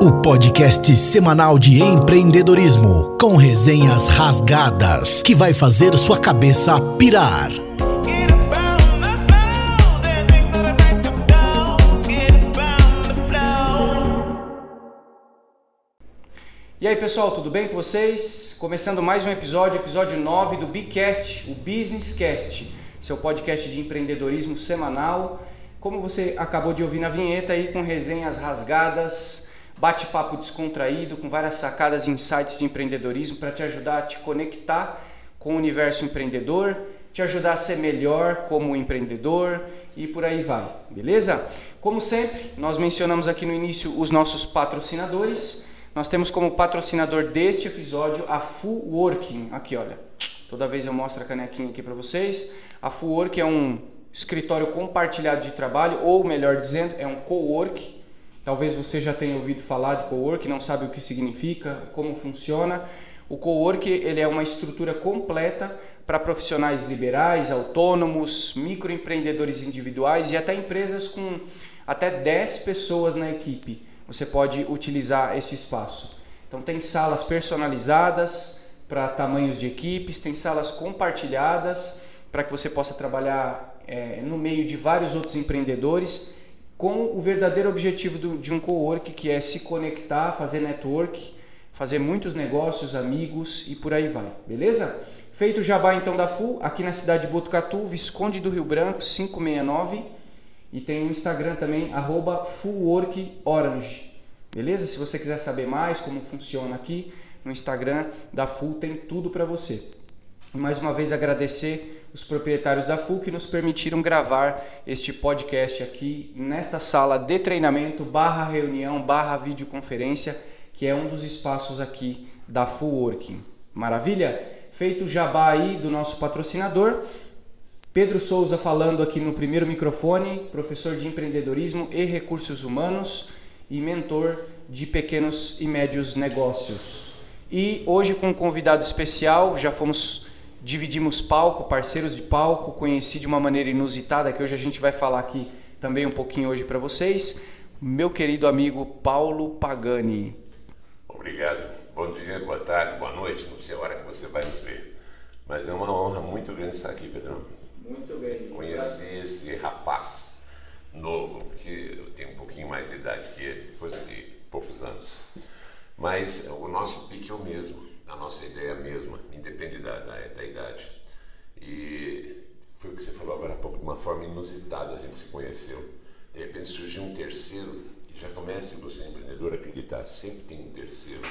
O podcast semanal de empreendedorismo com resenhas rasgadas que vai fazer sua cabeça pirar. E aí pessoal, tudo bem com vocês? Começando mais um episódio, episódio 9 do Bcast, o Businesscast, seu podcast de empreendedorismo semanal. Como você acabou de ouvir na vinheta aí, com resenhas rasgadas, bate-papo descontraído, com várias sacadas e insights de empreendedorismo para te ajudar a te conectar com o universo empreendedor, te ajudar a ser melhor como empreendedor e por aí vai, beleza? Como sempre, nós mencionamos aqui no início os nossos patrocinadores. Nós temos como patrocinador deste episódio a Full Working. Aqui, olha. Toda vez eu mostro a canequinha aqui para vocês. A Full Work é um escritório compartilhado de trabalho, ou melhor dizendo, é um co-work. Talvez você já tenha ouvido falar de co-work, não sabe o que significa, como funciona. O co-work ele é uma estrutura completa para profissionais liberais, autônomos, microempreendedores individuais e até empresas com até 10 pessoas na equipe você pode utilizar esse espaço. Então tem salas personalizadas para tamanhos de equipes, tem salas compartilhadas para que você possa trabalhar é, no meio de vários outros empreendedores com o verdadeiro objetivo do, de um co-work que é se conectar, fazer network, fazer muitos negócios, amigos e por aí vai, beleza? Feito o jabá então da FU, aqui na cidade de Botucatu, Visconde do Rio Branco, 569 e tem o Instagram também, arroba. Beleza? Se você quiser saber mais como funciona aqui, no Instagram da Full tem tudo para você. E mais uma vez agradecer os proprietários da que nos permitiram gravar este podcast aqui nesta sala de treinamento barra reunião barra videoconferência, que é um dos espaços aqui da Full Working. Maravilha? Feito o jabá aí do nosso patrocinador, Pedro Souza falando aqui no primeiro microfone, professor de empreendedorismo e recursos humanos e mentor de pequenos e médios negócios. E hoje com um convidado especial, já fomos dividimos palco, parceiros de palco, conheci de uma maneira inusitada que hoje a gente vai falar aqui também um pouquinho hoje para vocês, meu querido amigo Paulo Pagani. Obrigado. Bom dia, boa tarde, boa noite, não sei a hora que você vai nos ver. Mas é uma honra muito grande estar aqui, Pedrão. Muito bem. Conheci esse rapaz novo, que eu tenho um pouquinho mais de idade que ele, coisa de poucos anos. Mas o nosso pique é o mesmo, a nossa ideia é mesma, independe da, da, da idade. E foi o que você falou agora há pouco, de uma forma inusitada a gente se conheceu. De repente surgiu um terceiro, e já comece você, empreendedor, acreditar, sempre tem um terceiro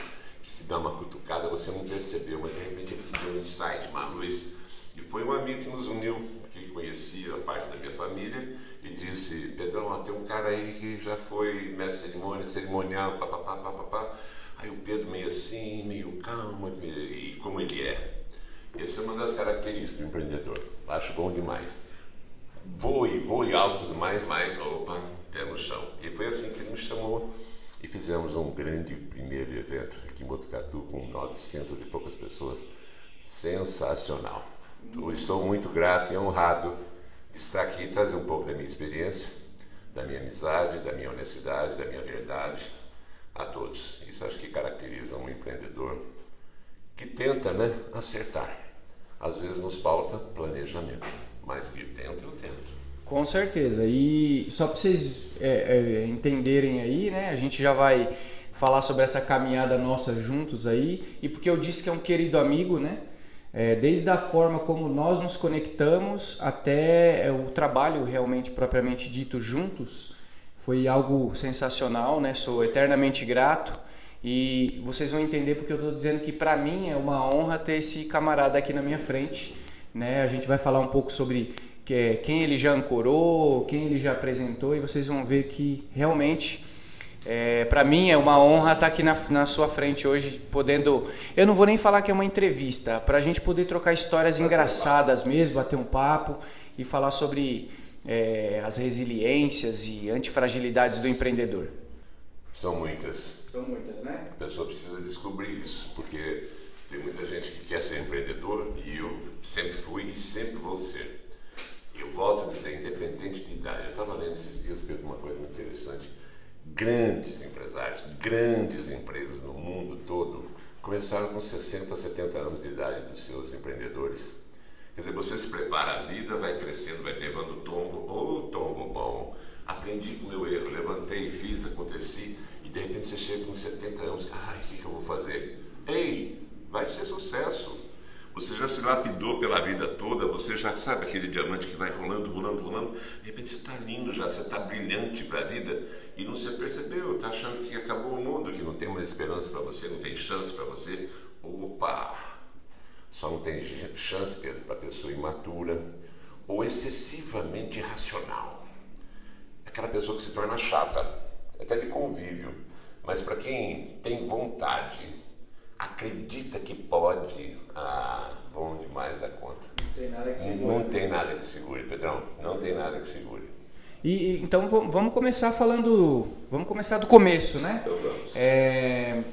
que te dá uma cutucada, você não percebeu, mas de repente ele te deu um insight, uma luz e foi um amigo que nos uniu, que conhecia a parte da minha família, e disse: Pedrão, tem um cara aí que já foi mestre cerimônia, cerimonial, papapá, papapá. Aí o Pedro, meio assim, meio calmo, e como ele é. Essa é uma das características do empreendedor. Acho bom demais. Voe, voe alto mais, mas, opa, pé no chão. E foi assim que ele me chamou e fizemos um grande primeiro evento aqui em Botucatu com 900 e poucas pessoas. Sensacional. Eu estou muito grato e honrado de estar aqui e trazer um pouco da minha experiência, da minha amizade, da minha honestidade, da minha verdade a todos. Isso acho que caracteriza um empreendedor que tenta né, acertar. Às vezes nos falta planejamento, mas que tenta, eu tento. Com certeza. E só para vocês é, é, entenderem aí, né? A gente já vai falar sobre essa caminhada nossa juntos aí. E porque eu disse que é um querido amigo, né? É, desde a forma como nós nos conectamos até é, o trabalho realmente propriamente dito juntos, foi algo sensacional, né? Sou eternamente grato e vocês vão entender porque eu estou dizendo que para mim é uma honra ter esse camarada aqui na minha frente, né? A gente vai falar um pouco sobre que, quem ele já ancorou, quem ele já apresentou e vocês vão ver que realmente é, para mim é uma honra estar aqui na, na, sua frente hoje, podendo. Eu não vou nem falar que é uma entrevista, para a gente poder trocar histórias engraçadas mesmo, bater um papo e falar sobre é, as resiliências e antifragilidades do empreendedor. São muitas. São muitas, né? A pessoa precisa descobrir isso, porque tem muita gente que quer ser empreendedor e eu sempre fui e sempre vou ser. Eu volto a dizer, independente de idade. Eu estava lendo esses dias, Pedro, uma coisa muito interessante grandes empresários, grandes empresas no mundo todo começaram com 60, 70 anos de idade dos seus empreendedores. Quer dizer, você se prepara a vida, vai crescendo, vai levando tombo, ou oh, tombo bom. Aprendi com o meu erro, levantei, fiz, aconteci, e de repente você chega com 70 anos, ai, o que, que eu vou fazer? Ei, vai ser sucesso. Você já se lapidou pela vida toda, você já sabe aquele diamante que vai rolando, rolando, rolando. De repente você está lindo já, você está brilhante para a vida e não se percebeu, está achando que acabou o mundo, que não tem mais esperança para você, não tem chance para você. Opa! Só não tem chance, Pedro, para pessoa imatura ou excessivamente irracional. Aquela pessoa que se torna chata, até de convívio, mas para quem tem vontade, acredita que pode, ah, bom demais da conta. Não tem nada que segure. Não tem nada que segure, Pedrão. Não tem nada que segure. E então vamos começar falando, vamos começar do começo, né? Então vamos. É,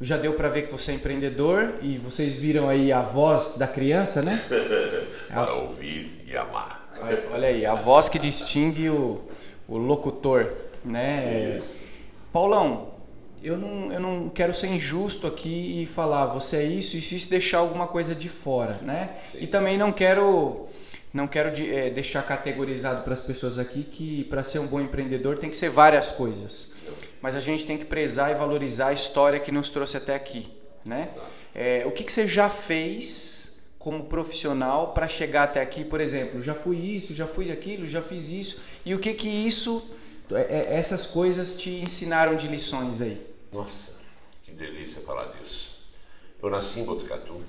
já deu para ver que você é empreendedor e vocês viram aí a voz da criança, né? Para ouvir e amar. Olha aí, a voz que distingue o, o locutor, né? Isso. Paulão, eu não, eu não quero ser injusto aqui e falar você é isso, isso, isso, deixar alguma coisa de fora, né? Sim. E também não quero não quero de, é, deixar categorizado para as pessoas aqui que para ser um bom empreendedor tem que ser várias coisas. Mas a gente tem que prezar e valorizar a história que nos trouxe até aqui, né? É, o que, que você já fez como profissional para chegar até aqui, por exemplo? Já fui isso, já fui aquilo, já fiz isso. E o que que isso, é, essas coisas te ensinaram de lições aí? Nossa, que delícia falar disso. Eu nasci em Botucatu.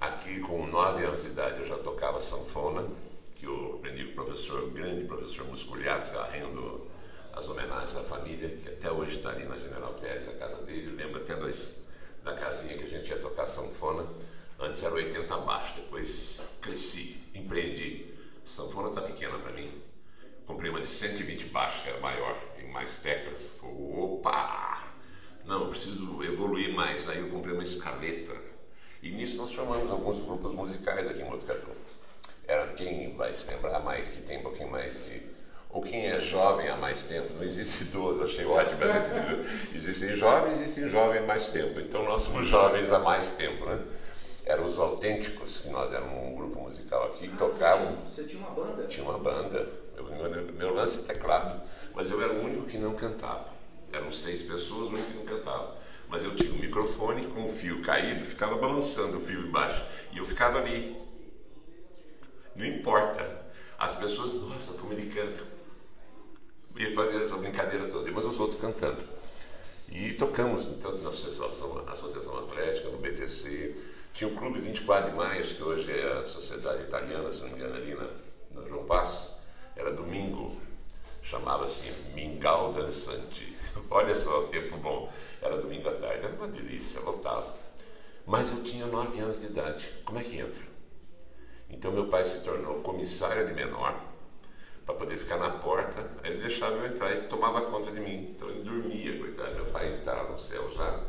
Aqui, com nove anos de idade, eu já tocava sanfona, que o professor, o grande professor Musculiato, arrendo as homenagens à família, que até hoje está ali na General Teres, a casa dele. Eu lembro até das, da casinha que a gente ia tocar sanfona. Antes era 80 abaixo, depois cresci, empreendi. Sanfona está pequena para mim. Comprei uma de 120 baixo, que era maior, tem mais teclas. Opa! Não, eu preciso evoluir mais. Aí eu comprei uma escaleta. E nisso nós chamamos alguns grupos musicais aqui em Botucatu. Era quem vai se lembrar mais, que tem um pouquinho mais de. Ou quem é jovem há mais tempo. Não existe idoso, achei ótimo essa Existem jovens e existem jovens há mais tempo. Então nós somos jovens há mais tempo, né? Eram os autênticos, que nós éramos um grupo musical aqui, que tocavam. Você tinha uma banda? Tinha uma banda. Eu, meu, meu lance é teclado, mas eu era o único que não cantava. Eram seis pessoas, o único que não cantava. Mas eu tinha um microfone com o fio caído, ficava balançando o fio embaixo. E eu ficava ali. Não importa. As pessoas, nossa, como ele canta. E fazia essa brincadeira toda, mas os outros cantando. E tocamos então, na Associação, Associação Atlética, no BTC. Tinha o Clube 24 de Maio, que hoje é a Sociedade Italiana, se não me engano, ali na, na João Passos. Era domingo, chamava-se Mingau Dançante. Olha só o tempo bom. Era domingo à tarde, era uma delícia, lotado. Mas eu tinha nove anos de idade. Como é que entra? Então meu pai se tornou comissário de menor para poder ficar na porta. Aí ele deixava eu entrar e tomava conta de mim. Então ele dormia, coitado. Meu pai entrava no céu já.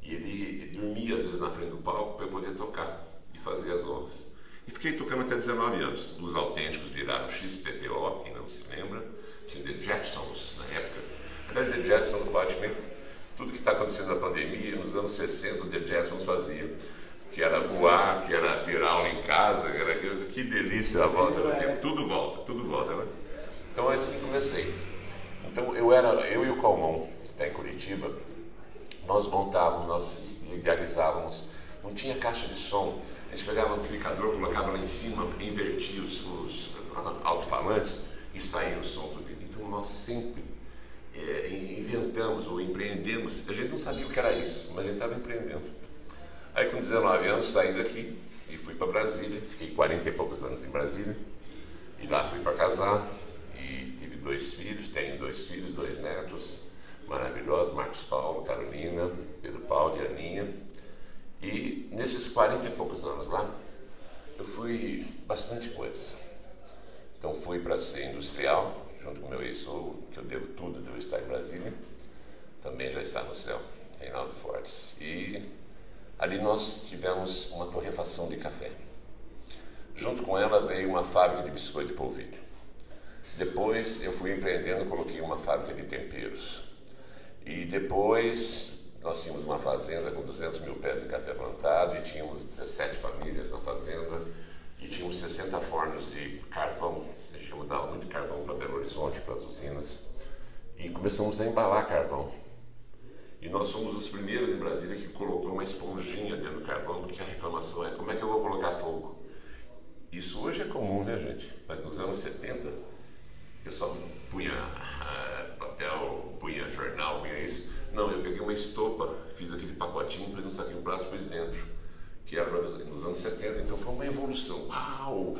E ele, ele dormia às vezes na frente do palco para eu poder tocar e fazer as honras. E fiquei tocando até 19 anos. Os autênticos viraram XPTO, quem não se lembra. Tinha The Jacksons na época. Aliás, The Jacksons, ótimo, tudo que está acontecendo na pandemia, nos anos 60, o The Jacksons fazia. Que era voar, que era ter aula em casa, que era aquilo. Que delícia a volta do tempo. Tudo volta, tudo volta, né? Então assim comecei. Então eu era, eu e o Calmon, que está em Curitiba, nós montávamos, nós idealizávamos, não tinha caixa de som. A gente pegava o amplificador, colocava lá em cima, invertia os, os alto-falantes e saía o som tudo. Então nós sempre é, inventamos ou empreendemos, a gente não sabia o que era isso, mas a gente estava empreendendo. Aí com 19 anos saí daqui e fui para Brasília, fiquei 40 e poucos anos em Brasília, e lá fui para casar, e tive dois filhos, tenho dois filhos, dois netos maravilhosos, Marcos Paulo, Carolina, Pedro Paulo e Aninha. E nesses 40 e poucos anos lá, eu fui bastante coisa. Então fui para ser industrial, junto com meu ex-sogro, que eu devo tudo de eu estar em Brasília, também já está no céu, Reinaldo Fortes. E ali nós tivemos uma torrefação de café. Junto com ela veio uma fábrica de biscoito de polvilho. Depois eu fui empreendendo, coloquei uma fábrica de temperos. E depois nós tínhamos uma fazenda com 200 mil pés de café plantado e tínhamos 17 famílias na fazenda e tínhamos 60 fornos de carvão. A gente mudava muito carvão para Belo Horizonte, para as usinas. E começamos a embalar carvão. E nós fomos os primeiros em Brasília que colocou uma esponjinha dentro do carvão, porque a reclamação é como é que eu vou colocar fogo? Isso hoje é comum, né, gente? Mas nos anos 70, o pessoal punha uh, papel, punha jornal, punha isso. Não, eu peguei uma estopa, fiz aquele pacotinho, pus um saquinho braço, pus dentro. Que era nos anos 70, então foi uma evolução. Uau!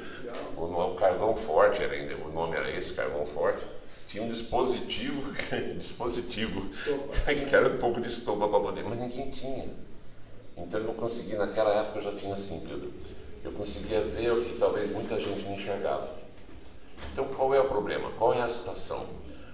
O, o carvão forte, era, o nome era esse, carvão forte. Tinha um dispositivo, dispositivo, que era um pouco de estopa para poder, mas ninguém tinha. Então eu não consegui, naquela época eu já tinha assim, Pedro. Eu conseguia ver o que talvez muita gente não enxergava. Então qual é o problema? Qual é a situação?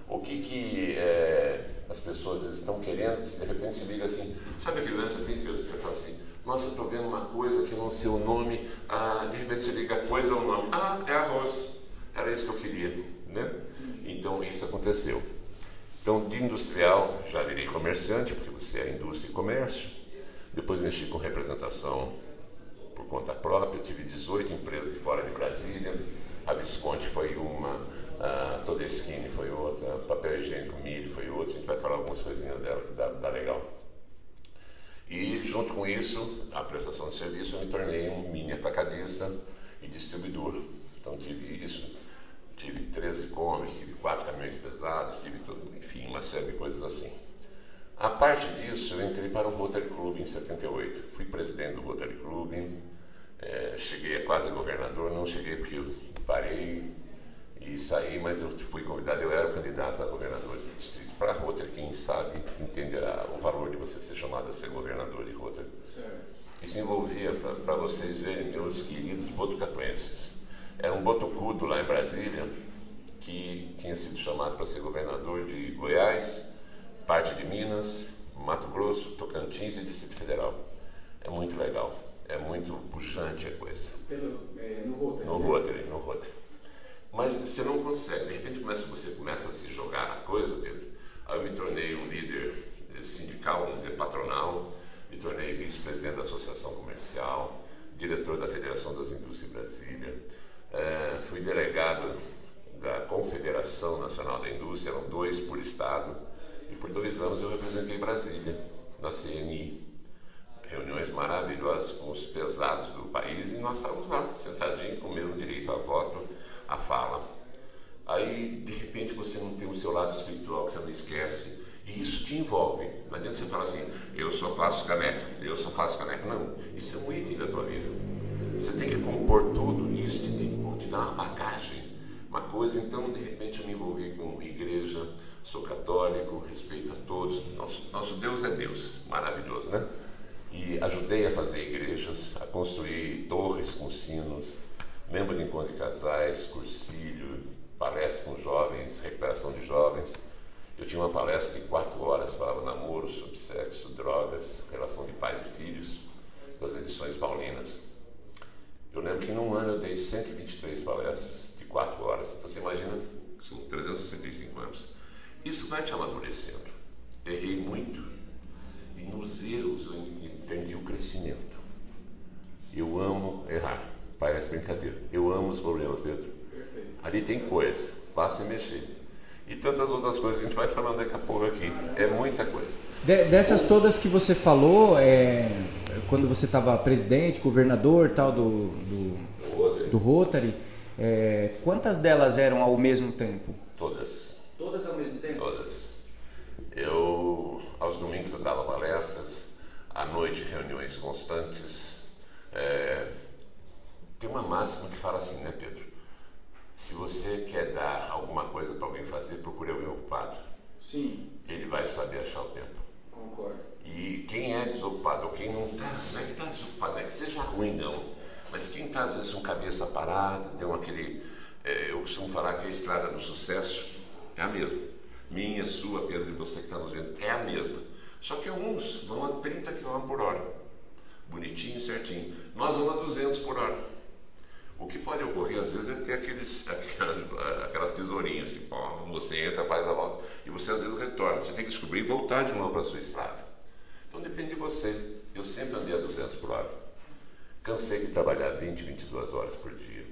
O que, que é, as pessoas estão querendo, que de repente se liga assim, sabe aquele lance assim, Pedro, que você fala assim, nossa, eu estou vendo uma coisa que não sei o nome, ah, de repente você liga coisa ao nome, ah, é arroz, era isso que eu queria, né? Então isso aconteceu. Então de industrial já virei comerciante, porque você é indústria e comércio, depois mexi com representação por conta própria, tive 18 empresas de fora de Brasília, a Visconti foi uma, a Todeschini foi outra, papel higiênico milho foi outra, a gente vai falar algumas coisinhas dela que dá, dá legal. E junto com isso, a prestação de serviço, eu me tornei um mini atacadista e distribuidor. Então tive isso, tive 13 comes, tive quatro caminhões pesados, tive tudo, enfim, uma série de coisas assim. A parte disso, eu entrei para o Rotary Club em 78. Fui presidente do Rotary Club, é, cheguei a quase governador, não cheguei porque eu parei e saí, mas eu fui convidado, eu era candidato a governador de distrito para Rotary, quem sabe entenderá o valor de você ser chamado a ser governador de Rotary. Isso envolvia, para vocês verem, meus queridos botucatuenses, era um botucudo lá em Brasília, que tinha sido chamado para ser governador de Goiás, parte de Minas, Mato Grosso, Tocantins e Distrito Federal. É muito legal, é muito puxante a coisa. Pelo, é, no Rotary. No Rotary, no Rotary. Mas você não consegue, de repente começa, você começa a se jogar na coisa, Pedro. Aí eu me tornei um líder sindical, vamos dizer, patronal, me tornei vice-presidente da Associação Comercial, diretor da Federação das Indústrias Brasília, é, fui delegado da Confederação Nacional da Indústria, eram dois por estado, e por dois anos eu representei Brasília, na CNI. Reuniões maravilhosas com os pesados do país e nós estávamos lá, sentadinhos, com o mesmo direito a voto, a fala. Aí, de repente, você não tem o seu lado espiritual, que você não esquece, e isso te envolve. Não adianta você falar assim, eu só faço caneca, eu só faço caneca. Não, isso é um item da tua vida. Você tem que compor tudo, isso te, uma bagagem, uma coisa. Então, de repente, eu me envolvi com igreja, sou católico, respeito a todos. Nosso, nosso Deus é Deus, maravilhoso, né? E ajudei a fazer igrejas, a construir torres com sinos, membro de encontro de casais, cursilho, palestra com jovens, recuperação de jovens. Eu tinha uma palestra de quatro horas, falava namoro, sobre sexo, drogas, relação de pais e filhos, das edições paulinas. Eu lembro que num ano eu dei 123 palestras de quatro horas. Então você imagina, são 365 anos. Isso vai te amadurecendo. Errei muito e nos erros eu entendi o crescimento. Eu amo errar. Parece brincadeira. Eu amo os problemas, Pedro. Ali tem coisa, basta mexer. E tantas outras coisas que a gente vai falando daqui a pouco aqui. É muita coisa. De, dessas todas que você falou, é, quando você estava presidente, governador tal do, do, Rotary, do Rotary é, quantas delas eram ao mesmo tempo? Todas. Todas ao mesmo tempo? Todas. Eu, aos domingos, eu dava palestras, à noite, reuniões constantes. É, tem uma máxima que fala assim, né, Pedro? Se você quer dar alguma coisa para alguém fazer, procure alguém ocupado. Sim. Ele vai saber achar o tempo. Concordo. E quem é desocupado, ou quem não está, não é que está desocupado, não é que seja ruim, não. Mas quem está, às vezes, com cabeça parada, tem aquele. É, eu costumo falar que a estrada do sucesso é a mesma. Minha, sua, Pedro, de você que está nos vendo, é a mesma. Só que alguns vão a 30 km por hora. Bonitinho, certinho. Nós vamos a 200 por hora. O que pode ocorrer às vezes é ter aqueles, aquelas, aquelas tesourinhas que pô, você entra, faz a volta. E você às vezes retorna. Você tem que descobrir e voltar de novo para a sua estrada. Então depende de você. Eu sempre andei a 200 por hora. Cansei de trabalhar 20, 22 horas por dia.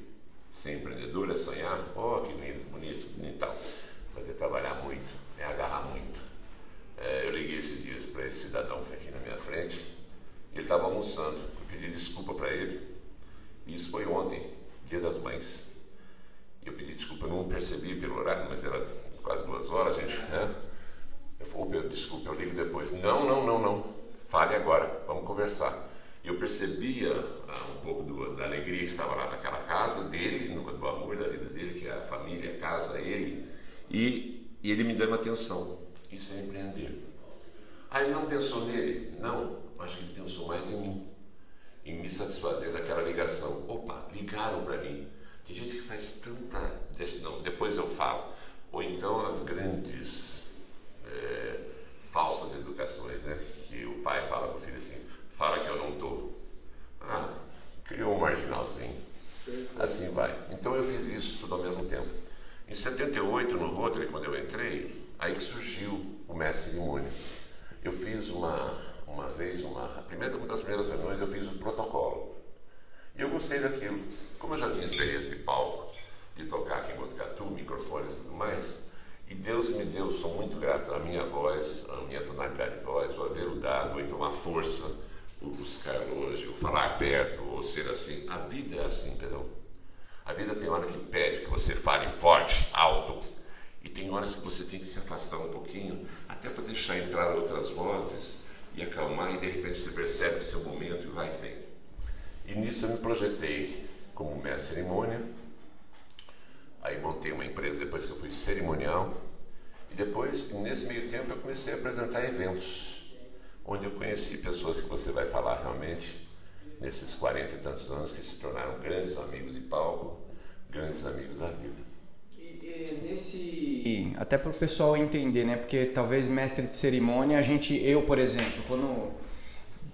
Ser empreendedor é sonhar, oh, que lindo, bonito, tal. Mas é trabalhar muito, é agarrar muito. É, eu liguei esses dias para esse cidadão que está aqui na minha frente. Ele estava almoçando. Eu pedi desculpa para ele. Isso foi ontem, dia das mães. Eu pedi desculpa, eu não percebi pelo horário, mas era quase duas horas, gente, né? Eu falei, desculpa, eu ligo depois. Não, não, não, não. Fale agora, vamos conversar. Eu percebia ah, um pouco do, da alegria que estava lá naquela casa dele, no, do amor da vida dele, que é a família, a casa, ele, e, e ele me dando atenção. Isso é empreender. Ah, ele não pensou nele? Não, acho que ele pensou mais em mim, em me satisfazer daquela ligação. Opa, ligaram para mim. Tem gente que faz tanta. Não, depois eu falo. Ou então as grandes é, falsas educações, né? Que o pai fala para o filho assim: fala que eu não estou. Ah, criou um marginalzinho. Assim vai. Então eu fiz isso tudo ao mesmo tempo. Em 78, no Rotary, quando eu entrei, aí que surgiu o mestre cerimônia. Eu fiz uma, uma vez, uma, primeira, uma das primeiras reuniões, eu fiz o um protocolo. E eu gostei daquilo. Como eu já tinha experiência de palco, de tocar aqui em Botucatu, microfones e tudo mais, e Deus me deu, sou muito grato, a minha voz, a minha tonalidade de voz, o aveludado, então a força, o buscar hoje, o falar perto, ou ser assim. A vida é assim, Pedrão. A vida tem hora que pede que você fale forte, alto, e tem horas que você tem que se afastar um pouquinho, até para deixar entrar outras vozes e acalmar, e de repente você percebe o seu momento e vai e vem. E nisso eu me projetei como mestre cerimônia, aí montei uma empresa depois que eu fui cerimonial, e depois, nesse meio tempo, eu comecei a apresentar eventos, onde eu conheci pessoas que você vai falar realmente, nesses 40 e tantos anos, que se tornaram grandes amigos de palco, grandes amigos da vida nesse até para o pessoal entender, né? Porque talvez mestre de cerimônia, a gente, eu por exemplo, quando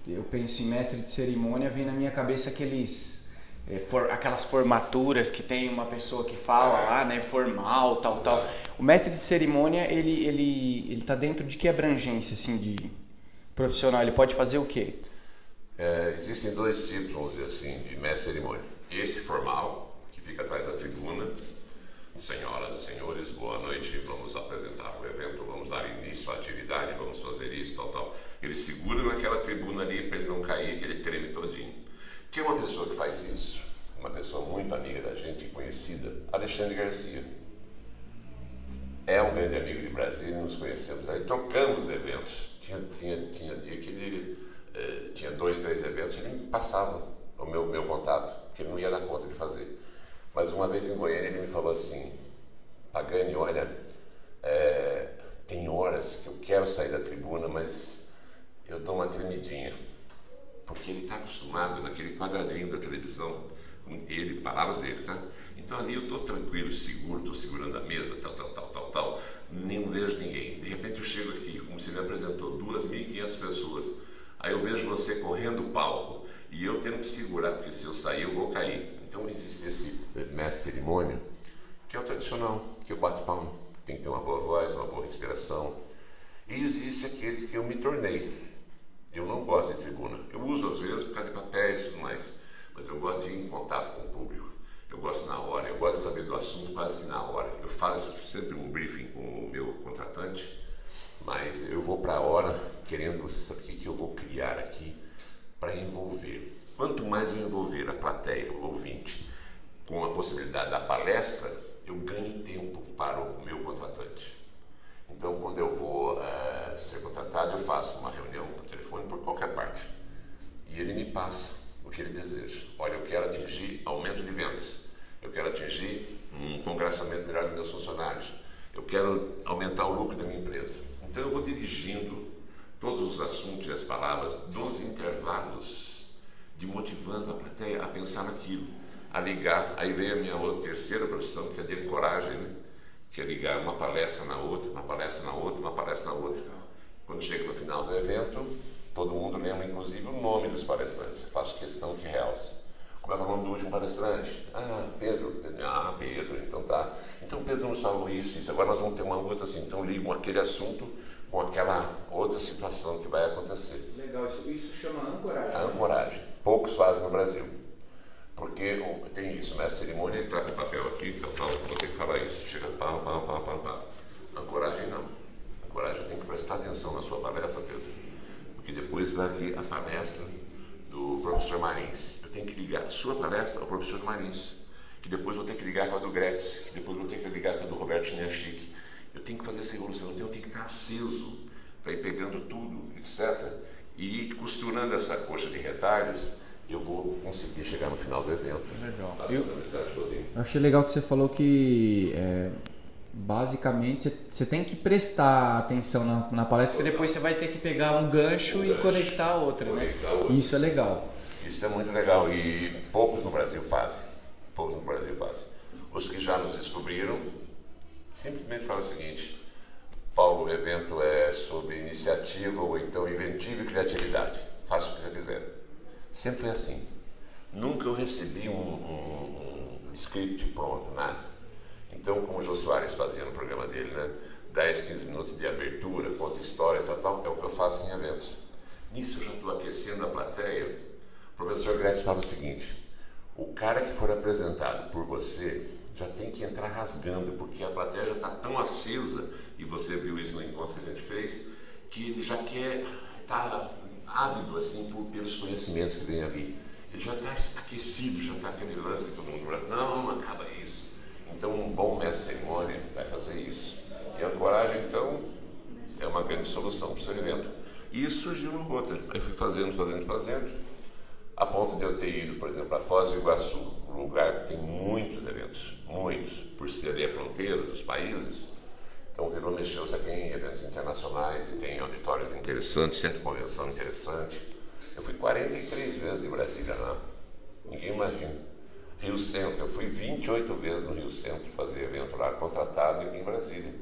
eu penso em mestre de cerimônia, vem na minha cabeça aqueles é, for, aquelas formaturas que tem uma pessoa que fala lá, né, formal, tal, tal. O mestre de cerimônia, ele ele ele tá dentro de que abrangência assim de profissional? Ele pode fazer o quê? É, existem dois tipos, vamos dizer assim, de mestre de cerimônia. Esse formal, que fica atrás da tribuna, Senhoras e senhores, boa noite. Vamos apresentar o evento, vamos dar início à atividade, vamos fazer isso, tal, tal. Ele segura naquela tribuna ali para ele não cair, que ele treme todinho. Tem uma pessoa que faz isso, uma pessoa muito amiga da gente, conhecida, Alexandre Garcia. É um grande amigo de Brasília, nos conhecemos aí, tocamos eventos. Tinha, tinha, tinha dia que ele eh, tinha dois, três eventos, ele passava o meu, meu contato, que ele não ia dar conta de fazer. Mas uma vez em Goiânia ele me falou assim, Pagani, olha, é, tem horas que eu quero sair da tribuna, mas eu dou uma tremidinha. Porque ele está acostumado naquele quadradinho da televisão, ele, palavras dele, tá? Então ali eu estou tranquilo, seguro, estou segurando a mesa, tal, tal, tal, tal, tal, nem vejo ninguém. De repente eu chego aqui, como se me apresentou 2.500 pessoas. Aí eu vejo você correndo o palco e eu tendo que segurar, porque se eu sair eu vou cair. Então existe esse mestre cerimônia, que é o tradicional, que eu bato palma, tem que ter uma boa voz, uma boa respiração. E existe aquele que eu me tornei. Eu não gosto de tribuna. Eu uso às vezes por causa de papéis e tudo mais, mas eu gosto de ir em contato com o público. Eu gosto na hora, eu gosto de saber do assunto quase que na hora. Eu faço sempre um briefing com o meu contratante, mas eu vou para a hora querendo saber o que, que eu vou criar aqui para envolver. Quanto mais eu envolver a plateia, o ouvinte, com a possibilidade da palestra, eu ganho tempo para o meu contratante. Então, quando eu vou uh, ser contratado, eu faço uma reunião por telefone, por qualquer parte. E ele me passa o que ele deseja. Olha, eu quero atingir aumento de vendas. Eu quero atingir um congressamento melhor dos meus funcionários. Eu quero aumentar o lucro da minha empresa. Então, eu vou dirigindo todos os assuntos e as palavras dos intervalos de motivando a plateia a pensar naquilo, a ligar. Aí veio a minha outra, terceira profissão, que é de ancoragem, né? que é ligar uma palestra na outra, uma palestra na outra, uma palestra na outra. Quando chega no final do evento, todo mundo lembra, inclusive, o nome dos palestrantes. Eu faço questão que realce. Como é, é o nome do último palestrante? Ah, Pedro. Ah, Pedro, então tá. Então Pedro nos falou isso, isso. Agora nós vamos ter uma outra assim. Então ligam aquele assunto com aquela outra situação que vai acontecer. Legal, isso, isso chama ancoragem. A ancoragem. Poucos fazem no Brasil. Porque tem isso, né? A cerimônia ele traga papel aqui, então tá, vou ter que falar isso. Chega pá, pá, pá, pá, pá. Ancoragem não. Ancoragem tem que prestar atenção na sua palestra, Pedro. Porque depois vai vir a palestra do professor Marins. Eu tenho que ligar a sua palestra ao professor Marins. Que depois vou ter que ligar com a do Gretz, que depois vou ter que ligar com a do Roberto Chiniachique eu tenho que fazer essa evolução, então eu tenho que estar aceso para ir pegando tudo, etc. E ir costurando essa coxa de retalhos, eu vou conseguir chegar no final do evento. Legal. Eu, eu achei legal que você falou que é, basicamente você tem que prestar atenção na, na palestra, porque depois você vai ter que pegar um gancho um e gancho, conectar a outra, né? Outra. Isso é legal. Isso é muito legal e poucos no Brasil fazem. Poucos no Brasil fazem. Os que já nos descobriram simplesmente fala o seguinte: Paulo, o evento é sobre iniciativa ou então inventivo e criatividade. Faça o que você quiser. Sempre foi assim. Nunca eu recebi um, um, um script pronto, nada. Então, como o Jô Soares fazia no programa dele, né? 10, 15 minutos de abertura, conta histórias, tal, tal, é o que eu faço em eventos. Nisso eu já estou aquecendo a plateia. O professor Gretz fala o seguinte: o cara que for apresentado por você já tem que entrar rasgando, porque a plateia já está tão acesa, e você viu isso no encontro que a gente fez, que ele já quer, está ávido assim por, pelos conhecimentos que vem ali. Ele já está aquecido, já está aquele lance que todo mundo não, não acaba isso. Então um bom mestre cerimônia vai fazer isso. E a coragem, então, é uma grande solução para o seu evento. E isso surgiu no Rotary. Aí fui fazendo, fazendo, fazendo a ponto de eu ter ido, por exemplo, a Foz do Iguaçu, um lugar que tem muitos eventos, muitos, por ser ali a fronteira dos países. Então virou mexeu-se aqui em eventos internacionais e tem auditórios interessantes, centro de convenção interessante. Eu fui 43 vezes em Brasília lá, ninguém imagina. Rio Centro, eu fui 28 vezes no Rio Centro fazer evento lá, contratado em Brasília.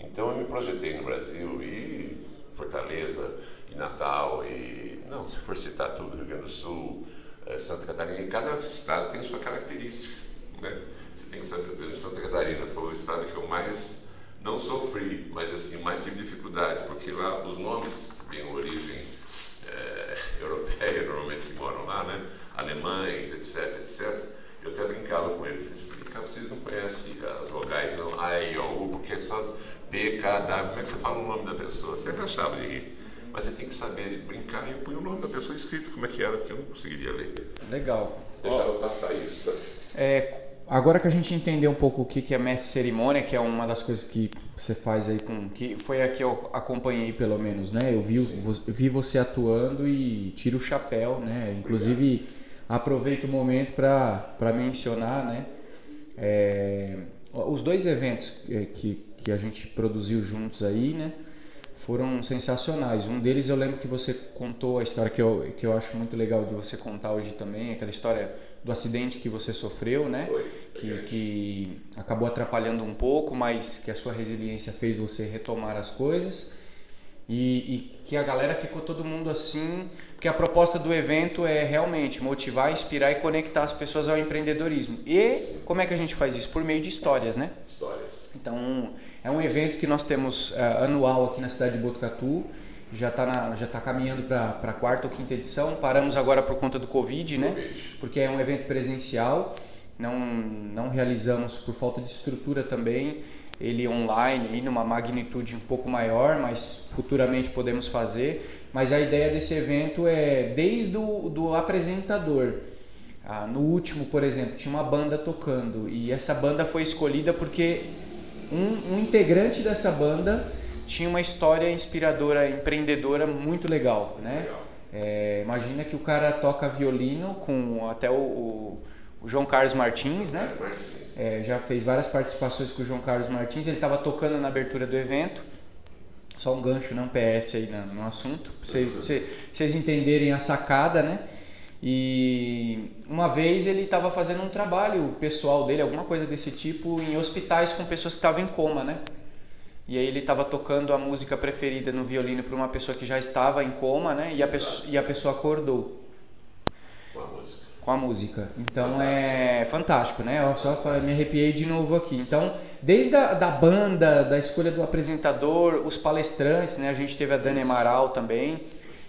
Então eu me projetei no Brasil e Fortaleza, e Natal, e não, se for citar tudo, Rio Grande do Sul, eh, Santa Catarina, e cada estado tem sua característica. Né? Você tem que saber, Santa Catarina foi o estado que eu mais não sofri, mas assim, mais tive dificuldade, porque lá os nomes têm origem é, europeia, normalmente que moram lá, né? alemães, etc, etc. Eu até brincava com eles, vocês não conhecem as vogais, não, A, E, O, U, porque é só P, K, W, como é que você fala o nome da pessoa? Você achava de rir mas você tem que saber brincar e eu ponho o nome da pessoa escrito como é que era, que eu não conseguiria ler. Legal. Deixava Ó, passar isso. É, agora que a gente entendeu um pouco o que é mestre cerimônia, que é uma das coisas que você faz aí com. que foi a que eu acompanhei pelo menos, né? Eu vi, vi você atuando e tiro o chapéu, né? Inclusive Obrigado. aproveito o momento para mencionar, né? É, os dois eventos que, que a gente produziu juntos aí, né? foram sensacionais. Um deles eu lembro que você contou a história que eu, que eu acho muito legal de você contar hoje também, aquela história do acidente que você sofreu, né? Foi, que, que acabou atrapalhando um pouco, mas que a sua resiliência fez você retomar as coisas. E, e, que a galera ficou todo mundo assim, porque a proposta do evento é realmente motivar, inspirar e conectar as pessoas ao empreendedorismo. E como é que a gente faz isso? Por meio de histórias, né? Histórias. Então, é um evento que nós temos uh, anual aqui na cidade de Botucatu. Já está já tá caminhando para a quarta ou quinta edição. Paramos agora por conta do Covid, né? Porque é um evento presencial. Não, não realizamos por falta de estrutura também. Ele online, e numa magnitude um pouco maior, mas futuramente podemos fazer. Mas a ideia desse evento é desde o do apresentador. Ah, no último, por exemplo, tinha uma banda tocando e essa banda foi escolhida porque um, um integrante dessa banda tinha uma história inspiradora, empreendedora muito legal, né? É, imagina que o cara toca violino com até o, o, o João Carlos Martins, né? É, já fez várias participações com o João Carlos Martins. Ele estava tocando na abertura do evento. Só um gancho, não PS aí no, no assunto, para vocês entenderem a sacada, né? E uma vez ele estava fazendo um trabalho pessoal dele, alguma coisa desse tipo, em hospitais com pessoas que estavam em coma, né? E aí ele estava tocando a música preferida no violino para uma pessoa que já estava em coma, né? E a, pessoa, e a pessoa acordou. com a música. Então é fantástico, né? Eu só me arrepiei de novo aqui. Então, desde a da banda, da escolha do apresentador, os palestrantes, né? A gente teve a Dani Amaral também,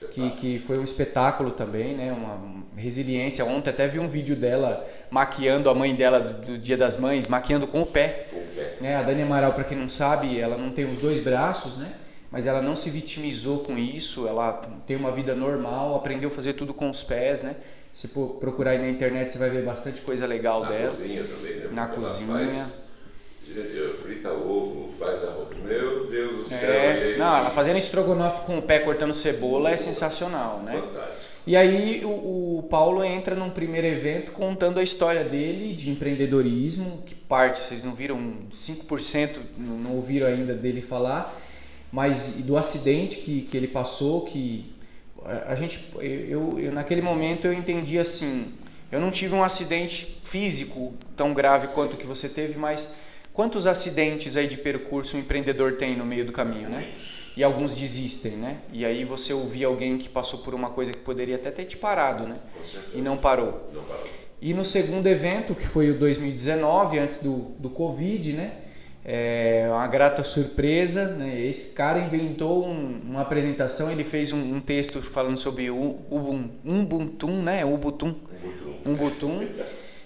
que, que foi um espetáculo também, né? Uma resiliência. Ontem até vi um vídeo dela maquiando a mãe dela do, do Dia das Mães, maquiando com o pé. Com o pé. Né? A Dani Amaral, para quem não sabe, ela não tem os dois braços, né? Mas ela não se vitimizou com isso, ela tem uma vida normal, aprendeu a fazer tudo com os pés, né? Se procurar aí na internet, você vai ver bastante coisa legal na dela. Na cozinha também, né? Na Ela cozinha. Faz, frita ovo, faz arroz. Meu Deus do céu. É, não, ela fazendo estrogonofe com o pé cortando cebola é sensacional, né? Fantástico. E aí o, o Paulo entra num primeiro evento contando a história dele de empreendedorismo, que parte, vocês não viram, 5% não ouviram ainda dele falar, mas do acidente que, que ele passou, que a a gente, eu, eu naquele momento eu entendi assim, eu não tive um acidente físico tão grave quanto o que você teve, mas quantos acidentes aí de percurso um empreendedor tem no meio do caminho, né? E alguns desistem, né? E aí você ouvir alguém que passou por uma coisa que poderia até ter te parado, né? E não parou. Não parou. E no segundo evento, que foi o 2019, antes do, do Covid, né? É uma grata surpresa, né? Esse cara inventou um- uma apresentação, ele fez um, um texto falando sobre o Ubun- Ubuntu, né? Ubuntu, Ubuntu.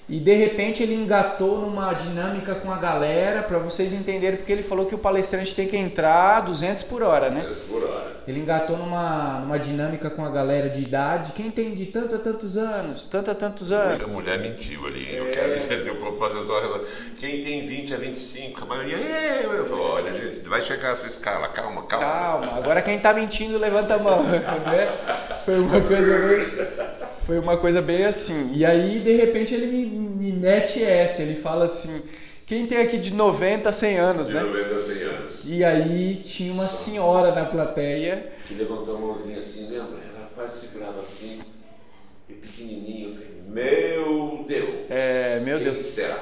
E de repente ele engatou numa dinâmica com a galera para vocês entenderem porque ele falou que o palestrante tem que entrar 200 por hora, né? Três por hora. Ele engatou numa, numa dinâmica com a galera de idade. Quem tem de tanto a tantos anos? Tanto a tantos anos. Muita mulher mentiu ali. É. Eu quero entender como fazer só essa- Quem tem 20 a 25, a maioria. "É", Eu falo, olha, gente, vai chegar a sua escala, calma, calma. Calma, agora quem tá mentindo levanta a mão. né? Foi uma coisa bem. Foi uma coisa bem assim. E aí, de repente, ele me, me mete essa. Ele fala assim: quem tem aqui de 90 a 100 anos, De né? 90 a 100 anos. E aí tinha uma senhora na plateia. Que levantou a mãozinha assim, lembra? Ela quase segurava assim, e pequenininho. Eu falei, meu Deus. É, meu quem Deus. será?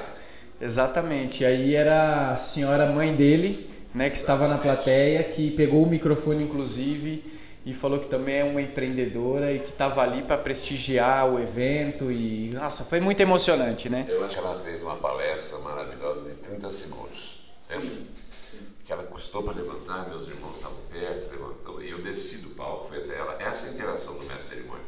Exatamente. Aí era a senhora mãe dele, né, que estava na plateia, que pegou o microfone inclusive e falou que também é uma empreendedora e que estava ali para prestigiar o evento e nossa, foi muito emocionante, né? Eu acho que ela fez uma palestra maravilhosa de 30 segundos. Lembra? Que ela custou para levantar, meus irmãos estavam perto, levantou. E eu desci do palco, fui até ela. Essa é interação do mestre cerimônia.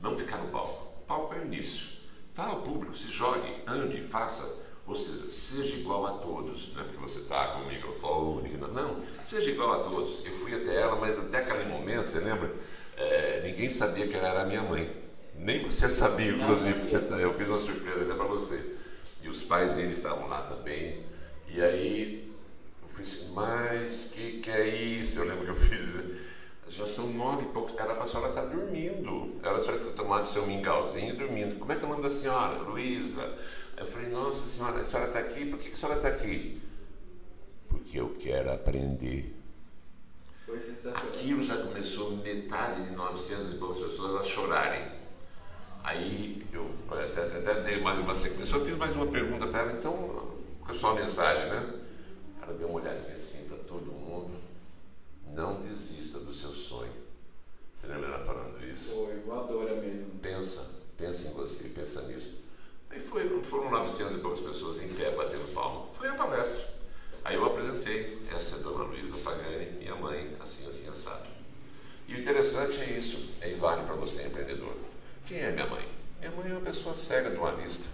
Não ficar no palco. O palco é o início. Fala ao público, se jogue, ande, faça. Ou seja, seja igual a todos. Não é porque você está com o microfone. Não, não, seja igual a todos. Eu fui até ela, mas até aquele momento, você lembra? É, ninguém sabia que ela era minha mãe. Nem você sabia, inclusive. Você tá- eu fiz uma surpresa até para você. E os pais dele estavam lá também. E aí eu falei assim, mas que que é isso? Eu lembro que eu fiz. né? Já são nove e poucos. Era para a senhora estar dormindo. Era a senhora ter tomado seu mingauzinho e dormindo. Como é que é o nome da senhora? Luísa. Eu falei, nossa senhora, a senhora está aqui? Por que, que a senhora está aqui? Porque eu quero aprender. Aquilo já começou metade de 900 e poucas pessoas a chorarem. Aí eu até, até- dei mais uma sequência. Eu fiz mais uma pergunta para ela, então, com a sua mensagem, né? Ela deu uma olhadinha assim para todo mundo. Não desista do seu sonho. Você lembra ela falando isso? Foi voadora mesmo. Pensa, pensa em você, pensa nisso. Aí foi, foram 900 e poucas pessoas em pé batendo palma. Foi a palestra. Aí eu apresentei, essa é a dona Luísa Pagani, minha mãe, assim, assim, assado. E o interessante é isso, e vale para você, empreendedor. Quem é minha mãe? Minha mãe é uma pessoa cega de uma vista.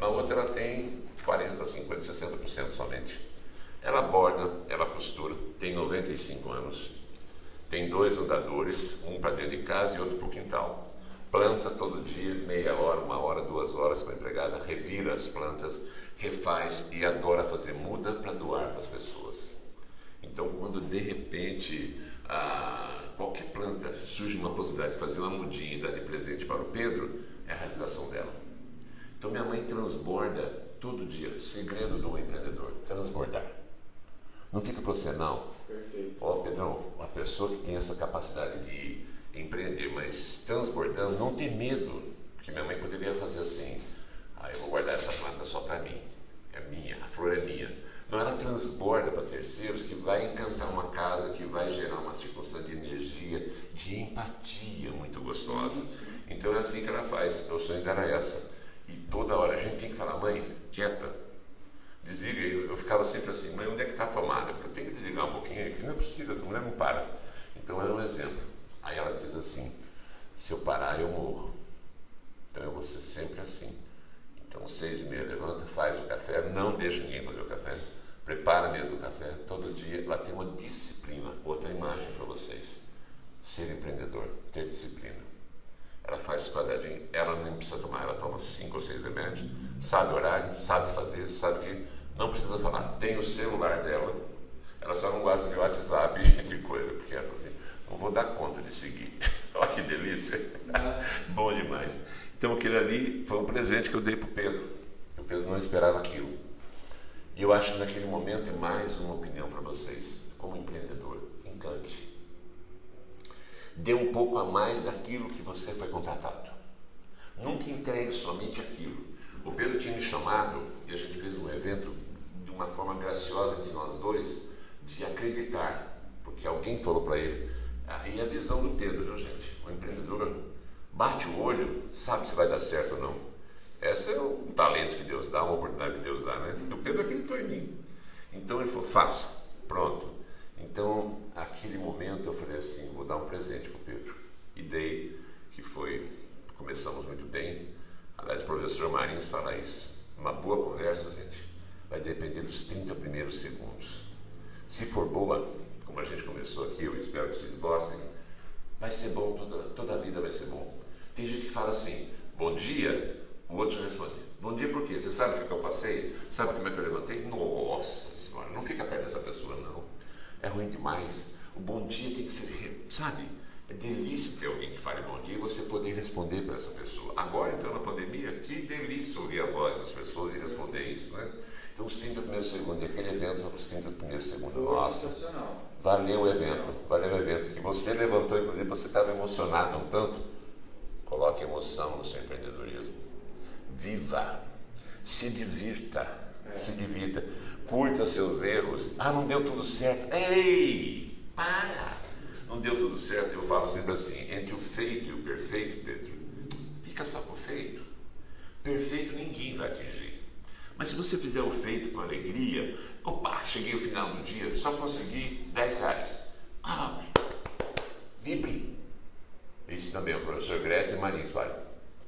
Na outra ela tem 40, 50, 60% somente. Ela borda, ela costura, tem 95 anos, tem dois andadores, um para dentro de casa e outro para o quintal. Planta todo dia, meia hora, uma hora, duas horas com a empregada, revira as plantas, refaz e adora fazer muda para doar para as pessoas. Então, quando de repente ah, qualquer planta surge uma possibilidade de fazer uma mudinha e dar de presente para o Pedro, é a realização dela. Então, minha mãe transborda todo dia. Segredo do empreendedor: transbordar. Não fica para você, não. Perfeito. Ó, Pedrão, uma pessoa que tem essa capacidade de empreender, mas transbordando, não ter medo, porque minha mãe poderia fazer assim: ah, eu vou guardar essa planta só para mim, é minha, a flor é minha. Não, ela transborda para terceiros que vai encantar uma casa, que vai gerar uma circunstância de energia, de empatia muito gostosa. Então é assim que ela faz. O sonho dela é essa. E toda hora a gente tem que falar, mãe, quieta, desliga. Eu, eu ficava sempre assim, mãe, onde é que está a tomada? Porque eu tenho que desligar um pouquinho aqui, não é possível, essa mulher não para. Então era um exemplo. Aí ela diz assim, se eu parar eu morro. Então eu vou ser sempre assim. Então seis e meia levanta, faz o café, não deixa ninguém fazer o café, prepara mesmo o café, todo dia. Ela tem uma disciplina. Outra imagem para vocês. Ser empreendedor, ter disciplina. Ela faz quadradinho, ela não precisa tomar, ela toma cinco ou seis remédios, sabe horário, sabe fazer, sabe que não precisa falar. Tem o celular dela, ela só não gosta de WhatsApp e de coisa, porque ela fala assim, não vou dar conta de seguir. Olha que delícia. Bom demais. Então aquele ali foi um presente que eu dei para o Pedro. O Pedro não esperava aquilo. E eu acho que naquele momento é mais uma opinião para vocês, como empreendedor, encante. Dê um pouco a mais daquilo que você foi contratado. Nunca entregue somente aquilo. O Pedro tinha me chamado e a gente fez um evento de uma forma graciosa entre nós dois, de acreditar, porque alguém falou para ele. Aí a visão do Pedro, viu, gente? O empreendedor bate o olho, sabe se vai dar certo ou não. Esse é um talento que Deus dá, uma oportunidade que Deus dá, né? E o Pedro acreditou em mim. Então ele falou: faça, pronto. Então, aquele momento eu falei assim: vou dar um presente para o Pedro. E dei, que foi, começamos muito bem. Aliás, o professor Marins fala isso. Uma boa conversa, gente, vai depender dos 30 primeiros segundos. Se for boa, a gente começou aqui, eu espero que vocês gostem, vai ser bom, toda, toda a vida vai ser bom. Tem gente que fala assim, bom dia, o outro responde, bom dia por quê? Você sabe o que eu passei? Sabe como é que eu levantei? Nossa senhora, não fica perto dessa pessoa não. É ruim demais. O bom dia tem que ser, sabe? É delícia ter alguém que fale bom dia e você poder responder para essa pessoa. Agora, então, na pandemia, que delícia ouvir a voz das pessoas e responder isso, né? Então, os 30 primeiros segundos, aquele evento, os 30 primeiros segundos, nossa, valeu o evento, valeu o evento. Que você levantou, inclusive, você estava emocionado um tanto. Coloque emoção no seu empreendedorismo. Viva, se divirta, é. se divirta, curta seus erros. Ah, não deu tudo certo. Ei, para! Não deu tudo certo. Eu falo sempre assim: entre o feito e o perfeito, Pedro, fica só com o feito. Perfeito ninguém vai atingir. Mas se você fizer o feito com alegria, opa, cheguei ao final do dia, só consegui 10 reais. Ah, vibre. Isso também é o professor Gretchen Marins, pai.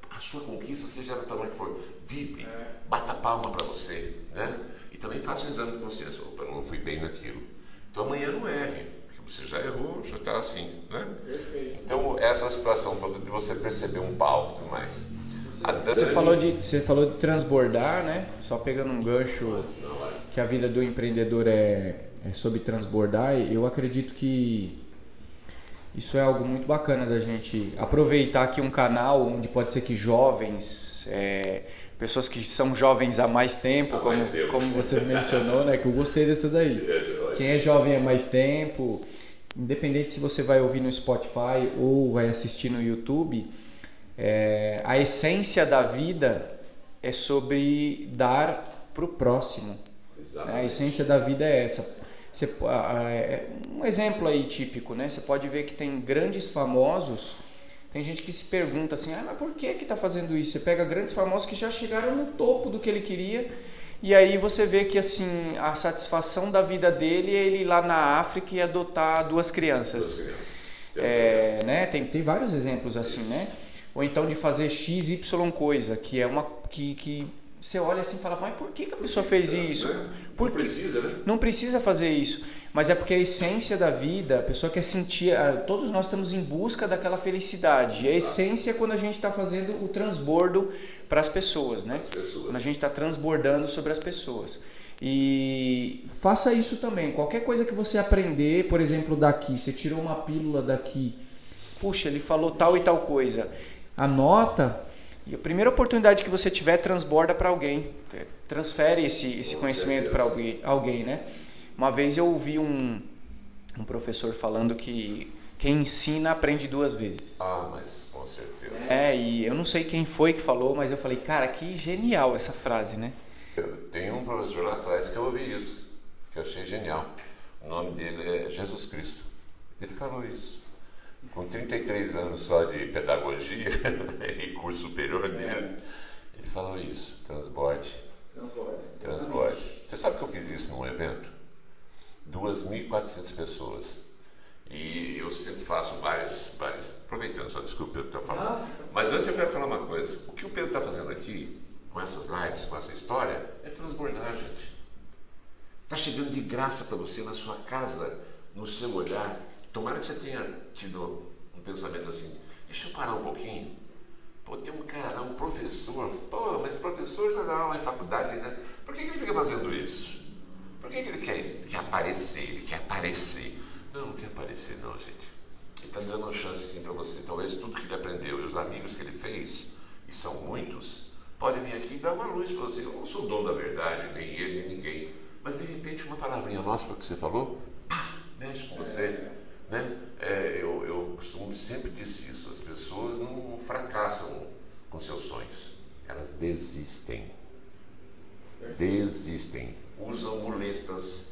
A sua conquista, seja do tamanho que for, vibre, é. bata palma para você, né? E também faça um exame de consciência. Opa, não fui bem naquilo. Então amanhã não erre, porque você já errou, já está assim, né? Perfeito. Então essa situação toda de você perceber um pau e tudo mais. Você falou, de, você falou de transbordar, né? Só pegando um gancho que a vida do empreendedor é, é sobre transbordar. Eu acredito que isso é algo muito bacana da gente aproveitar aqui um canal onde pode ser que jovens, é, pessoas que são jovens há mais tempo, como, como você mencionou, né? Que eu gostei dessa daí. Quem é jovem há mais tempo, independente se você vai ouvir no Spotify ou vai assistir no YouTube é, a essência da vida é sobre dar para o próximo. Exatamente. A essência da vida é essa. Você, é, um exemplo aí típico, né? Você pode ver que tem grandes famosos. Tem gente que se pergunta assim, ah, mas por que que está fazendo isso? Você pega grandes famosos que já chegaram no topo do que ele queria e aí você vê que assim a satisfação da vida dele é ele ir lá na África e adotar duas crianças. Duas crianças. É, né? Tem, tem vários exemplos assim, né? Ou então de fazer x, y coisa, que é uma que, que você olha assim e fala, mas por que, que a pessoa fez isso? Por não precisa, né? Não precisa fazer isso. Mas é porque a essência da vida, a pessoa quer sentir, todos nós estamos em busca daquela felicidade. E a essência é quando a gente está fazendo o transbordo para as pessoas, né? pessoas. Quando a gente está transbordando sobre as pessoas. E faça isso também. Qualquer coisa que você aprender, por exemplo, daqui, você tirou uma pílula daqui, puxa, ele falou tal e tal coisa anota e a primeira oportunidade que você tiver transborda para alguém, transfere esse, esse conhecimento para alguém, alguém, né? Uma vez eu ouvi um, um professor falando que quem ensina aprende duas vezes. Ah, mas com certeza. É, e eu não sei quem foi que falou, mas eu falei, cara, que genial essa frase, né? Eu tenho um professor lá atrás que eu ouvi isso, que eu achei genial. O nome dele é Jesus Cristo. Ele falou isso. Com 33 anos só de pedagogia e curso superior dele, é. ele falou isso, transborde. Transborde. Transborde. Você sabe que eu fiz isso num evento? 2.400 pessoas. E eu sempre faço várias, várias aproveitando só, desculpa eu estou falando. Ah, Mas antes eu quero falar uma coisa. O que o Pedro está fazendo aqui, com essas lives, com essa história, é transbordar, gente. Está chegando de graça para você na sua casa, no seu olhar. Tomara que você tenha tido um pensamento assim, deixa eu parar um pouquinho. Pô, tem um cara, um professor. Pô, mas professor já dá aula em faculdade, né? Por que, que ele fica fazendo isso? Por que, que ele quer, ele quer aparecer? Ele quer aparecer. Não, não quer aparecer não, gente. Ele está dando uma chance sim para você. Talvez tudo que ele aprendeu e os amigos que ele fez, e são muitos, podem vir aqui e dar uma luz para você. Eu não sou dono da verdade, nem ele, nem ninguém. Mas de repente uma palavrinha nossa que você falou, pá, mexe com você. Né? É, eu, eu costumo sempre disse isso, as pessoas não fracassam com seus sonhos, elas desistem. Desistem, usam muletas.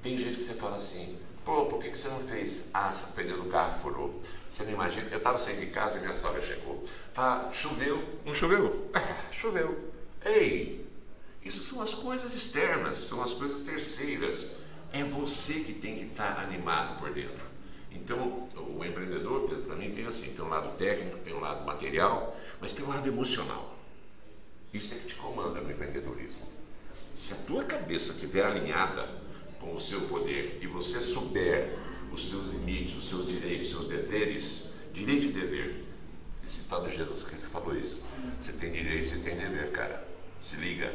Tem gente que você fala assim, Pô, por que, que você não fez? Ah, o pneu do carro furou. Você não imagina? Eu estava saindo de casa e minha sogra chegou. Ah, choveu. Não choveu? Ah, choveu. Ei, isso são as coisas externas, são as coisas terceiras. É você que tem que estar tá animado por dentro. Então, o empreendedor, para mim, tem assim: tem um lado técnico, tem um lado material, mas tem um lado emocional. Isso é que te comanda no empreendedorismo. Se a tua cabeça estiver alinhada com o seu poder e você souber os seus limites, os seus direitos, os seus deveres, direito e dever. Esse tal de Jesus Cristo falou isso. Você tem direito, você tem dever, cara. Se liga.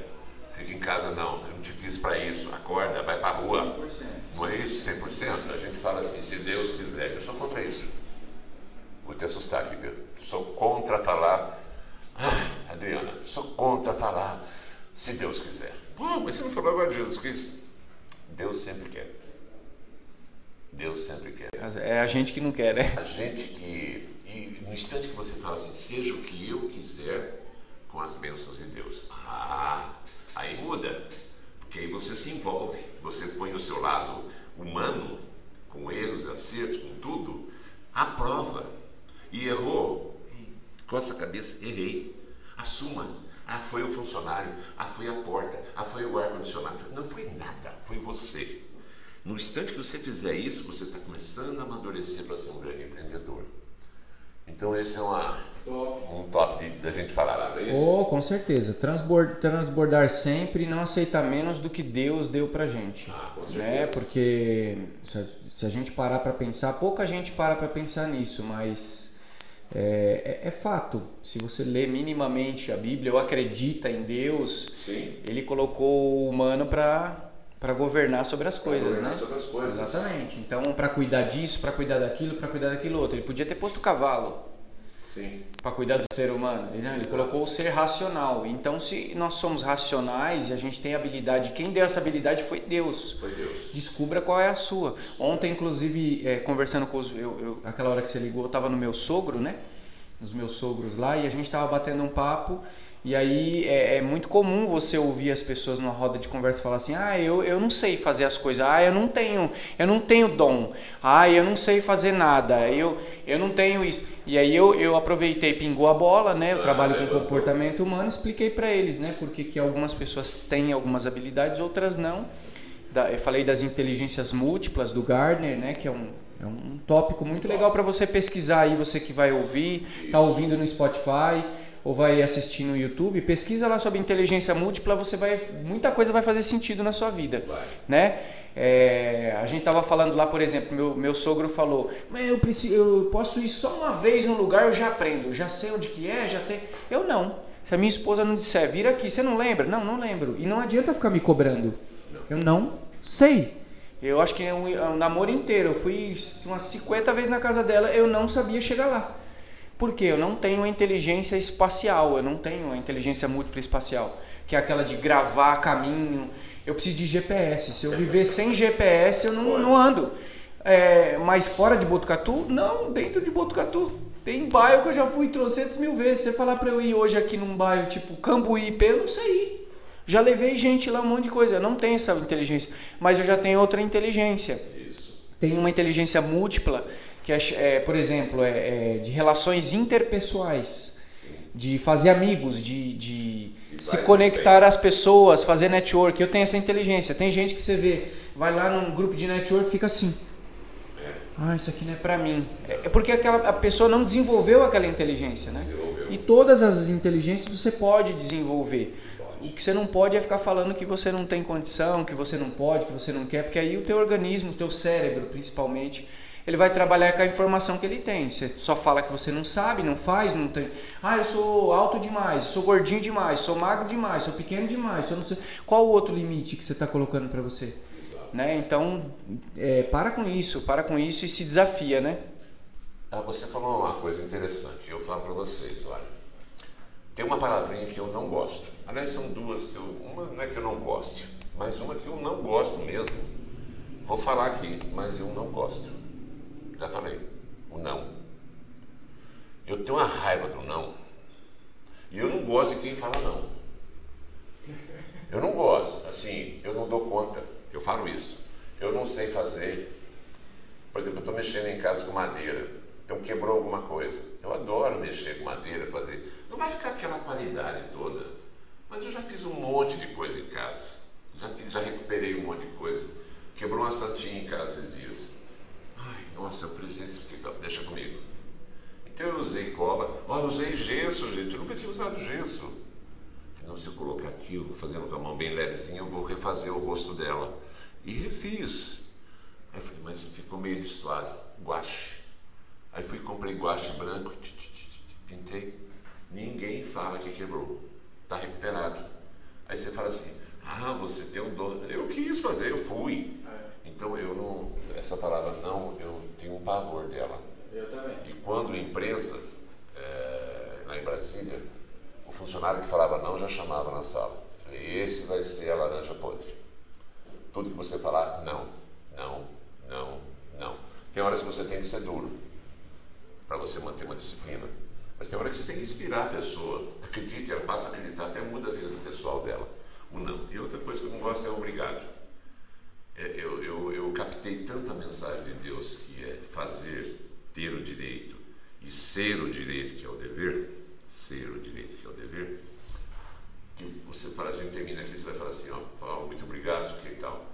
Fica em casa não, eu não te fiz para isso. Acorda, vai para a rua. 100%. Não é isso 100%? A gente fala assim, se Deus quiser. Eu sou contra isso. Vou te assustar aqui, Pedro. Sou contra falar. Ah, Adriana, sou contra falar se Deus quiser. Oh, mas você não falou agora de Jesus Cristo? Deus sempre quer. Deus sempre quer. É a gente que não quer, né? A gente que. E no instante que você fala assim, seja o que eu quiser com as bênçãos de Deus. Ah, aí muda. Porque aí você se envolve, você põe o seu lado humano, com erros, acertos, com tudo, à prova. E errou, e coça a cabeça, errei. Assuma. Ah, foi o funcionário. Ah, foi a porta. Ah, foi o ar-condicionado. Não foi nada, foi você. No instante que você fizer isso, você está começando a amadurecer para ser um grande empreendedor. Então esse é uma, um top da gente falar, não é isso? Oh, com certeza. Transbordar, transbordar sempre e não aceitar menos do que Deus deu pra gente. Ah, com né? certeza. Né? Porque se a, se a gente parar para pensar, pouca gente para para pensar nisso, mas é, é, é, fato. Se você lê minimamente a Bíblia ou acredita em Deus, Sim. ele colocou o humano para para governar sobre as coisas, né? Sobre as coisas. Exatamente. Então, para cuidar disso, para cuidar daquilo, para cuidar daquilo outro, ele podia ter posto o cavalo. Para cuidar do ser humano. Ele, ele colocou o ser racional. Então, se nós somos racionais e a gente tem habilidade, quem deu essa habilidade foi Deus. Foi Deus. Descubra qual é a sua. Ontem, inclusive, é, conversando com os. Eu, eu, aquela hora que você ligou, eu estava no meu sogro, né? Nos meus sogros lá, e a gente estava batendo um papo. E aí é, é, muito comum você ouvir as pessoas numa roda de conversa falar assim: "Ah, eu, eu não sei fazer as coisas. Ah, eu não tenho, eu não tenho dom. Ah, eu não sei fazer nada. Eu eu não tenho isso". E aí eu, eu aproveitei, pingou a bola, né? Eu trabalho com comportamento humano, expliquei para eles, né? Porque que algumas pessoas têm algumas habilidades, outras não. Eu falei das inteligências múltiplas do Gardner, né? Que é um é um tópico muito legal para você pesquisar aí, você que vai ouvir, tá ouvindo no Spotify ou vai assistir no YouTube, pesquisa lá sobre inteligência múltipla, você vai muita coisa vai fazer sentido na sua vida, vai. né? É, a gente tava falando lá, por exemplo, meu, meu sogro falou, eu, preciso, eu posso ir só uma vez no lugar, eu já aprendo, já sei onde que é, já tem. Eu não. Se a minha esposa não disser, vira aqui, você não lembra? Não, não lembro. E não adianta ficar me cobrando. Eu não sei. Eu acho que é um, é um namoro inteiro. Eu fui umas 50 vezes na casa dela, eu não sabia chegar lá. Porque eu não tenho a inteligência espacial, eu não tenho a inteligência múltipla espacial, que é aquela de gravar caminho. Eu preciso de GPS. Se eu viver sem GPS, eu não, não ando. É, mas fora de Botucatu? Não, dentro de Botucatu. Tem bairro que eu já fui trocentos mil vezes. Você falar para eu ir hoje aqui num bairro tipo Cambuípe, eu não sei ir. Já levei gente lá, um monte de coisa. Eu não tenho essa inteligência. Mas eu já tenho outra inteligência. Isso. Tenho uma inteligência múltipla que é, é por exemplo, é, é, de relações interpessoais, de fazer amigos, de, de se conectar às pessoas, fazer network. Eu tenho essa inteligência. Tem gente que você vê, vai lá num grupo de network e fica assim. É. Ah, isso aqui não é pra mim. É porque aquela, a pessoa não desenvolveu aquela inteligência, né? E todas as inteligências você pode desenvolver. O que você não pode é ficar falando que você não tem condição, que você não pode, que você não quer, porque aí o teu organismo, o teu cérebro principalmente, ele vai trabalhar com a informação que ele tem. Você só fala que você não sabe, não faz, não tem. Ah, eu sou alto demais, sou gordinho demais, sou magro demais, sou pequeno demais, sou não sei. Qual o outro limite que você está colocando para você? Né? Então, é, para com isso, para com isso e se desafia, né? Ah, você falou uma coisa interessante. Eu falo para vocês, olha. Tem uma palavrinha que eu não gosto. Aliás, são duas que eu. Uma não é que eu não goste, mas uma que eu não gosto mesmo. Vou falar aqui, mas eu não gosto. Já falei. O não. Eu tenho uma raiva do não. E eu não gosto de quem fala não. Eu não gosto. Assim, eu não dou conta. Eu falo isso. Eu não sei fazer. Por exemplo, eu estou mexendo em casa com madeira. Então quebrou alguma coisa. Eu adoro mexer com madeira, fazer. Não vai ficar aquela qualidade toda. Mas eu já fiz um monte de coisa em casa. Já fiz, já recuperei um monte de coisa. Quebrou uma santinha em casa esses dias. Nossa, eu preciso tá, deixa comigo. Então eu usei cola. Olha, usei gesso, gente. Eu nunca tinha usado gesso. Não, se eu colocar aqui, eu vou fazendo com a mão bem levezinha, eu vou refazer o rosto dela. E refiz. Aí eu falei, mas ficou meio destoado. Guache. Aí fui comprei guache branco, pintei. Ninguém fala que quebrou. Está recuperado. Aí você fala assim, ah, você tem um dom. Eu quis fazer, eu fui. Então eu não. Essa palavra não, eu tenho um pavor dela. Eu também. E quando empresa, é, lá em Brasília, o funcionário que falava não já chamava na sala. Falei, esse vai ser a laranja podre. Tudo que você falar, não, não, não, não. Tem horas que você tem que ser duro para você manter uma disciplina. Mas tem hora que você tem que inspirar a pessoa. Acredite, ela passa a acreditar, até muda a vida do pessoal dela. O não. E outra coisa que eu não gosto é obrigado. É, eu, eu, eu captei tanta mensagem de Deus que é fazer, ter o direito e ser o direito, que é o dever, ser o direito, que é o dever, que você fala, a gente termina aqui, você vai falar assim, ó, Paulo, muito obrigado, que tal.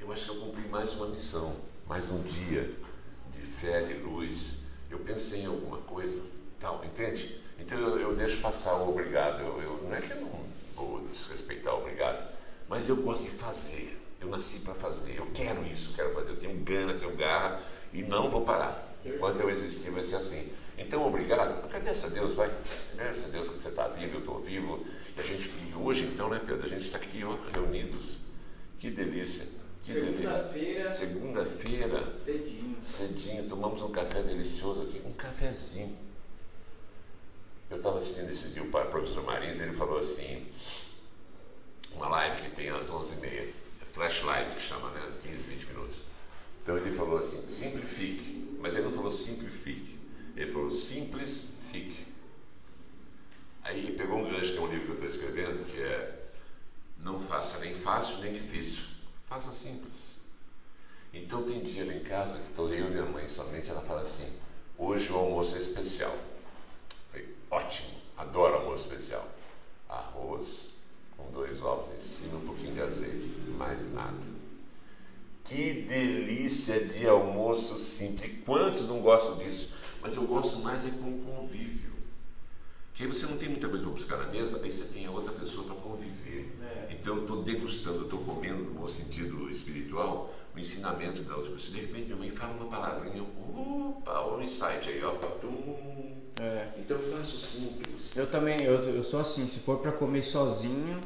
Eu acho que eu cumpri mais uma missão, mais um dia de fé, de luz, eu pensei em alguma coisa, tal, entende? Então eu, eu deixo passar o obrigado. Eu, eu, não é que eu não vou desrespeitar o obrigado, mas eu gosto de fazer. Eu nasci para fazer. Eu quero isso, quero fazer. Eu tenho gana, tenho garra e não vou parar. Enquanto eu existir, vai ser assim. Então, obrigado. Agradeça a Deus, vai. Agradeça a Deus que você está vivo, eu estou vivo. E, a gente, e hoje, então, né, Pedro? A gente está aqui ó, reunidos. Que delícia. Segunda-feira. Segunda-feira. Cedinho. Cedinho, tomamos um café delicioso aqui. Um cafezinho. Eu estava assistindo esse dia o professor Marins, ele falou assim, uma live que tem às 11h30, é flash live que chama, né? 15, 20 minutos. Então ele falou assim, simplifique, mas ele não falou simplifique, ele falou simples fique. Aí ele pegou um gancho, que é um livro que eu estou escrevendo, que é Não faça nem fácil nem difícil Faça simples. Então tem dia lá em casa que estou e minha mãe somente, ela fala assim, hoje o almoço é especial. Falei, ótimo, adoro almoço especial. Arroz com dois ovos em cima, um pouquinho de azeite, mais nada. Que delícia de almoço simples. Quantos não gostam disso? Mas eu gosto mais é com o convívio. Que aí você não tem muita coisa para buscar na mesa, aí você tem a outra pessoa para conviver. É. Então eu estou degustando, eu estou comendo, no sentido espiritual, o ensinamento da outra pessoa. De repente minha mãe fala uma palavrinha, opa, um insight aí, ó. É. Então eu faço simples. Eu também, eu, eu sou assim, se for para comer sozinho,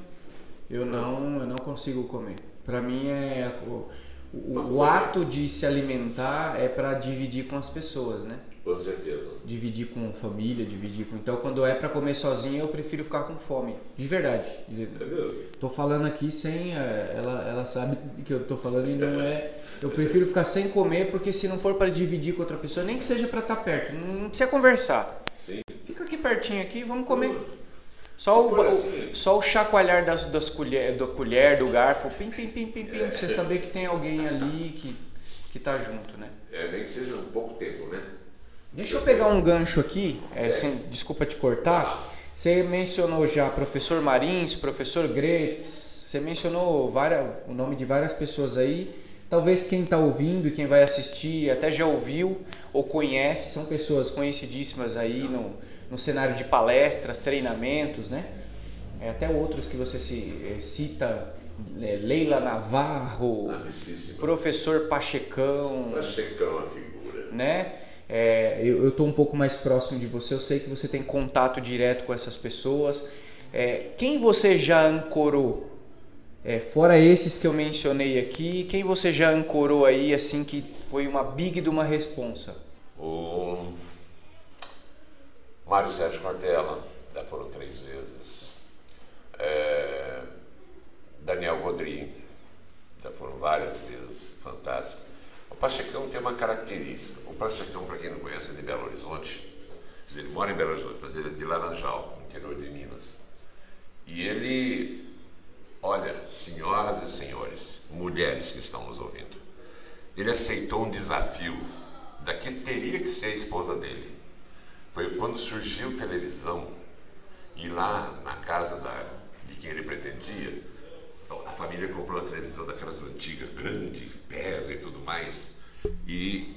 eu não, eu não consigo comer. Para mim é o, o, o ato de se alimentar é para dividir com as pessoas, né? Com certeza. Dividir com família, dividir com. Então, quando é para comer sozinho, eu prefiro ficar com fome. De verdade. É mesmo? Tô falando aqui sem. É, ela, ela sabe que eu tô falando e não é. Eu prefiro ficar sem comer porque se não for para dividir com outra pessoa, nem que seja para estar tá perto, não precisa conversar. Sim. Fica aqui pertinho aqui, vamos comer. Só o, assim. só o chacoalhar das, das colher, da colher, do garfo, pim, pim, pim, pim, pim, é. você saber que tem alguém ali que que tá junto, né? É, nem que seja um pouco tempo, né? Deixa eu pegar um gancho aqui, é, sem, desculpa te cortar. Você mencionou já professor Marins, professor Gretz, você mencionou várias, o nome de várias pessoas aí. Talvez quem está ouvindo e quem vai assistir até já ouviu ou conhece, são pessoas conhecidíssimas aí no, no cenário de palestras, treinamentos, né? É, até outros que você se, é, cita, é, Leila Navarro, Amicíssima. professor Pachecão, Pachecão, a figura. né? É, eu estou um pouco mais próximo de você, eu sei que você tem contato direto com essas pessoas. É, quem você já ancorou? É, fora esses que eu mencionei aqui, quem você já ancorou aí, assim, que foi uma big de uma responsa? O Mário Sérgio Cortella, já foram três vezes. É, Daniel Godry, já foram várias vezes, fantástico. O Pachecão tem uma característica. O Pachecão, para quem não conhece, é de Belo Horizonte. Ele mora em Belo Horizonte, mas ele é de Laranjal, interior de Minas. E ele, olha, senhoras e senhores, mulheres que estão nos ouvindo, ele aceitou um desafio da que teria que ser a esposa dele. Foi quando surgiu televisão e lá na casa da, de quem ele pretendia, a família comprou uma televisão daquelas antigas, grande, pesa e tudo mais, e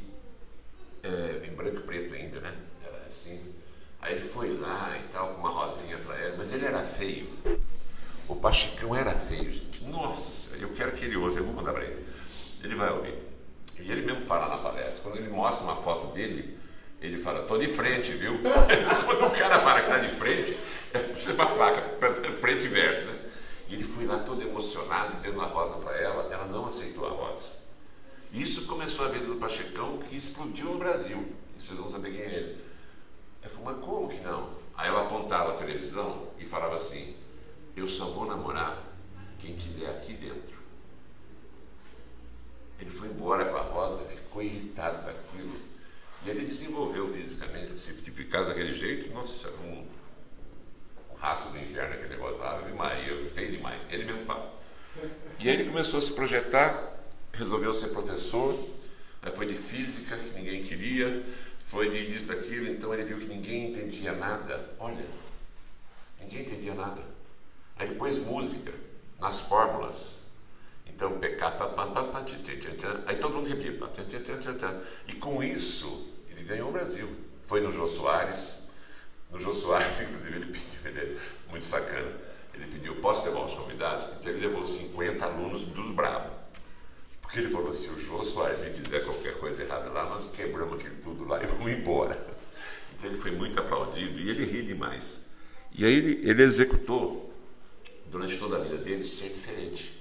é, em branco e preto ainda, né? Era assim. Aí ele foi lá e tal, com uma rosinha para ela, mas ele era feio. O Pachicão era feio, gente. Nossa eu quero que ele ouça, eu vou mandar para ele. Ele vai ouvir. E ele mesmo fala na palestra, quando ele mostra uma foto dele, ele fala, tô de frente, viu? quando o cara fala que tá de frente, é precisa uma placa, frente e verso, né? E ele foi lá todo emocionado, dando a rosa para ela, ela não aceitou a rosa. Isso começou a vida do Pachecão, que explodiu no Brasil. Vocês vão saber quem é ele. Eu falei, mas como que não? Aí ela apontava a televisão e falava assim, eu só vou namorar quem tiver aqui dentro. Ele foi embora com a rosa, ficou irritado com aquilo. E ele desenvolveu fisicamente, se ficasse daquele jeito, nossa, um, um rastro do inferno aquele negócio lá, Ave Maria, feio demais. Ele mesmo fala. E ele começou a se projetar, resolveu ser professor, aí foi de física, que ninguém queria, foi de disso, daquilo, então ele viu que ninguém entendia nada. Olha, ninguém entendia nada. Aí depois música, nas fórmulas. Então, PK, aí todo mundo repetia. E com isso, ele ganhou o Brasil. Foi no Jô Soares. No Jô Soares, inclusive, ele pediu, ele é muito sacana. Ele pediu, posso levar os convidados? Então ele levou 50 alunos dos bravos. Porque ele falou, se o Jô Soares me fizer qualquer coisa errada lá, nós quebramos aquilo tudo lá e vamos embora. Então ele foi muito aplaudido e ele ri demais. E aí ele, ele executou, durante toda a vida dele, ser diferente.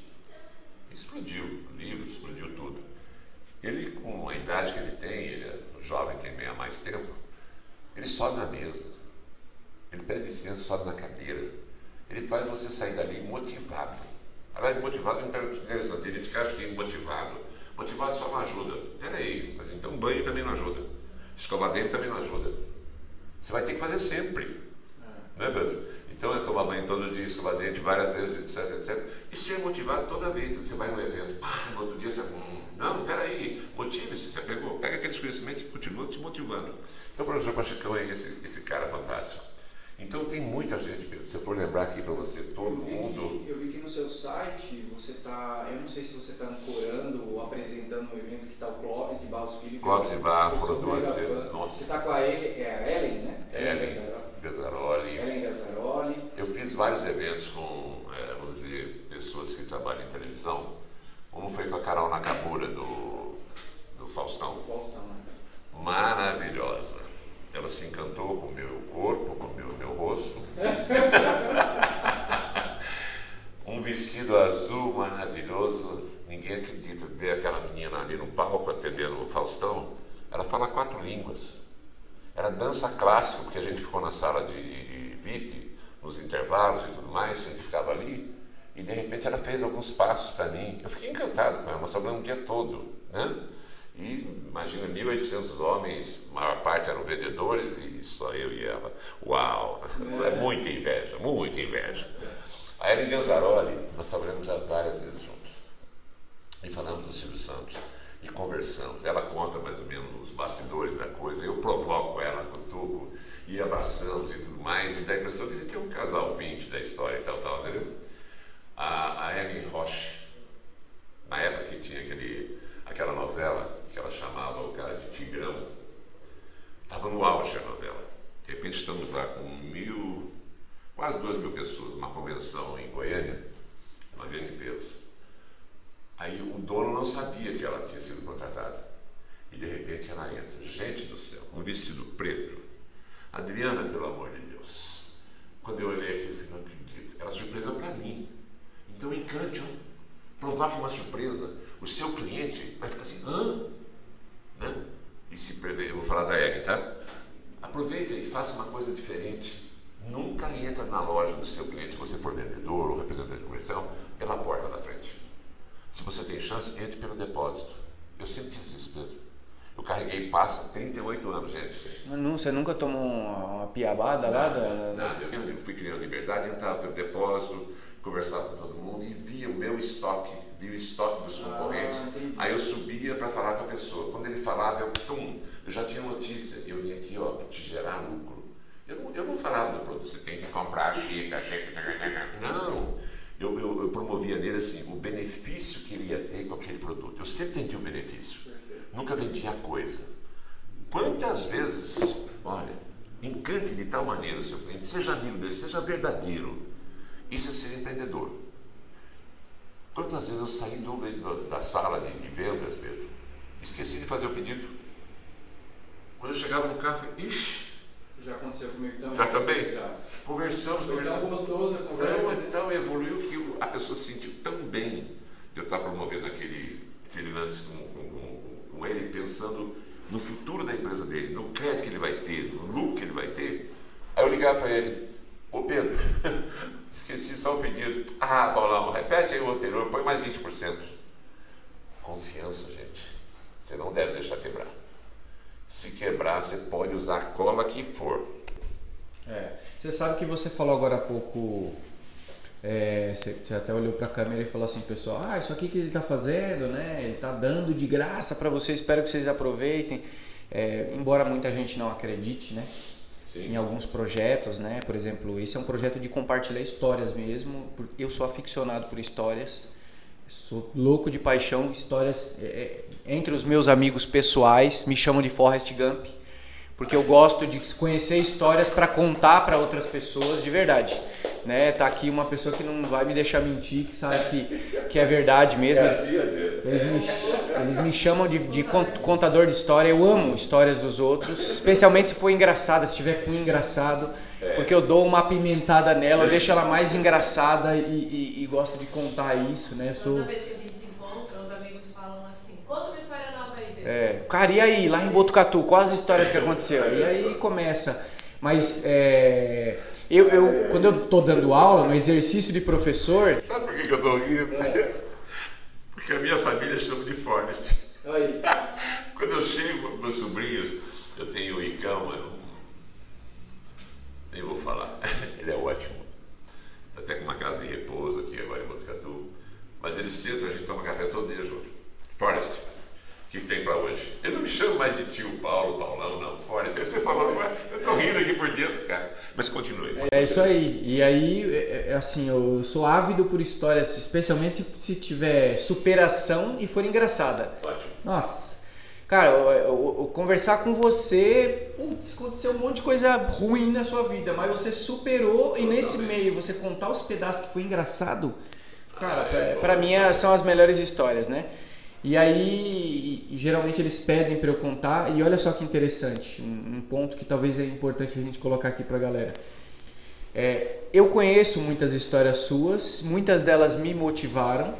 Explodiu livro, explodiu tudo. Ele, com a idade que ele tem, ele é jovem, tem meio mais tempo, ele sobe na mesa, ele pede licença, sobe na cadeira, ele faz você sair dali motivado. Aliás, motivado é interessante, tem gente que acha que é motivado. Motivado só não ajuda. Peraí, mas então banho também não ajuda. Escovar dente também não ajuda. Você vai ter que fazer sempre. Né, Pedro? Então é tomar banho todo dia, escovar dente várias vezes, etc, etc. E ser motivado toda vez. Você vai no evento, pá, no outro dia você. Não, peraí, motive-se. Você pegou, pega aqueles conhecimentos e continua te motivando. Então o professor Pachicão é esse, esse cara fantástico. Então tem muita gente, Pedro. Se eu for lembrar aqui para você, todo eu mundo. Que, eu vi que no seu site você está, eu não sei se você está ancorando ou apresentando um evento que está o Clóvis de Barros Filho. Clóvis de Barros, foram duas vezes. Nossa. Você está com a Ellen, é a Ellen, né? Ellen. Ellen Gazzaroli. Fiz vários eventos com, é, vamos dizer, pessoas que trabalham em televisão. Um foi com a Carol Nakabura, do, do Faustão. Faustão, né? Maravilhosa. Ela se encantou com o meu corpo, com o meu, meu rosto. um vestido azul maravilhoso. Ninguém acredita ver aquela menina ali no palco atendendo o Faustão. Ela fala quatro línguas. Era dança clássica, porque a gente ficou na sala de, de VIP, nos intervalos e tudo mais, gente ficava ali. E de repente ela fez alguns passos para mim. Eu fiquei encantado com ela, nós trabalhamos o dia todo. Né? E imagina 1.800 homens, a maior parte eram vendedores e só eu e ela. Uau! É muita inveja, muita inveja. A Ellen Ganzaroli, nós trabalhamos já várias vezes juntos. E falamos do Silvio Santos. e conversamos. Ela conta mais ou menos os bastidores da coisa, eu provoco ela, cutuco, e abraçamos e tudo mais, e dá a impressão que a gente é um casal 20 da história e tal, tal, entendeu? A, a Ellen Roche, na época que tinha aquele, aquela novela que ela chamava o cara de Tigrão, estava no auge a novela. De repente estamos lá com mil, quase duas mil pessoas, uma convenção em Goiânia, uma grande empresa. Aí o dono não sabia que ela tinha sido contratada. E de repente ela entra. Gente do céu, um vestido preto. Adriana, pelo amor de Deus. Quando eu olhei aqui, eu falei, não acredito. Era surpresa para mim. Então encante, ó. Provar uma surpresa. O seu cliente vai ficar assim, hã? Né? E se prever, eu vou falar da Egg, tá? Aproveita e faça uma coisa diferente. Nunca entra na loja do seu cliente, se você for vendedor ou representante comercial, pela porta da frente. Se você tem chance, entre pelo depósito. Eu sempre fiz isso, Pedro. Eu carreguei passa 38 anos, gente. Não, você nunca tomou uma piabada lá? Da, Nada, eu fui criando liberdade, entrava pelo depósito, conversava com todo mundo e via o meu estoque, via o estoque dos concorrentes. Ah, Aí eu subia para falar com a pessoa. Quando ele falava, eu, pum, eu já tinha notícia. Eu vim aqui ó, para te gerar lucro. Eu não, eu não falava do produto, você tem que comprar chica, chica, não. Eu, eu, eu, promovia nele assim, o benefício que ele ia ter com aquele produto. Eu sempre entendi o benefício. Nunca vendia coisa. Quantas vezes, olha, encante de tal maneira o seu cliente, seja amigo dele, seja verdadeiro. Isso é ser empreendedor. Quantas vezes eu saí do, do, da sala de, de vendas, Pedro, esqueci de fazer o pedido. Quando eu chegava no carro, eu falei, ixi, já aconteceu comigo também. Já também? Já. Conversamos, Foi conversamos. tão gostoso a conversa. Então, então evoluiu que a pessoa se sentiu tão bem de eu estar promovendo aquele, aquele lance com, com, ele, pensando no futuro da empresa dele, no crédito que ele vai ter, no lucro que ele vai ter. Aí eu ligava para ele, ô Pedro, esqueci só o pedido. Ah, Paulão, repete aí o anterior, põe mais 20%. Confiança, gente. Você não deve deixar quebrar. Se quebrar, você pode usar a cola que for. É. Você sabe que você falou agora há pouco. É, você, até olhou para a câmera e falou assim, pessoal, ah, isso aqui que ele está fazendo, né? Ele está dando de graça para vocês, espero que vocês aproveitem. É, embora muita gente não acredite, né? Sim. Em alguns projetos, né? Por exemplo, esse é um projeto de compartilhar histórias mesmo. Eu sou aficionado por histórias. Sou louco de paixão, histórias é, entre os meus amigos pessoais me chamam de Forrest Gump, porque eu gosto de conhecer histórias para contar para outras pessoas de verdade. Né? Tá aqui uma pessoa que não vai me deixar mentir, que sabe que, que é verdade mesmo. Eles me, eles me chamam de, de contador de história. Eu amo histórias dos outros, especialmente se for engraçada, se tiver com engraçado, porque eu dou uma apimentada nela, eu deixo ela mais engraçada e, e, e gosto de contar isso, né? Eu sou... Toda vez que a gente se encontra, os amigos falam assim: conta uma história nova aí, Pedro. É, cara, e aí, lá em Botucatu, quais as histórias que aconteceu? E aí começa. Mas é, eu, eu, quando eu tô dando aula, no exercício de professor. Sabe por que, que eu tô rindo? É. Porque a minha família chama de Forrest. Aí. quando eu chego com meus sobrinhos, eu tenho o Icão, um... nem vou falar, ele é ótimo. Está até com uma casa de repouso aqui agora em Botucatu. Mas ele sentam, a gente toma café todo dia junto. Forrest, que, tem para hoje? Eu não me chamo mais de tio Paulo, Paulão, não. Aí você falou, eu tô rindo aqui por dentro, cara. Mas continue. É isso aí. E aí, assim, eu sou ávido por histórias, especialmente se, se tiver superação e for engraçada. Ótimo. Nossa. Cara, eu, eu, eu, conversar com você, putz, aconteceu um monte de coisa ruim na sua vida, mas você superou e nesse meio você contar os pedaços que foi engraçado, cara, ah, é, para mim são as melhores histórias, né? E aí, geralmente eles pedem para eu contar, e olha só que interessante, um, um, ponto que talvez é importante a gente colocar aqui pra galera. É, eu conheço muitas histórias suas, muitas delas me motivaram,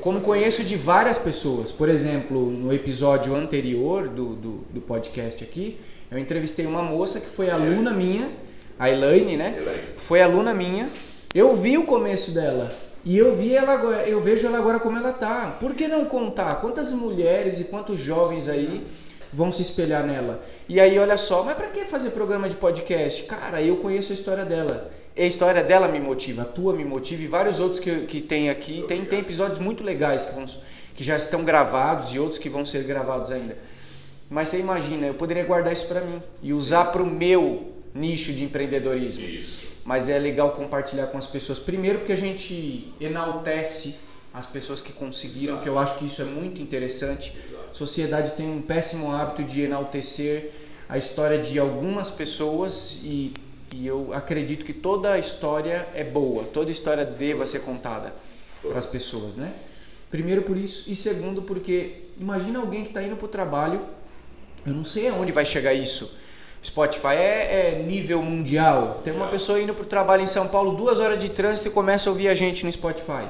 como conheço de várias pessoas. Por exemplo, no episódio anterior do, do, do podcast aqui, eu entrevistei uma moça que foi aluna minha, a Elaine, né? Foi aluna minha. Eu vi o começo dela. E eu vi ela agora, eu vejo ela agora como ela tá. Por que não contar? Quantas mulheres e quantos jovens aí vão se espelhar nela? E aí olha só, mas para que fazer programa de podcast? Cara, eu conheço a história dela. A história dela me motiva, a tua me motiva e vários outros que, que tem aqui. Tem, tem episódios muito legais que vão, que já estão gravados e outros que vão ser gravados ainda. Mas você imagina, eu poderia guardar isso para mim e usar para o meu nicho de empreendedorismo. Isso. Mas é legal compartilhar com as pessoas. Primeiro porque a gente enaltece as pessoas que conseguiram, que eu acho que isso é muito interessante. A sociedade tem um péssimo hábito de enaltecer a história de algumas pessoas e, e eu acredito que toda história é boa, toda história deva ser contada para as pessoas, né? Primeiro por isso e segundo porque imagina alguém que está indo para o trabalho, eu não sei aonde vai chegar isso. Spotify é, é nível mundial. Tem uma pessoa indo para o trabalho em São Paulo, duas horas de trânsito e começa a ouvir a gente no Spotify.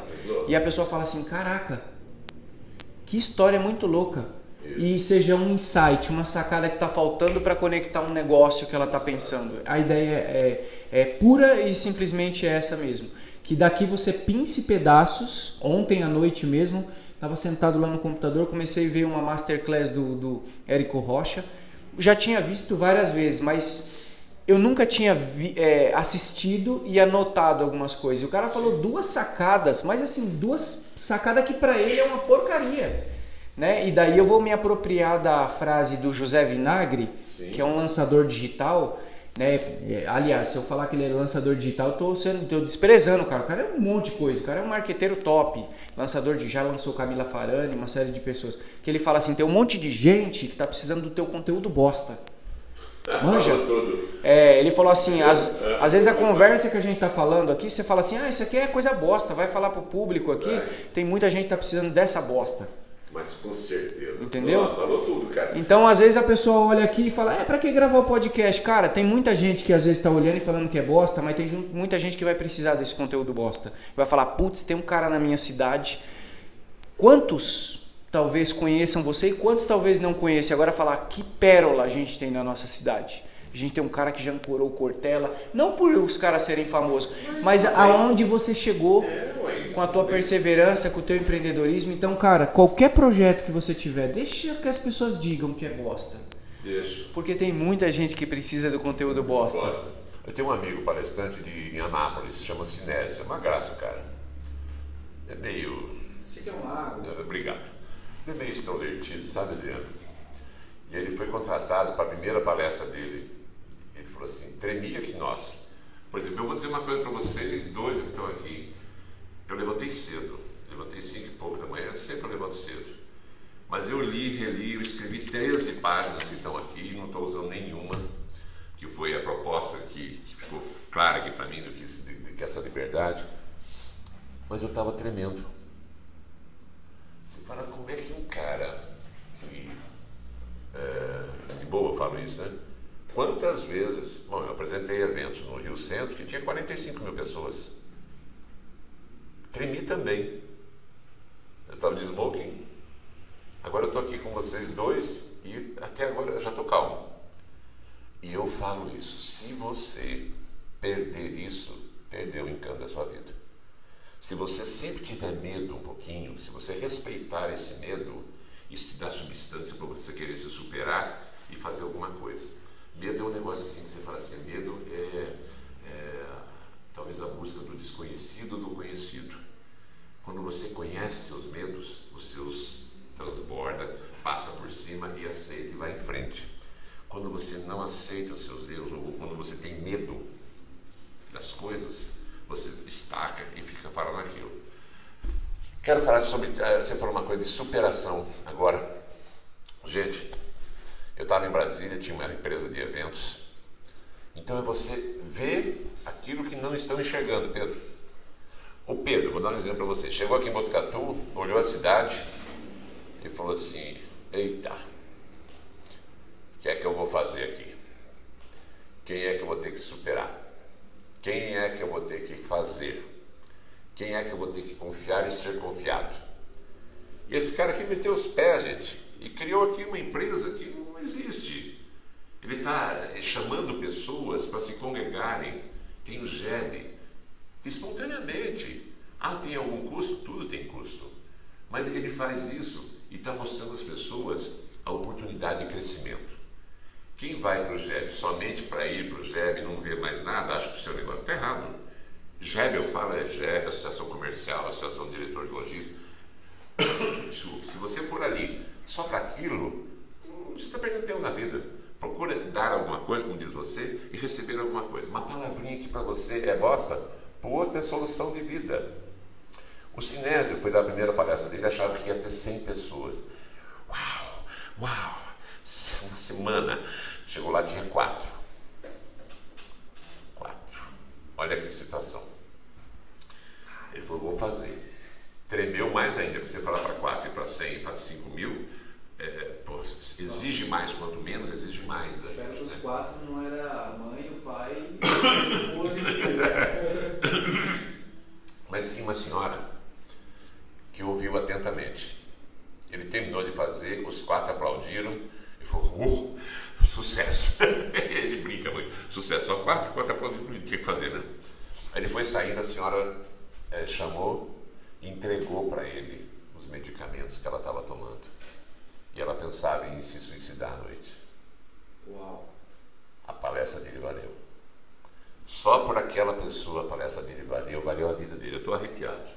E a pessoa fala assim: Caraca, que história muito louca. E seja um insight, uma sacada que está faltando para conectar um negócio que ela está pensando. A ideia é, é pura e simplesmente essa mesmo. Que daqui você pince pedaços. Ontem à noite mesmo, estava sentado lá no computador, comecei a ver uma masterclass do, do Érico Rocha já tinha visto várias vezes, mas eu nunca tinha vi, é, assistido e anotado algumas coisas. O cara falou duas sacadas, mas assim, duas sacadas que para ele é uma porcaria. Né? E daí eu vou me apropriar da frase do José Vinagre, Sim. que é um lançador digital. Né? É, aliás, se eu falar que ele é lançador digital, eu tô, sendo, tô desprezando o cara. O cara é um monte de coisa. O cara é um marqueteiro top. Lançador de já lançou Camila Farani, uma série de pessoas. Que ele fala assim: tem um monte de gente que tá precisando do teu conteúdo bosta. Manja? É, ele falou assim: às, às vezes a conversa que a gente tá falando aqui, você fala assim: ah, isso aqui é coisa bosta, vai falar pro público aqui. Tem muita gente que tá precisando dessa bosta. Mas com certeza. Entendeu? Falou, cara. Então, às vezes a pessoa olha aqui e fala: É, pra que gravar o podcast? Cara, tem muita gente que às vezes tá olhando e falando que é bosta, mas tem muita gente que vai precisar desse conteúdo bosta. Vai falar: Putz, tem um cara na minha cidade. Quantos talvez conheçam você e quantos talvez não conheçam? Agora, falar: Que pérola a gente tem na nossa cidade. A gente tem um cara que já ancorou o Cortella, não por os caras serem famosos, mas aonde você chegou com a tua perseverança, com o teu empreendedorismo. Então, cara, qualquer projeto que você tiver, deixa que as pessoas digam que é bosta. Deixa. Porque tem muita gente que precisa do conteúdo bosta. Eu tenho um amigo palestrante de, em Anápolis, chama Sinésio. É uma graça, cara. É meio. Fica um lago. Obrigado. Ele é meio extrovertido, sabe, Adriano? E ele foi contratado para a primeira palestra dele. Ele falou assim: tremia que nós. Por exemplo, eu vou dizer uma coisa para vocês, dois que estão aqui. Eu levantei cedo, levantei cinco e pouco da manhã, sempre eu levanto cedo. Mas eu li, reli, eu escrevi 13 páginas que estão aqui, não estou usando nenhuma, que foi a proposta que, que ficou clara aqui para mim do que, de, de, que essa liberdade. Mas eu estava tremendo. Você fala, como é que um cara que. É, de boa eu falo isso, né? Quantas vezes. Bom, eu apresentei eventos no Rio Centro que tinha 45 mil pessoas. Tremi também. Eu estava de smoking. Agora eu estou aqui com vocês dois e até agora eu já estou calmo. E eu falo isso. Se você perder isso, perdeu o encanto da sua vida. Se você sempre tiver medo um pouquinho, se você respeitar esse medo, isso te dá substância para você querer se superar e fazer alguma coisa. Medo é um negócio assim que você fala assim, medo é, é talvez a busca do desconhecido do conhecido. Quando você conhece seus medos, você os transborda, passa por cima e aceita e vai em frente. Quando você não aceita seus erros ou quando você tem medo das coisas, você estaca e fica parado naquilo. Quero falar sobre. Eh, você falou uma coisa de superação agora. Gente, eu estava em Brasília, tinha uma empresa de eventos. Então é você ver aquilo que não estão enxergando, Pedro. O Pedro, vou dar um exemplo para você. Chegou aqui em Botucatu, olhou a cidade e falou assim: Eita, o que é que eu vou fazer aqui? Quem é que eu vou ter que superar? Quem é que eu vou ter que fazer? Quem é que eu vou ter que confiar e ser confiado? E esse cara aqui meteu os pés, gente, e criou aqui uma empresa que existe. Ele está chamando pessoas para se congregarem. Tem o GEB, espontaneamente. Ah, tem algum custo? Tudo tem custo. Mas ele faz isso e está mostrando às pessoas a oportunidade de crescimento. Quem vai para o GEB somente para ir para o GEB e não ver mais nada, acha que o seu negócio está errado. GEB, eu falo, é GEB, Associação Comercial, Associação de Diretor de Logística. se você for ali só para aquilo, você está perdendo tempo na vida. Procura dar alguma coisa, como diz você, e receber alguma coisa. Uma palavrinha que para você é bosta, para o outro é solução de vida. O Sinésio foi da primeira palestra dele, achava que ia ter 100 pessoas. Uau, uau, uma semana. Chegou lá, tinha quatro. Quatro. Olha que situação. Ele falou, vou fazer. Tremeu mais ainda, porque você falar para quatro e para cem, para cinco mil, é, pô, exige mais, quanto menos, exige mais da gente. que os Né? quatro não era a mãe, o pai, a esposa e o. Mas tinha uma senhora que ouviu atentamente. Ele terminou de fazer, os quatro aplaudiram e falou: uh, sucesso! ele brinca muito: sucesso, só quatro, quatro aplaudiram, ele tinha que fazer, né? Aí ele foi saindo, a senhora eh, chamou e entregou para ele os medicamentos que ela estava tomando. E ela pensava em se suicidar à noite. Uau. A palestra dele valeu. Só por aquela pessoa a palestra dele valeu, valeu a vida dele. Eu estou arrepiado.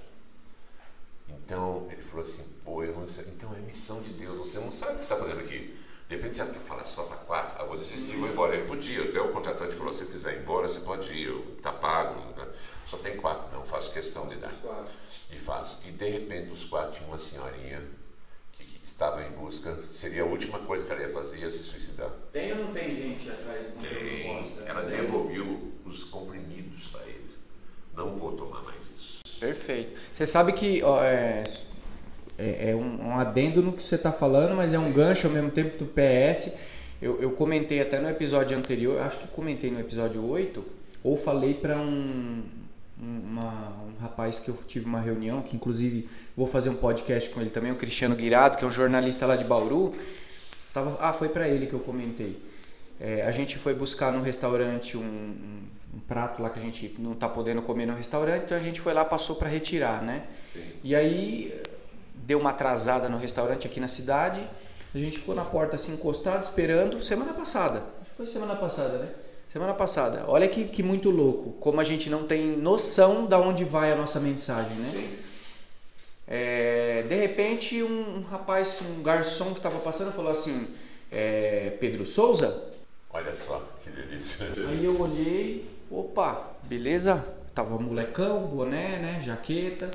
Então ele falou assim: pô, eu não sei. Então é missão de Deus, você não sabe o que você está fazendo aqui. De repente você fala só para quatro, ah, vou desistir, vou embora. Ele podia, até o contratante falou: se quiser ir embora, você pode ir, está pago. né? Só tem quatro, não, faço questão de dar. E faz. E de repente os quatro tinham uma senhorinha estava em busca, seria a última coisa que ela ia fazer, ia se suicidar. Tem ou não tem gente atrás do Tem. proposta? Ela devolveu os comprimidos para ele. Não vou tomar mais isso. Perfeito. Você sabe que ó, é, é, é um, um adendo no que você está falando, mas é um gancho ao mesmo tempo do PS. Eu, eu comentei até no episódio anterior, acho que comentei no episódio 8, ou falei para um, um- uma- um rapaz que eu tive uma reunião, que inclusive vou fazer um podcast com ele também, o Cristiano Guirado, que é um jornalista lá de Bauru. Tava, ah, foi para ele que eu comentei. É, a gente foi buscar no restaurante um, um- um prato lá que a gente não tá podendo comer no restaurante, então a gente foi lá, passou para retirar, né? E aí deu uma atrasada no restaurante aqui na cidade. A gente ficou na porta assim encostado, esperando. Semana passada. Foi semana passada, né? Semana passada. Olha que, que muito louco. Como a gente não tem noção da onde vai a nossa mensagem, né? É, de repente, um, um rapaz, um garçom que estava passando falou assim: é, Pedro Souza? Olha só que delícia. Aí eu olhei, opa, beleza? Tava molecão, boné, né? Jaqueta.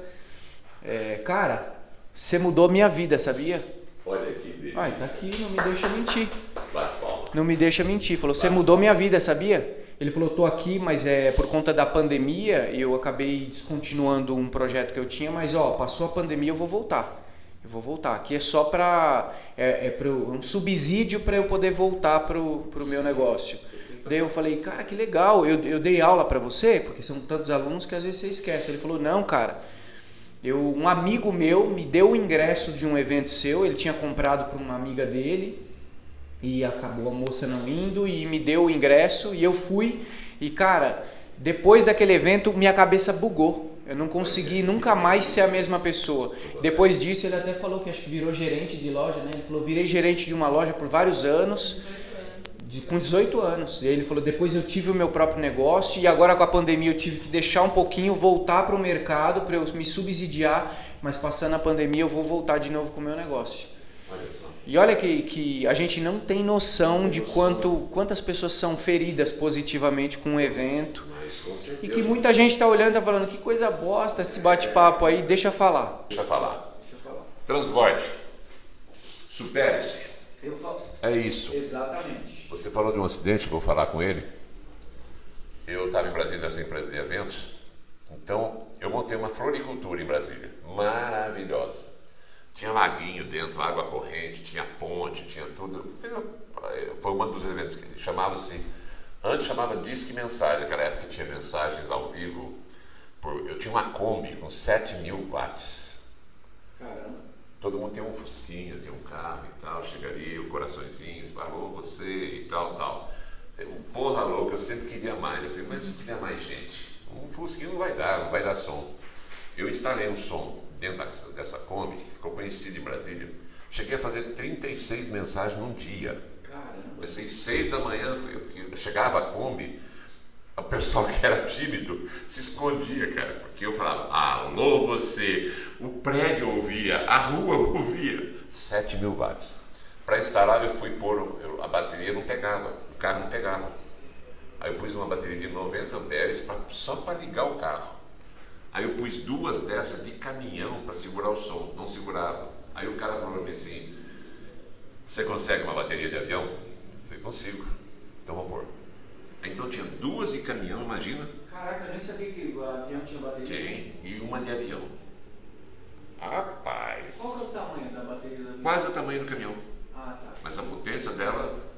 É, cara, você mudou minha vida, sabia? Olha que delícia. Ai, tá aqui, não me deixa mentir. Bate palma. Não me deixa mentir. Falou, você mudou minha vida, sabia? Ele falou, tô aqui, mas é por conta da pandemia, eu acabei descontinuando um projeto que eu tinha, mas ó, passou a pandemia, eu vou voltar. Eu vou voltar. Aqui é só pra. É, é pra eu- um subsídio para eu poder voltar pro, pro meu negócio. Daí eu falei, cara, que legal, eu, eu dei aula para você, porque são tantos alunos que às vezes você esquece. Ele falou, não, cara, eu, um amigo meu me deu o ingresso de um evento seu, ele tinha comprado para uma amiga dele e acabou a moça não indo e me deu o ingresso e eu fui e cara, depois daquele evento minha cabeça bugou. Eu não consegui nunca mais ser a mesma pessoa. Depois disso ele até falou que acho que virou gerente de loja, né? Ele falou, virei gerente de uma loja por vários anos. de- com 18 anos. E ele falou: depois eu tive o meu próprio negócio e agora com a pandemia eu tive que deixar um pouquinho, voltar para o mercado para eu me subsidiar, mas passando a pandemia eu vou voltar de novo com o meu negócio. Olha. E olha que, que a gente não tem noção de quanto, quantas pessoas são feridas positivamente com o evento. Mas com certeza. E que muita gente está olhando e tá falando, que coisa bosta esse bate-papo aí, deixa eu falar. Deixa eu falar. Transborde. Supere-se. É isso. Exatamente. Você falou de um acidente, vou falar com ele. Eu estava em Brasília nessa empresa de eventos, então eu montei uma floricultura em Brasília, maravilhosa. Tinha laguinho dentro, água corrente, tinha ponte, tinha tudo. Foi- Foi um dos eventos que chamava-se, antes chamava Disque Mensagem, naquela época tinha mensagens ao vivo. por- eu tinha uma Kombi com 7 mil watts. Caramba. Todo mundo tem um fusquinha, tem um carro e tal, chega ali, o coraçõezinho, falou você e tal, tal. Eu, porra louca, eu sempre queria mais. Eu falei, mas se tiver mais gente, um fusquinho não vai dar, não vai dar som. Eu instalei um som dentro dessa, Kombi, que ficou conhecido em Brasília. Cheguei a fazer 36 mensagens num dia. Caramba. Comecei seis da manhã, eu chegava a Kombi, o pessoal que era tímido se escondia, cara, porque eu falava, alô você, o prédio ouvia, a rua ouvia, 7 mil watts. Para instalar eu fui pôr, eu, a bateria não pegava, o carro não pegava. Aí eu pus uma bateria de 90 amperes pra, só para ligar o carro. Aí eu pus duas dessas de caminhão para segurar o som, não segurava. Aí o cara falou para mim assim, você consegue uma bateria de avião? Eu falei, consigo. Então vou pôr. Então tinha duas de caminhão, imagina? Caraca, eu nem sabia que o avião tinha bateria. Tem. E uma de avião. Rapaz. Qual que é o tamanho da bateria do avião? Quase o tamanho do caminhão. Ah, tá. Mas a potência dela.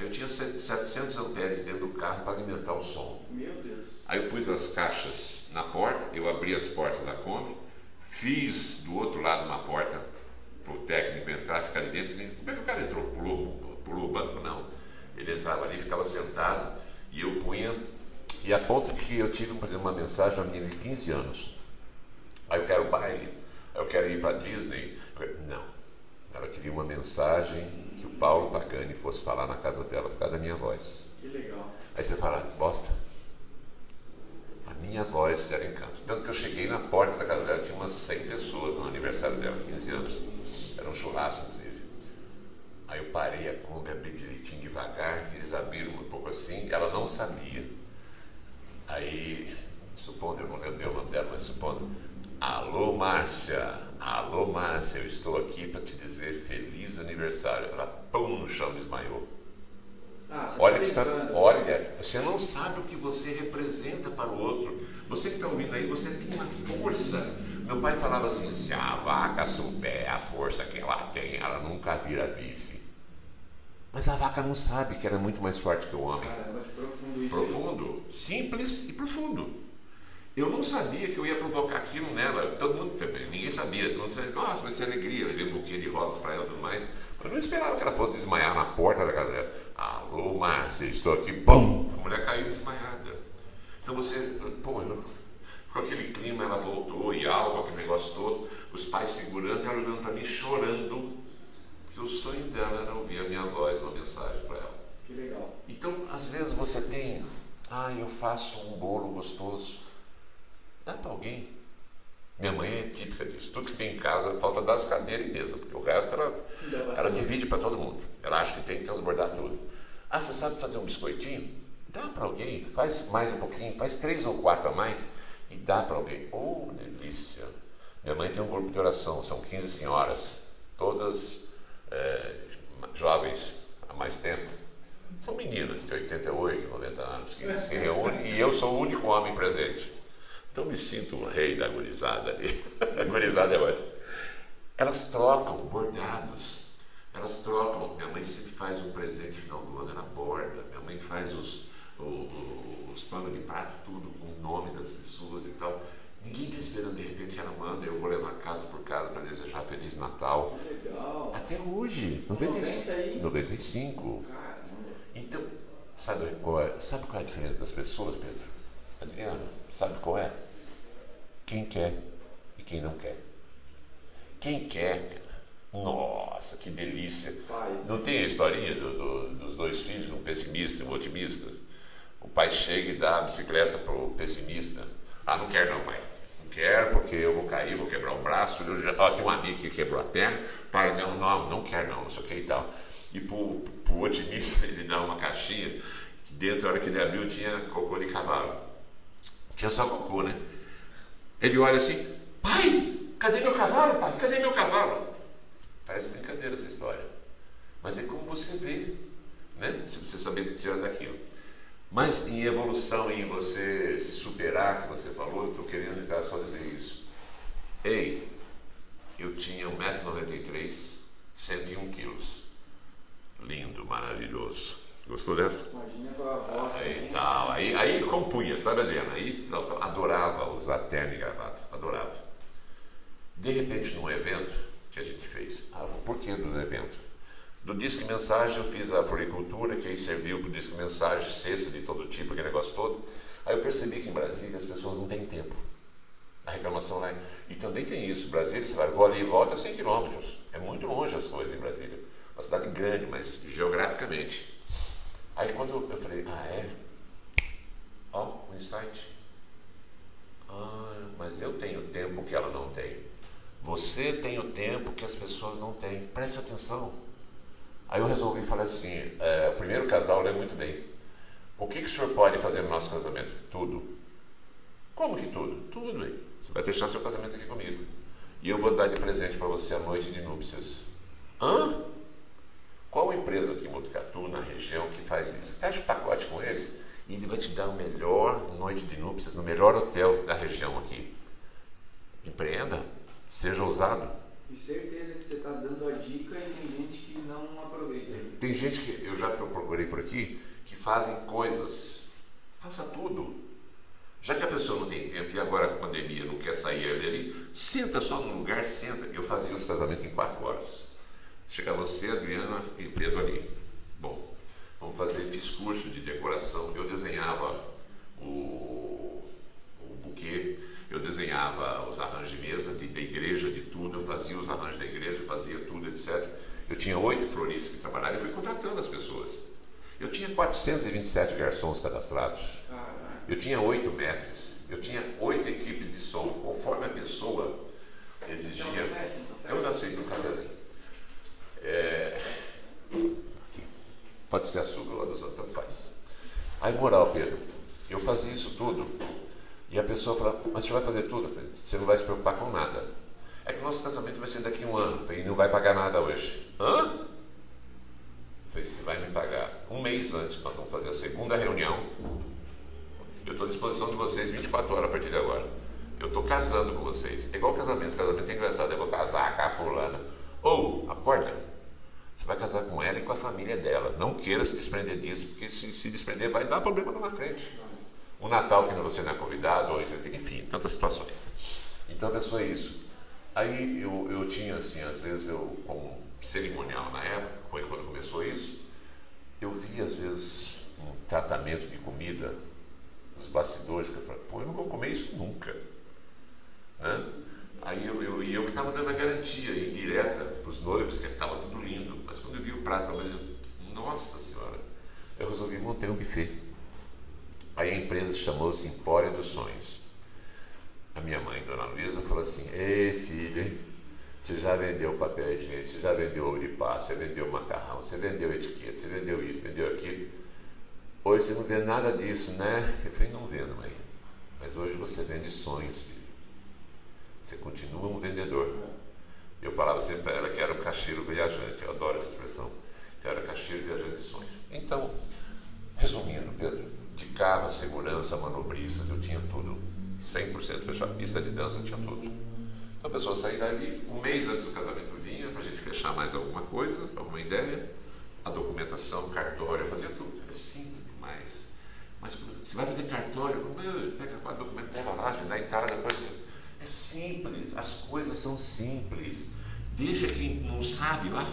Eu tinha 700 amperes dentro do carro para alimentar o som. Meu Deus. Aí eu pus as caixas na porta, eu abri as portas da Kombi, fiz do outro lado uma porta para o técnico entrar, ficar ali dentro. Como é que o cara entrou? Pulou, pulou o banco? Não. Ele entrava ali, ficava sentado e eu punha. E a ponto de que eu tive por exemplo, uma mensagem de uma menina de 15 anos. Aí eu quero baile, eu quero ir para Disney. Não. Ela queria uma mensagem que o Paulo Pagani fosse falar na casa dela por causa da minha voz. Que legal. Aí você fala, bosta. Minha voz era encanto. Tanto que eu cheguei na porta da casa dela, tinha umas 100 pessoas no aniversário dela, 15 anos. Era um churrasco, inclusive. Aí eu parei a Kombi, abri direitinho, devagar, eles abriram um pouco assim, ela não sabia. Aí, supondo, eu não lembro o nome dela, mas supondo, alô Márcia, alô Márcia, eu estou aqui para te dizer feliz aniversário. Ela, pum, no chão, desmaiou. Ah, você Olha, tá que está, olha, você não sabe o que você representa para o outro. Você que está ouvindo aí, você tem uma força. Meu pai falava assim: se a vaca souber a força que ela tem, ela nunca vira bife. Mas a vaca não sabe que ela é muito mais forte que o homem. Caramba, que profundo isso. Profundo, simples e profundo. Eu não sabia que eu ia provocar aquilo nela. Todo mundo também, ninguém sabia. Todo mundo sabia, nossa, vai ser alegria. Eu levei um buquê de rosas para ela e tudo mais. Mas eu não esperava que ela fosse desmaiar na porta da casa dela. Alô, Márcia, estou aqui. Bum! A mulher caiu desmaiada. Então você, pô, eu, ficou aquele clima, ela voltou e algo, aquele negócio todo. Os pais segurando, ela olhando para mim, chorando. Porque o sonho dela era ouvir a minha voz, uma mensagem para ela. Que legal. Então, às vezes você tem, ah, eu faço um bolo gostoso. Dá para alguém. Minha mãe é típica disso. Tudo que tem em casa, falta das cadeiras e mesa, porque o resto ela, ela divide para todo mundo. Ela acha que tem que transbordar tudo. Ah, você sabe fazer um biscoitinho? Dá para alguém. Faz mais um pouquinho, faz três ou quatro a mais e dá para alguém. Oh, delícia! Minha mãe tem um grupo de oração, são 15 senhoras, todas eh, jovens há mais tempo. São meninas de 88, 90 anos que se reúnem e eu sou o único homem presente. Então me sinto o rei da gurizada ali. A gurizada é ótima. Elas trocam bordados. Elas trocam. Minha mãe sempre faz um presente no final do ano, ela borda. Minha mãe faz os, o- o- os panos de prato, tudo com o nome das pessoas e tal. Ninguém está esperando, de repente ela manda, eu vou levar casa por casa para desejar Feliz Natal. Legal. Até hoje, 95. 90 aí? 95. Caramba. Então, sabe qual, é, sabe qual é a diferença das pessoas, Pedro? Adriano, sabe qual é? Quem quer e quem não quer. Quem quer, nossa, que delícia. Não tem a historinha do- do- dos dois filhos, um pessimista e um otimista? O pai chega e dá a bicicleta pro pessimista. Ah, não quero não, pai. Não quero porque eu vou cair, vou quebrar o braço. Eu já, ó, tem um amigo que quebrou a perna. Pai, não, não, não quero não, não sei o que e tal. E pro, pro otimista ele dá uma caixinha que dentro, a hora que ele abriu, tinha cocô de cavalo. Tinha só cocô, né? Ele olha assim, pai, cadê meu cavalo, pai? Cadê meu cavalo? Parece brincadeira essa história. Mas é como você vê, né? Se você saber tirar daquilo. Mas em evolução, em você se superar, que você falou, eu estou querendo entrar só dizer isso. Ei, eu tinha 1,93m, 101 quilos. Lindo, maravilhoso. Gostou dessa? Imagina com a voz Aí tal, aí, aí compunha, sabe Adriana? Aí adorava usar terno e gravata, adorava. De repente, num evento que a gente fez, ah, o porquê do evento? Do Disque Mensagem eu fiz a floricultura, que aí serviu para o Disque Mensagem, cesta de todo tipo, aquele negócio todo. Aí eu percebi que em Brasília as pessoas não têm tempo. A reclamação lá. é- E também tem isso, Brasília, você vai, vou ali e volta 100 quilômetros. É muito longe as coisas em Brasília. Uma cidade grande, mas geograficamente. Aí quando eu falei, ah é? Ó, oh, um insight. Ah, mas eu tenho tempo que ela não tem. Você tem o tempo que as pessoas não têm. Preste atenção. Aí eu resolvi falar assim: é, o primeiro casal lê muito bem. O que, que o senhor pode fazer no nosso casamento? Tudo. Como que tudo? Tudo, hein? Você vai fechar seu casamento aqui comigo. E eu vou dar de presente para você a noite de núpcias. Hã? Qual empresa aqui em Botucatu, na região, que faz isso? Fecha o pacote com eles e ele vai te dar a melhor noite de núpcias no melhor hotel da região aqui. Empreenda, seja ousado. E certeza que você está dando a dica e tem gente que não aproveita. Tem gente que eu já procurei por aqui que fazem coisas. Faça tudo. Já que a pessoa não tem tempo e agora com a pandemia não quer sair ali, senta só no lugar, senta. Eu fazia os casamentos em quatro horas. Chegava você, Adriana e Pedro ali. Bom, vamos fazer, fiz curso de decoração, eu desenhava o, o buquê, eu desenhava os arranjos de mesa, de, da igreja, de tudo, eu fazia os arranjos da igreja, fazia tudo, etc. Eu tinha oito floristas que trabalhavam e fui contratando as pessoas. Eu tinha 427 garçons cadastrados. Eu tinha oito metros. Eu tinha oito equipes de som, conforme a pessoa exigia. Eu nasci no cafezinho. É... Pode ser açúcar lá dos tanto faz. Aí, moral, Pedro, eu fazia isso tudo. E a pessoa fala, mas você vai fazer tudo? Você não vai se preocupar com nada. É que o nosso casamento vai ser daqui a um ano. falei, não vai pagar nada hoje. Hã? falei, você vai me pagar. Um mês antes, nós vamos fazer a segunda reunião. Eu estou à disposição de vocês 24 horas a partir de agora. Eu estou casando com vocês. É igual casamento. Casamento é engraçado. Eu vou casar com a fulana. Ou, acorda. Você vai casar com ela e com a família dela. Não queira se desprender disso, porque se se desprender vai dar problema lá na frente. O Natal que você não é convidado, ou isso, enfim, tantas situações. Então a pessoa é isso. Aí eu, eu tinha assim, às vezes eu, como cerimonial na época, foi quando começou isso, eu via às vezes um tratamento de comida nos bastidores, que eu falei, pô, eu não vou comer isso nunca. Né? Aí eu, eu, eu que estava dando a garantia indireta para os noivos, que estava tudo lindo. Mas quando eu vi o prato, eu nossa senhora, eu resolvi montar um buffet. Aí a empresa chamou-se Empório dos Sonhos. A minha mãe, Dona Luísa, falou assim: Ei, filho, você já vendeu papel higiênico, você já vendeu ovo de você vendeu macarrão, você vendeu etiqueta, você vendeu isso, vendeu aquilo. Hoje você não vê nada disso, né? Eu falei: Não vendo, mãe. Mas hoje você vende sonhos, filho. Você continua um vendedor. Eu falava sempre para ela que era um caixeiro viajante, eu adoro essa expressão. Que era caixeiro viajante de sonhos. Então, resumindo, Pedro, de carro, segurança, manobristas, eu tinha tudo. 100% fechado. Pista de dança, eu tinha tudo. Então a pessoa saía dali, um mês antes do casamento vinha para a gente fechar mais alguma coisa, alguma ideia, a documentação, cartório, eu fazia tudo. É simples demais. Mas você vai fazer cartório, pega a documento, leva lá, na Itália, depois simples, as coisas são simples. Deixa quem não sabe lá.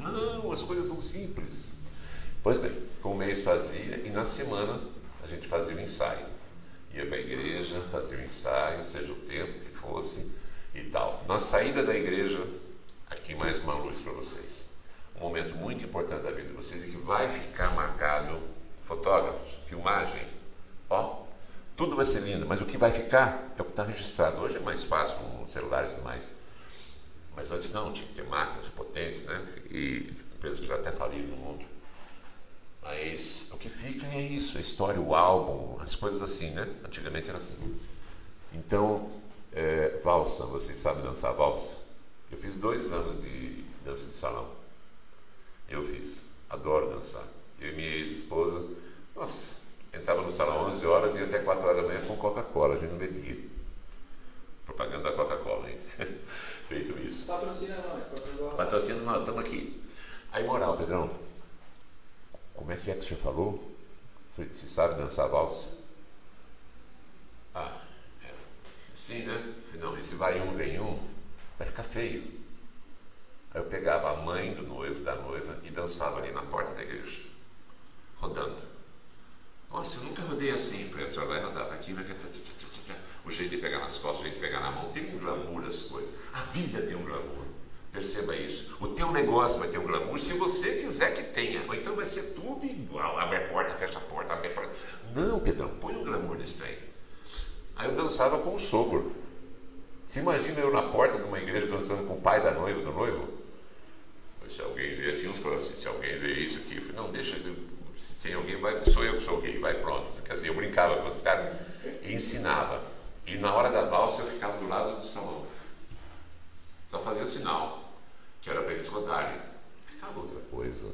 Não, as coisas são simples. Pois bem, com um mês fazia e na semana a gente fazia o ensaio. Ia para a igreja, fazia o ensaio, seja o tempo que fosse e tal. Na saída da igreja, aqui mais uma luz para vocês. Um momento muito importante da vida de vocês e que vai ficar marcado. Fotógrafos, filmagem, ó, tudo vai ser lindo, mas o que vai ficar é o que está registrado. Hoje é mais fácil com celulares e mais. Mas antes não, tinha que ter máquinas potentes, né? E empresas que já até faliram no mundo. Mas o que fica é isso, a história, o álbum, as coisas assim, né? Antigamente era assim. Então, é, valsa, vocês sabem dançar valsa? Eu fiz dois anos de dança de salão. Eu fiz, adoro dançar. Eu e minha ex-esposa, nossa, Entrava no salão 11 horas e ia até 4 horas da manhã com Coca-Cola, a gente não bebia. Propaganda da Coca-Cola, hein? Feito isso. Patrocina nós. Patrocina nós, estamos aqui. Aí, moral, Pedrão, como é que é que você falou? Você sabe dançar valsa? Ah, é. Sim, né? Não, esse vai um, vem um, vai ficar feio. Aí eu pegava a mãe do noivo, da noiva, e dançava ali na porta da igreja, rodando. Nossa, eu nunca rodei assim, Fred. Já vai rodava aqui, vai o jeito de pegar nas costas, o jeito de pegar na mão. Tem um glamour as coisas. A vida tem um glamour. Perceba isso. O teu negócio vai ter um glamour se você quiser que tenha. Ou então vai ser tudo igual. Abre a porta, fecha a porta, abre a porta. Não, Pedrão, põe um glamour nesse trem. Aí eu dançava com o sogro. Se imagina eu na porta de uma igreja dançando com o pai da noiva, do noivo? Se alguém vê, tinha uns assim, se alguém vê isso aqui, eu falei, não, deixa, se alguém, vai, sou eu que sou gay, vai pronto. Fica assim, eu brincava com os caras e ensinava. E na hora da valsa eu ficava do lado do salão. Só fazia sinal, que era para eles rodarem. Ficava outra coisa.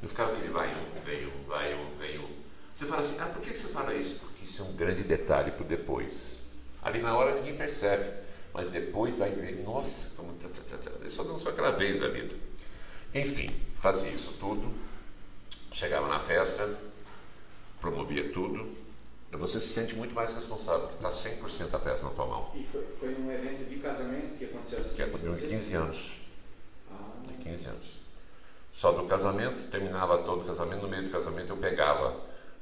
Não ficava aquele vai um, vem um, vai um, vem um. Você fala assim, ah, por que você fala isso? Porque isso é um grande detalhe para depois. Ali na hora ninguém percebe, mas depois vai ver, nossa, como tá, tá, tá, tá. só dançou aquela vez da vida. Enfim, fazia isso tudo, chegava na festa, promovia tudo, você se sente muito mais responsável, porque está 100% a festa na tua mão. E foi, foi num evento de casamento que aconteceu assim? Que aconteceu de 15 anos. Ah. De 15 anos. Só do casamento, terminava todo o casamento, no meio do casamento eu pegava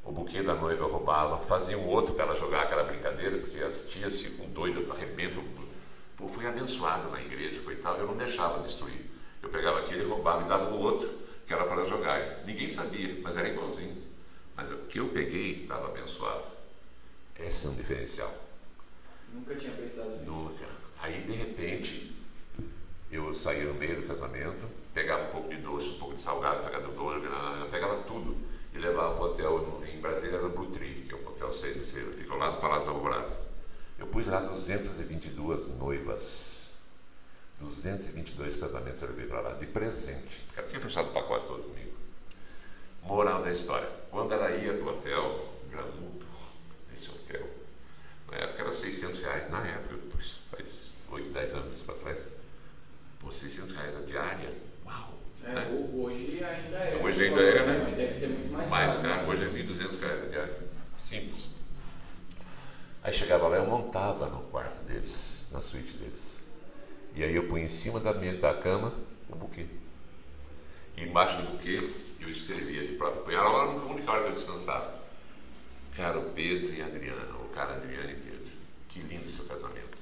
o buquê da noiva, eu roubava, fazia um outro para ela jogar aquela brincadeira, porque as tias ficam doidas, arrebentam. Pô, fui abençoado na igreja, foi tal, eu não deixava destruir. Eu pegava aquele, roubava e dava o outro, que era para jogar. Ninguém sabia, mas era igualzinho. Mas o que eu peguei estava abençoado. Esse é um diferencial. Nunca tinha pensado nisso. Nunca. Aí, de repente, eu saía no meio do casamento, pegava um pouco de doce, um pouco de salgado, pegava bolo, pegava tudo e levava para o hotel em Brasília, era Blue Tree, que é um hotel seis estrelas, fica ao lado do Palácio Alvorada. Eu pus lá 222 noivas, 222 casamentos eu levei para lá, de presente. O cara tinha fechado o pacote todo comigo. Moral da história, quando ela ia para o hotel, glamour, esse hotel. Na época era 600 reais. Na época, pois, faz 8, 10 anos para trás. Pô, 600 reais a diária. Uau! É, né? Hoje ainda é. Hoje ainda é, né? Deve ser muito mais, mais caro. caro. Né? Hoje é 1.200 reais a diária. Simples. Aí chegava lá, eu montava no quarto deles, na suíte deles. E aí eu punha em cima da, minha, da cama o buquê. E embaixo do buquê eu escrevia de próprio punho. Era a única hora que eu descansava. Caro Pedro e Adriana, ou cara Adriana e Pedro, que lindo seu casamento.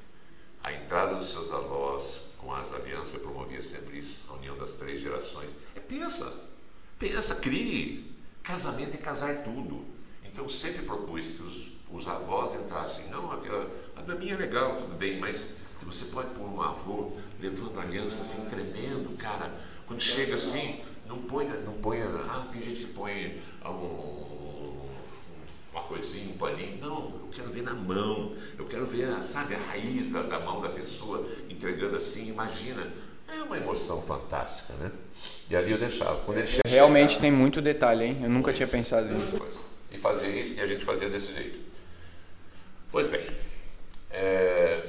A entrada dos seus avós com as alianças promovia sempre isso, a união das três gerações. É, pensa, pensa, crie. Casamento é casar tudo. Então sempre propus que os, os avós entrassem. Não, a da minha é legal, tudo bem, mas você pode pôr um avô levando aliança assim, tremendo, cara, quando chega assim, não põe, não põe, ah, tem gente que põe um, uma coisinha, um paninho. Não, eu quero ver na mão. Eu quero ver, sabe, a raiz da, da mão da pessoa entregando assim. Imagina. É uma emoção fantástica, né? E ali eu deixava. Quando ele chegava, Realmente tem muito detalhe, hein? Eu nunca tinha pensado nisso. E fazia isso e a gente fazia desse jeito. Pois bem, é,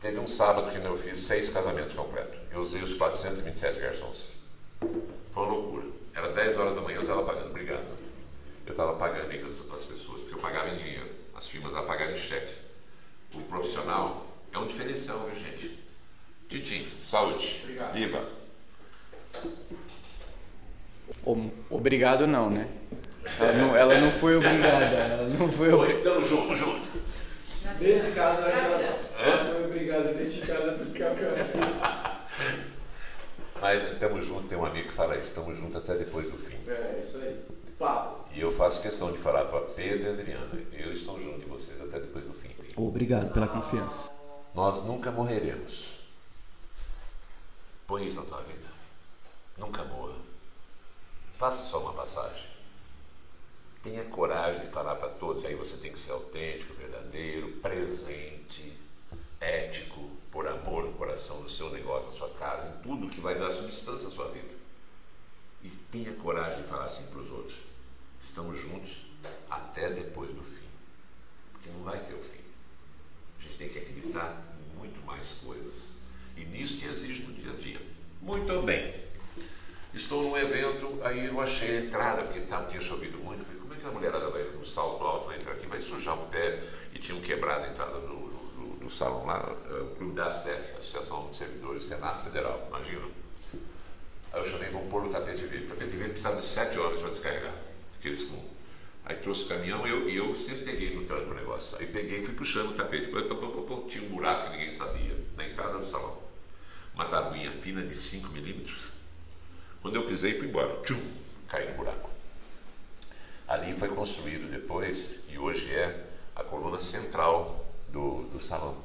teve um sábado que eu fiz seis casamentos completos. Eu usei os 427 garçons. Foi uma loucura. Era 10 horas da manhã, eu estava pagando. Obrigado eu estava pagando as, as pessoas, porque eu pagava em dinheiro, as firmas lá pagavam em cheque. O profissional é um diferencial, viu gente? Titi, saúde. Obrigado. Viva! Obrigado não, né? Ela não, ela não foi obrigada. Ela não foi obrigada. Tamo junto, junto. Nesse caso, acho que ela, foi obrigada. Nesse caso, é por isso que Mas estamos juntos, tem um amigo que fala isso, estamos juntos até depois do fim. É, isso aí. E eu faço questão de falar para Pedro e Adriana, eu estou junto de vocês até depois do fim. Obrigado pela confiança. Nós nunca morreremos. Põe isso na tua vida. Nunca morra. Faça só uma passagem. Tenha coragem de falar para todos. Aí você tem que ser autêntico, verdadeiro, presente, ético, por amor no coração do seu negócio, da sua casa, em tudo que vai dar substância à sua vida. E tenha coragem de falar assim para os outros estamos juntos até depois do fim. Porque não vai ter o fim. A gente tem que acreditar em muito mais coisas. E nisso te exige no dia a dia. Muito bem. Estou num evento, aí eu achei a entrada, porque tá, tinha chovido muito. Falei, como é que a mulherada vai com um salto alto, vai entrar aqui, vai sujar o pé? Tinham quebrado a entrada do, do, do salão lá, é, o clube da ASEF, Associação de Servidores do Senado Federal, imagina. Aí eu chamei, vamos pôr o tapete verde. O tapete verde precisava de sete horas para descarregar aqueles com. Aí trouxe o caminhão e eu, e eu sempre peguei no tranco o negócio. Aí peguei e fui puxando o tapete. Tinha um buraco que ninguém sabia, na entrada do salão. Uma tabuinha fina de 5 milímetros. Quando eu pisei, fui embora. Tchum, caí no buraco. Ali foi construído depois, e hoje é, a coluna central do, do salão.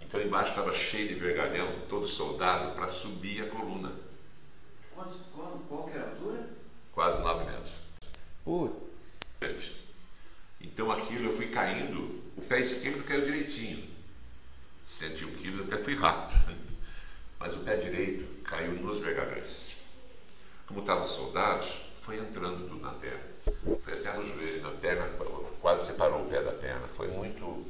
Então embaixo estava cheio de vergalhão, todo soldado, para subir a coluna. Quantos, qual, qual que era a altura? Quase 9 metros. Putz. Então aquilo eu fui caindo, o pé esquerdo caiu direitinho. 101 quilos até fui rápido. Mas o pé direito caiu nos vergalhões. Como estavam soldados, foi entrando tudo na perna. Foi até no joelho, na perna, quase separou o pé da perna. Foi muito.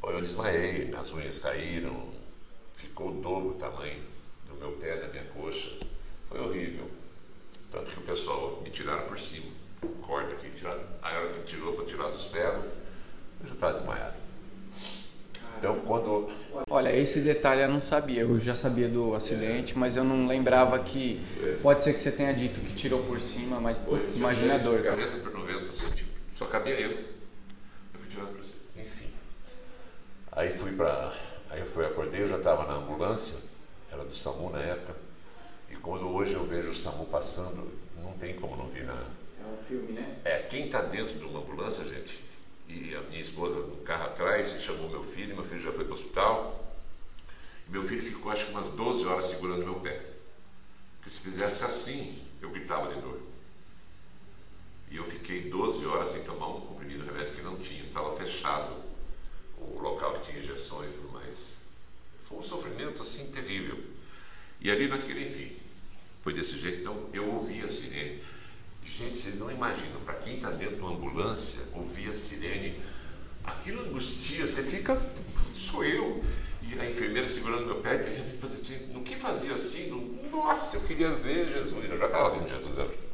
Bom, eu desmaiei, minhas unhas caíram, ficou o dobro o tamanho do meu pé, da minha coxa. Foi horrível. Tanto que o pessoal me tiraram por cima, corda aqui, tiraram, a hora que tirou para tirar dos pés, eu já estava desmaiado. Então, quando. Olha, esse detalhe eu não sabia. Eu já sabia do acidente, mas eu não lembrava que. Pode ser que você tenha dito que tirou por cima, mas putz, imagina a dor. cara. Gaveta por 90 centímetros. Só cabia. Eu fui tirado por cima. Enfim. Aí fui para. Aí eu fui, acordei, eu já estava na ambulância, era do SAMU na época. E quando hoje eu vejo o SAMU passando, não tem como não vir na. É um filme, né? É, quem está dentro de uma ambulância, gente, e a minha esposa no carro atrás, e chamou meu filho, meu filho já foi para o hospital. E meu filho ficou acho que umas 12 horas segurando meu pé. Porque se fizesse assim, eu gritava de dor. E eu fiquei 12 horas sem tomar um comprimido de remédio que não tinha, estava fechado o local que tinha injeções e tudo mais. Foi um sofrimento assim terrível. E ali naquele, enfim, foi desse jeito. Então eu ouvi a sirene. Gente, vocês não imaginam, para quem está dentro de uma ambulância, ouvir a sirene, aquilo angustia, você fica, sou eu. E a enfermeira segurando meu pé, e assim, no que fazia assim? No, Nossa, eu queria ver Jesus. Eu já estava vendo Jesus. eu-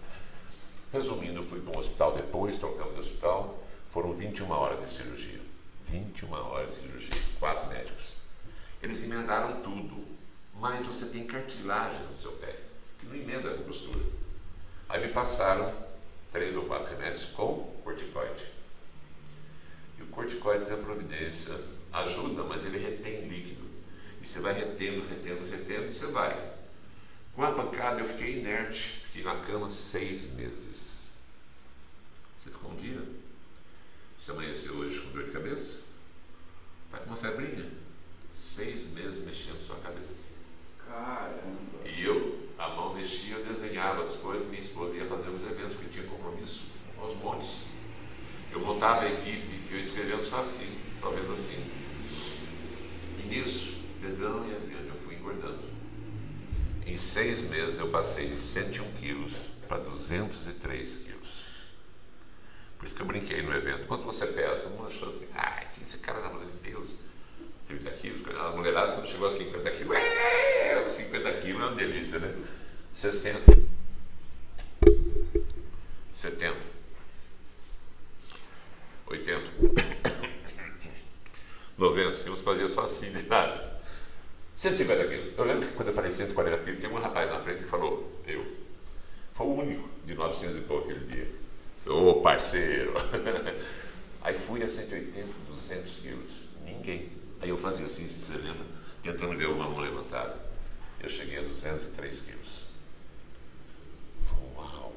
Resumindo, eu fui para um hospital depois, trocamos de hospital, foram 21 horas de cirurgia. 21 horas de cirurgia, quatro médicos. Eles emendaram tudo, mas você tem cartilagem no seu pé, que não emenda a costura. Aí me passaram três ou quatro remédios com corticoide. E o corticoide tem a providência, ajuda, mas ele retém líquido. E você vai retendo, retendo, retendo, e você vai. Com a pancada eu fiquei inerte, fiquei na cama seis meses. Você ficou um dia? Você amanheceu hoje com dor de cabeça? Está com uma febrinha? Seis meses mexendo sua cabeça assim. Caramba. E eu, a mão mexia, eu desenhava as coisas, minha esposa ia fazer os eventos, porque tinha compromisso aos montes. Eu montava a equipe, eu escrevendo só assim, só vendo assim. E nisso, Pedrão e Adriano, eu fui engordando. Em seis meses eu passei de 101 quilos para 203 quilos. Por isso que eu brinquei no evento. Quanto você pesa? Todo mundo achou assim, ah, que esse cara tá fazendo peso. 30 quilos. A mulherada, quando chegou a 50 quilos, "Ué, 50 quilos é uma delícia, né? 60. 70. 80. 90. E uns faziam só assim, de nada. 150 quilos. Eu lembro que quando eu falei 140 quilos, tem um rapaz na frente que falou, eu. Foi o único de 900 e pouco aquele dia. Ô parceiro. Aí fui a 180, 200 quilos. Ninguém. Aí eu fazia assim, se você lembra, tentando ver uma mão levantada. Eu cheguei a 203 quilos. Falei, uau.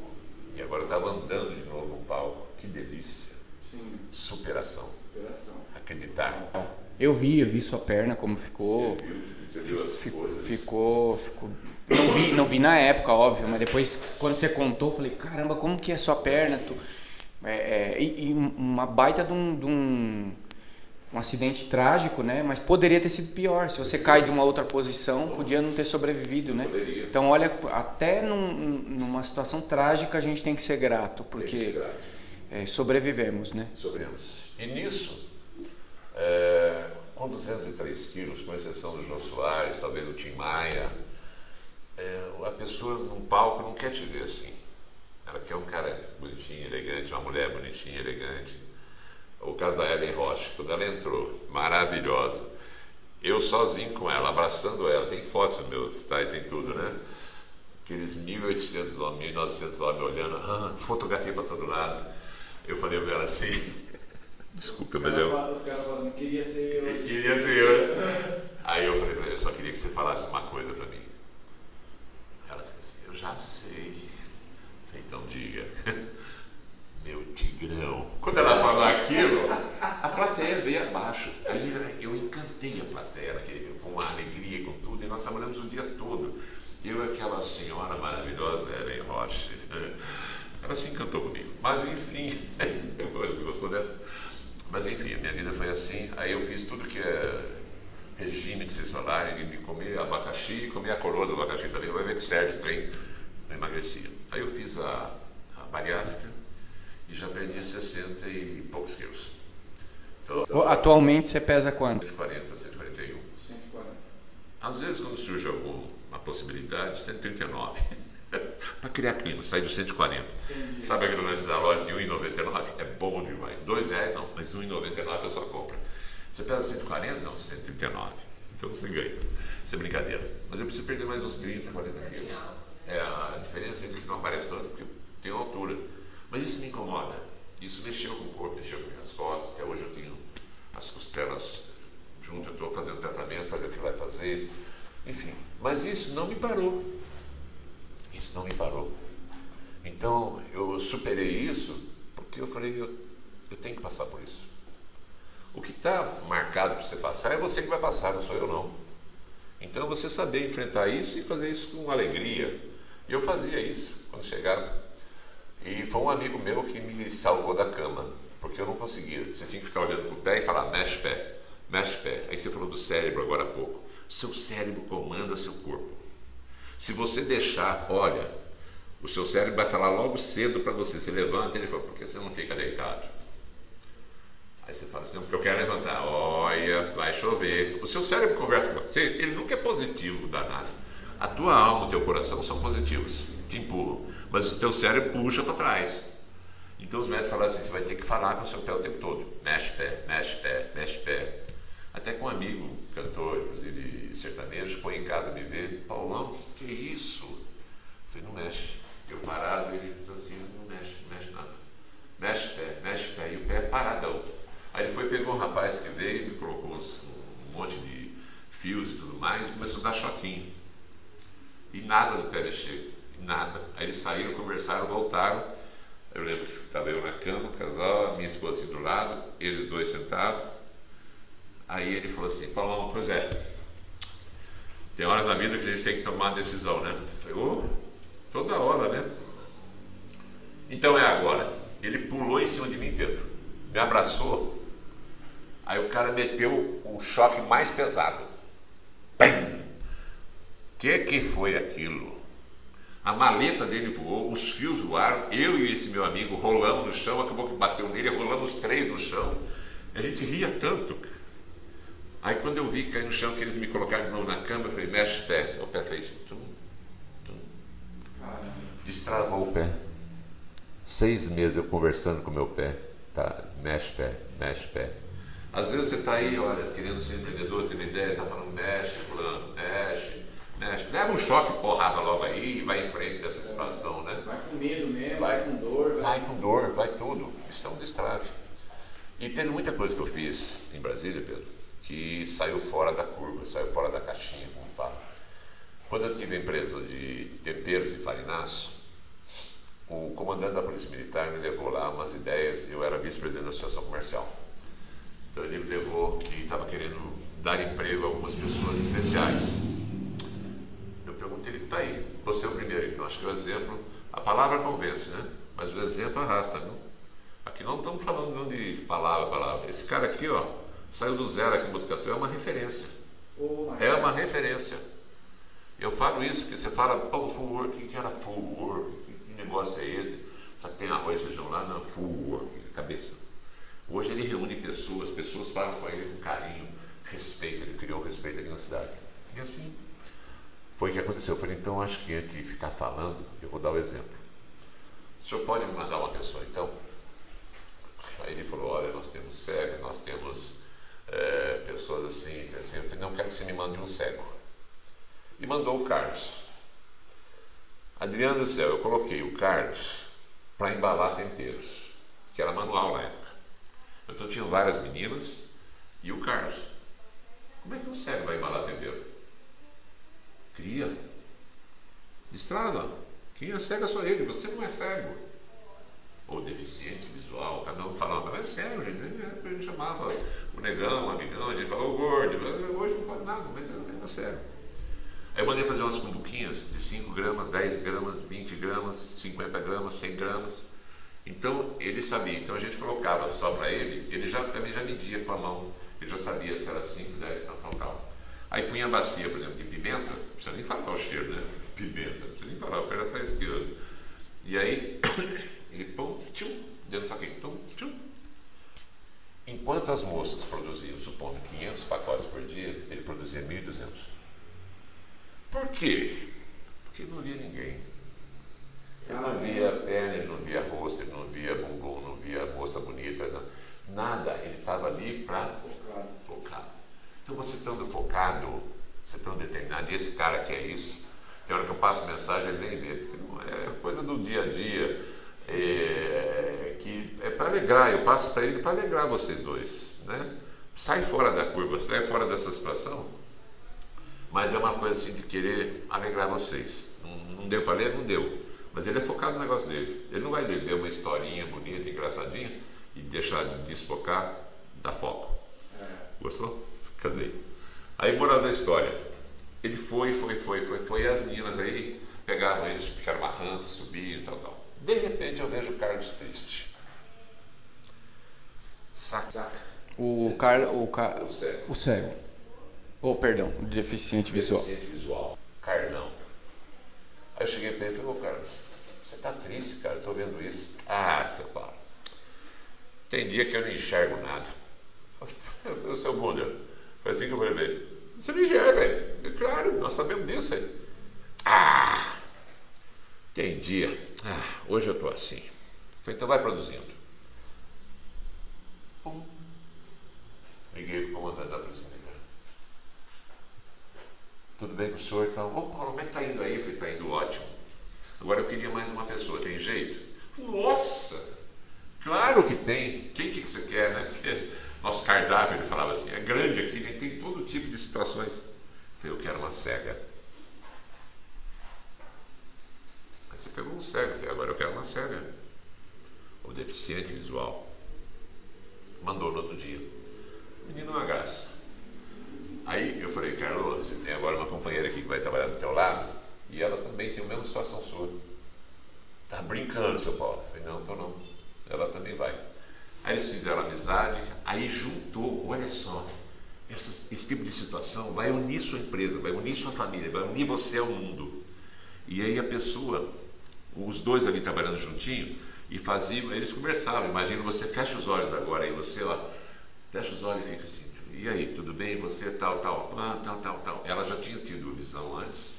E agora eu estava andando de novo no palco. Que delícia. Sim, Superação. operação. Acreditar. Eu vi, eu vi sua perna como ficou. Você viu? Você viu as ficou, ficou. Não vi, não vi na época, óbvio, mas depois quando você contou, eu falei, caramba, como que é sua perna? Tu... É, é, e, e uma baita de um, de um, um acidente trágico, né? Mas poderia ter sido pior. Se você cai de uma outra posição, podia não ter sobrevivido, né? Poderia. Então, olha, até num- numa situação trágica a gente tem que ser grato, porque ser grato. é, sobrevivemos, né? Sobremos. E nisso, é, com 203 quilos, com exceção do João Soares, talvez do Tim Maia, é, a pessoa num palco não quer te ver assim. Ela quer um cara bonitinho, elegante, uma mulher bonitinha, elegante. O caso da Ellen Rocha, quando ela entrou, maravilhosa. Eu sozinho com ela, abraçando ela, tem fotos meus, tá? E tem tudo, né? Aqueles 1.800 homens, 1.900 homens olhando, ah, fotografia para todo lado. Eu falei pra ela assim, desculpa, mas eu... Os caras falando, queria ser eu. Queria ser eu. Aí eu falei pra ela, eu só queria que você falasse uma coisa pra mim. Ela eu já sei. Então diga. Meu falou aquilo, a plateia veio abaixo. Aí eu encantei a plateia, com uma alegria, com tudo, e nós trabalhamos o dia todo. Eu e aquela senhora maravilhosa, Ellen Roche, né? ela se encantou comigo. Mas enfim, gostou dessa? Mas enfim, a minha vida foi assim. Aí eu fiz tudo que é regime que vocês falarem, de comer abacaxi, comer a coroa do abacaxi também, vai ver que serve esse trem, eu emagrecia. Aí eu fiz a, a bariátrica e já perdi 60 e poucos quilos. Então, Atualmente você pesa quanto? 140, 141. 140. Às vezes quando surge alguma possibilidade, 139. para criar clima, sair do 140. Entendi. Sabe aquele lance da loja de 1,99? É bom demais. R$ reais não, mas 1,99 a pessoa compra. Você pesa 140? Não, 139. Então você ganha. Isso é brincadeira. Mas eu preciso perder mais uns 30, 40 quilos. É a diferença entre que não aparece tanto, porque tem altura. Mas isso me incomoda. Isso mexeu com o corpo, mexeu com minhas costas. Até hoje eu tenho as costelas junto, eu estou fazendo tratamento para ver o que vai fazer. Enfim, mas isso não me parou. Isso não me parou. Então eu superei isso porque eu falei, eu, eu tenho que passar por isso. O que está marcado para você passar é você que vai passar, não sou eu não. Então você saber enfrentar isso e fazer isso com alegria. E eu fazia isso quando chegava. E foi um amigo meu que me salvou da cama, porque eu não conseguia. Você tinha que ficar olhando para o pé e falar, mexe pé, mexe pé. Aí você falou do cérebro agora há pouco. Seu cérebro comanda seu corpo. Se você deixar, olha, o seu cérebro vai falar logo cedo para você. Se levanta, ele fala, por que você não fica deitado? Aí você fala assim, porque eu quero levantar. Olha, vai chover. O seu cérebro conversa com você, ele nunca é positivo, danado. A tua alma, o teu coração são positivos, te empurram. Mas o teu cérebro puxa para trás. Então os médicos falam assim, você vai ter que falar com o seu pé o tempo todo. Mexe pé, mexe pé, mexe pé. Até com um amigo, cantor, inclusive sertanejo, põe em casa me ver, Paulão, que é isso? Eu falei, não mexe. Eu parado, ele diz assim, não mexe, não mexe nada. Mexe pé, mexe pé, e o pé é paradão. Aí ele foi, pegou um rapaz que veio, me colocou uns, um monte de fios e tudo mais, e começou a dar choquinho. E nada do pé mexer, nada. Aí eles saíram, conversaram, voltaram. Eu lembro que estava eu na cama, o casal, minha esposa assim do lado, eles dois sentados. Aí ele falou assim, Paulão, pois é, tem horas na vida que a gente tem que tomar uma decisão, né? Eu falei, oh, toda hora, né? Então é agora. Ele pulou em cima de mim, Pedro, me abraçou. Aí o cara meteu o choque mais pesado. Pim! Que que foi aquilo? A maleta dele voou, os fios voaram, eu e esse meu amigo rolamos no chão, acabou que bateu nele, rolamos três no chão. A gente ria tanto. Aí quando eu vi cair no chão, que eles me colocaram de novo na cama, eu falei, mexe o pé. O pé fez. Tum, tum. Destravou o pé. Seis meses eu conversando com o meu pé. Tá, mexe pé, mexe pé. Às vezes você está aí, olha, querendo ser empreendedor, tendo ideia, está falando, mexe, fulano, mexe, mexe. Leva um choque porrada logo aí e vai em frente dessa expansão, né? Vai com medo mesmo, vai, vai com dor. Vai... vai com dor, vai tudo. Isso é um destrave. E teve muita coisa que eu fiz em Brasília, Pedro que saiu fora da curva, saiu fora da caixinha, como fala. Quando eu tive a empresa de temperos e farináceos, o comandante da Polícia Militar me levou lá umas ideias, eu era vice-presidente da Associação Comercial. Então ele me levou que estava querendo dar emprego a algumas pessoas especiais. Eu perguntei, tá aí, você é o primeiro, então acho que o exemplo, a palavra convence, né? Mas o exemplo arrasta, não? Aqui não estamos falando de palavra, palavra. Esse cara aqui, ó, saiu do zero aqui em Botucatu, é uma referência. Oh, é uma referência. Eu falo isso porque você fala, pô, full work, o que era full work? Que, que negócio é esse? Só que tem arroz e feijão lá? Não, full work, cabeça. Hoje ele reúne pessoas, pessoas falam com ele com carinho, respeito, ele criou respeito aqui na cidade. E assim, foi o que aconteceu. Eu falei, então acho que entre ficar falando, eu vou dar o exemplo. O senhor pode me mandar uma pessoa, então? Aí ele falou, olha, nós temos cego, nós temos é, pessoas assim, assim, eu falei, não quero que você me mande um cego. E mandou o Carlos. Adriano do céu, eu coloquei o Carlos para embalar temperos, que era manual na época. Então tinha várias meninas e o Carlos. Como é que um cego vai embalar tempero? Cria. Destrava. Quem é cego é só ele, você não é cego. ou deficiente visual, cada um falava, mas é sério, gente, a gente chamava o negão, o amigão, a gente falava o gordo, hoje não pode nada, mas é, é sério. Aí eu mandei fazer umas cumbuquinhas de 5 gramas, 10 gramas, 20 gramas, 50 gramas, 100 gramas. Então ele sabia, então a gente colocava só para ele, ele já também já media com a mão, ele já sabia se era 5, 10, tal, tal, tal. Aí punha a bacia, por exemplo, de pimenta, não precisa nem falar o cheiro, né? Pimenta, não precisa nem falar, o cara está respirando. E aí ele pum, tchum, dentro do saquinho, tum, tchum. Enquanto as moças produziam, supondo 500 pacotes por dia, ele produzia 1.200. Por quê? Porque não via ninguém. Ele não via perna, ele não via rosto, ele não via bumbum, não via moça bonita, não. nada. Ele estava ali para Focado. focado. Então você estando focado, você estando determinado, e esse cara que é isso, tem hora que eu passo mensagem, ele nem vê, porque não é coisa do dia a dia, é, que é para alegrar, eu passo para ele para alegrar vocês dois. Né? Sai fora da curva, sai fora dessa situação, mas é uma coisa assim de querer alegrar vocês. Não, não deu para ler? Não deu. Mas ele é focado no negócio dele. Ele não vai ler uma historinha bonita, engraçadinha e deixar de desfocar, dar foco. Gostou? Casei. Aí, moral da história. Ele foi, foi, foi, foi, foi, e as meninas aí pegavam eles, ficaram uma rampa, subiram e tal, tal. De repente eu vejo o Carlos triste. Saca. O cara, o cara, O cego. o cego. Oh, perdão, o deficiente visual. Deficiente visual. Carlão. Aí eu cheguei para ele e falei, ô Carlos, você tá triste, cara, tô vendo isso. Ah, seu Paulo. Tem dia que eu não enxergo nada. Falei, seu Bunda, foi assim que eu falei ele. Você não enxerga, velho. Claro, nós sabemos disso aí. Ah! Tem dia. Ah, hoje eu tô assim. Falei, então vai produzindo. Pum. Liguei pro comandante da Polícia Militar. Tudo bem com o senhor? Então, ô Paulo, como é que tá indo aí? Eu falei, tá indo ótimo. Agora eu queria mais uma pessoa, tem jeito? Nossa! Claro que tem. Quem que você quer, né? Porque nosso cardápio, ele falava assim, é grande aqui, né? tem todo tipo de situações. Eu quero uma cega. Aí você pegou um cego, falei, agora eu quero uma cega. Ou deficiente visual. Mandou no outro dia. Menino, uma graça. Aí eu falei, Carlos, você tem agora uma companheira aqui que vai trabalhar do teu lado e ela também tem a mesma situação sua. Tá brincando, seu Paulo? Eu falei, não, tô não. Ela também vai. Aí eles fizeram amizade, aí juntou, olha só, essa- esse tipo de situação vai unir sua empresa, vai unir sua família, vai unir você ao mundo. E aí a pessoa, os dois ali trabalhando juntinho, e faziam, eles conversavam. Imagina você fecha os olhos agora aí, você lá, fecha os olhos e fica assim, e aí, tudo bem? Você tal, tal, tal, tal, tal. Ela já tinha tido visão antes,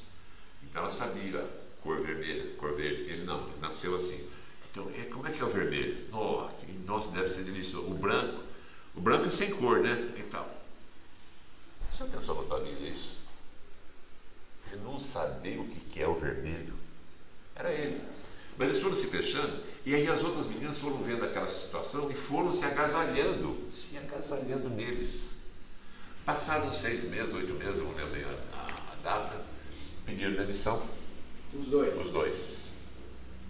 ela sabia cor vermelha, cor verde. Ele não, ele nasceu assim. Então, é, como é que é o vermelho? Que- nossa, deve ser delicioso. O branco, o branco é sem cor, né? E. Você já pensou na vida isso? Você não sabia o que é o vermelho? Era ele. Mas eles foram se fechando, e aí as outras meninas foram vendo aquela situação e foram se agasalhando, se agasalhando neles. Passados seis meses, oito meses, não lembro a- a data, pediram demissão, Os dois. os dois.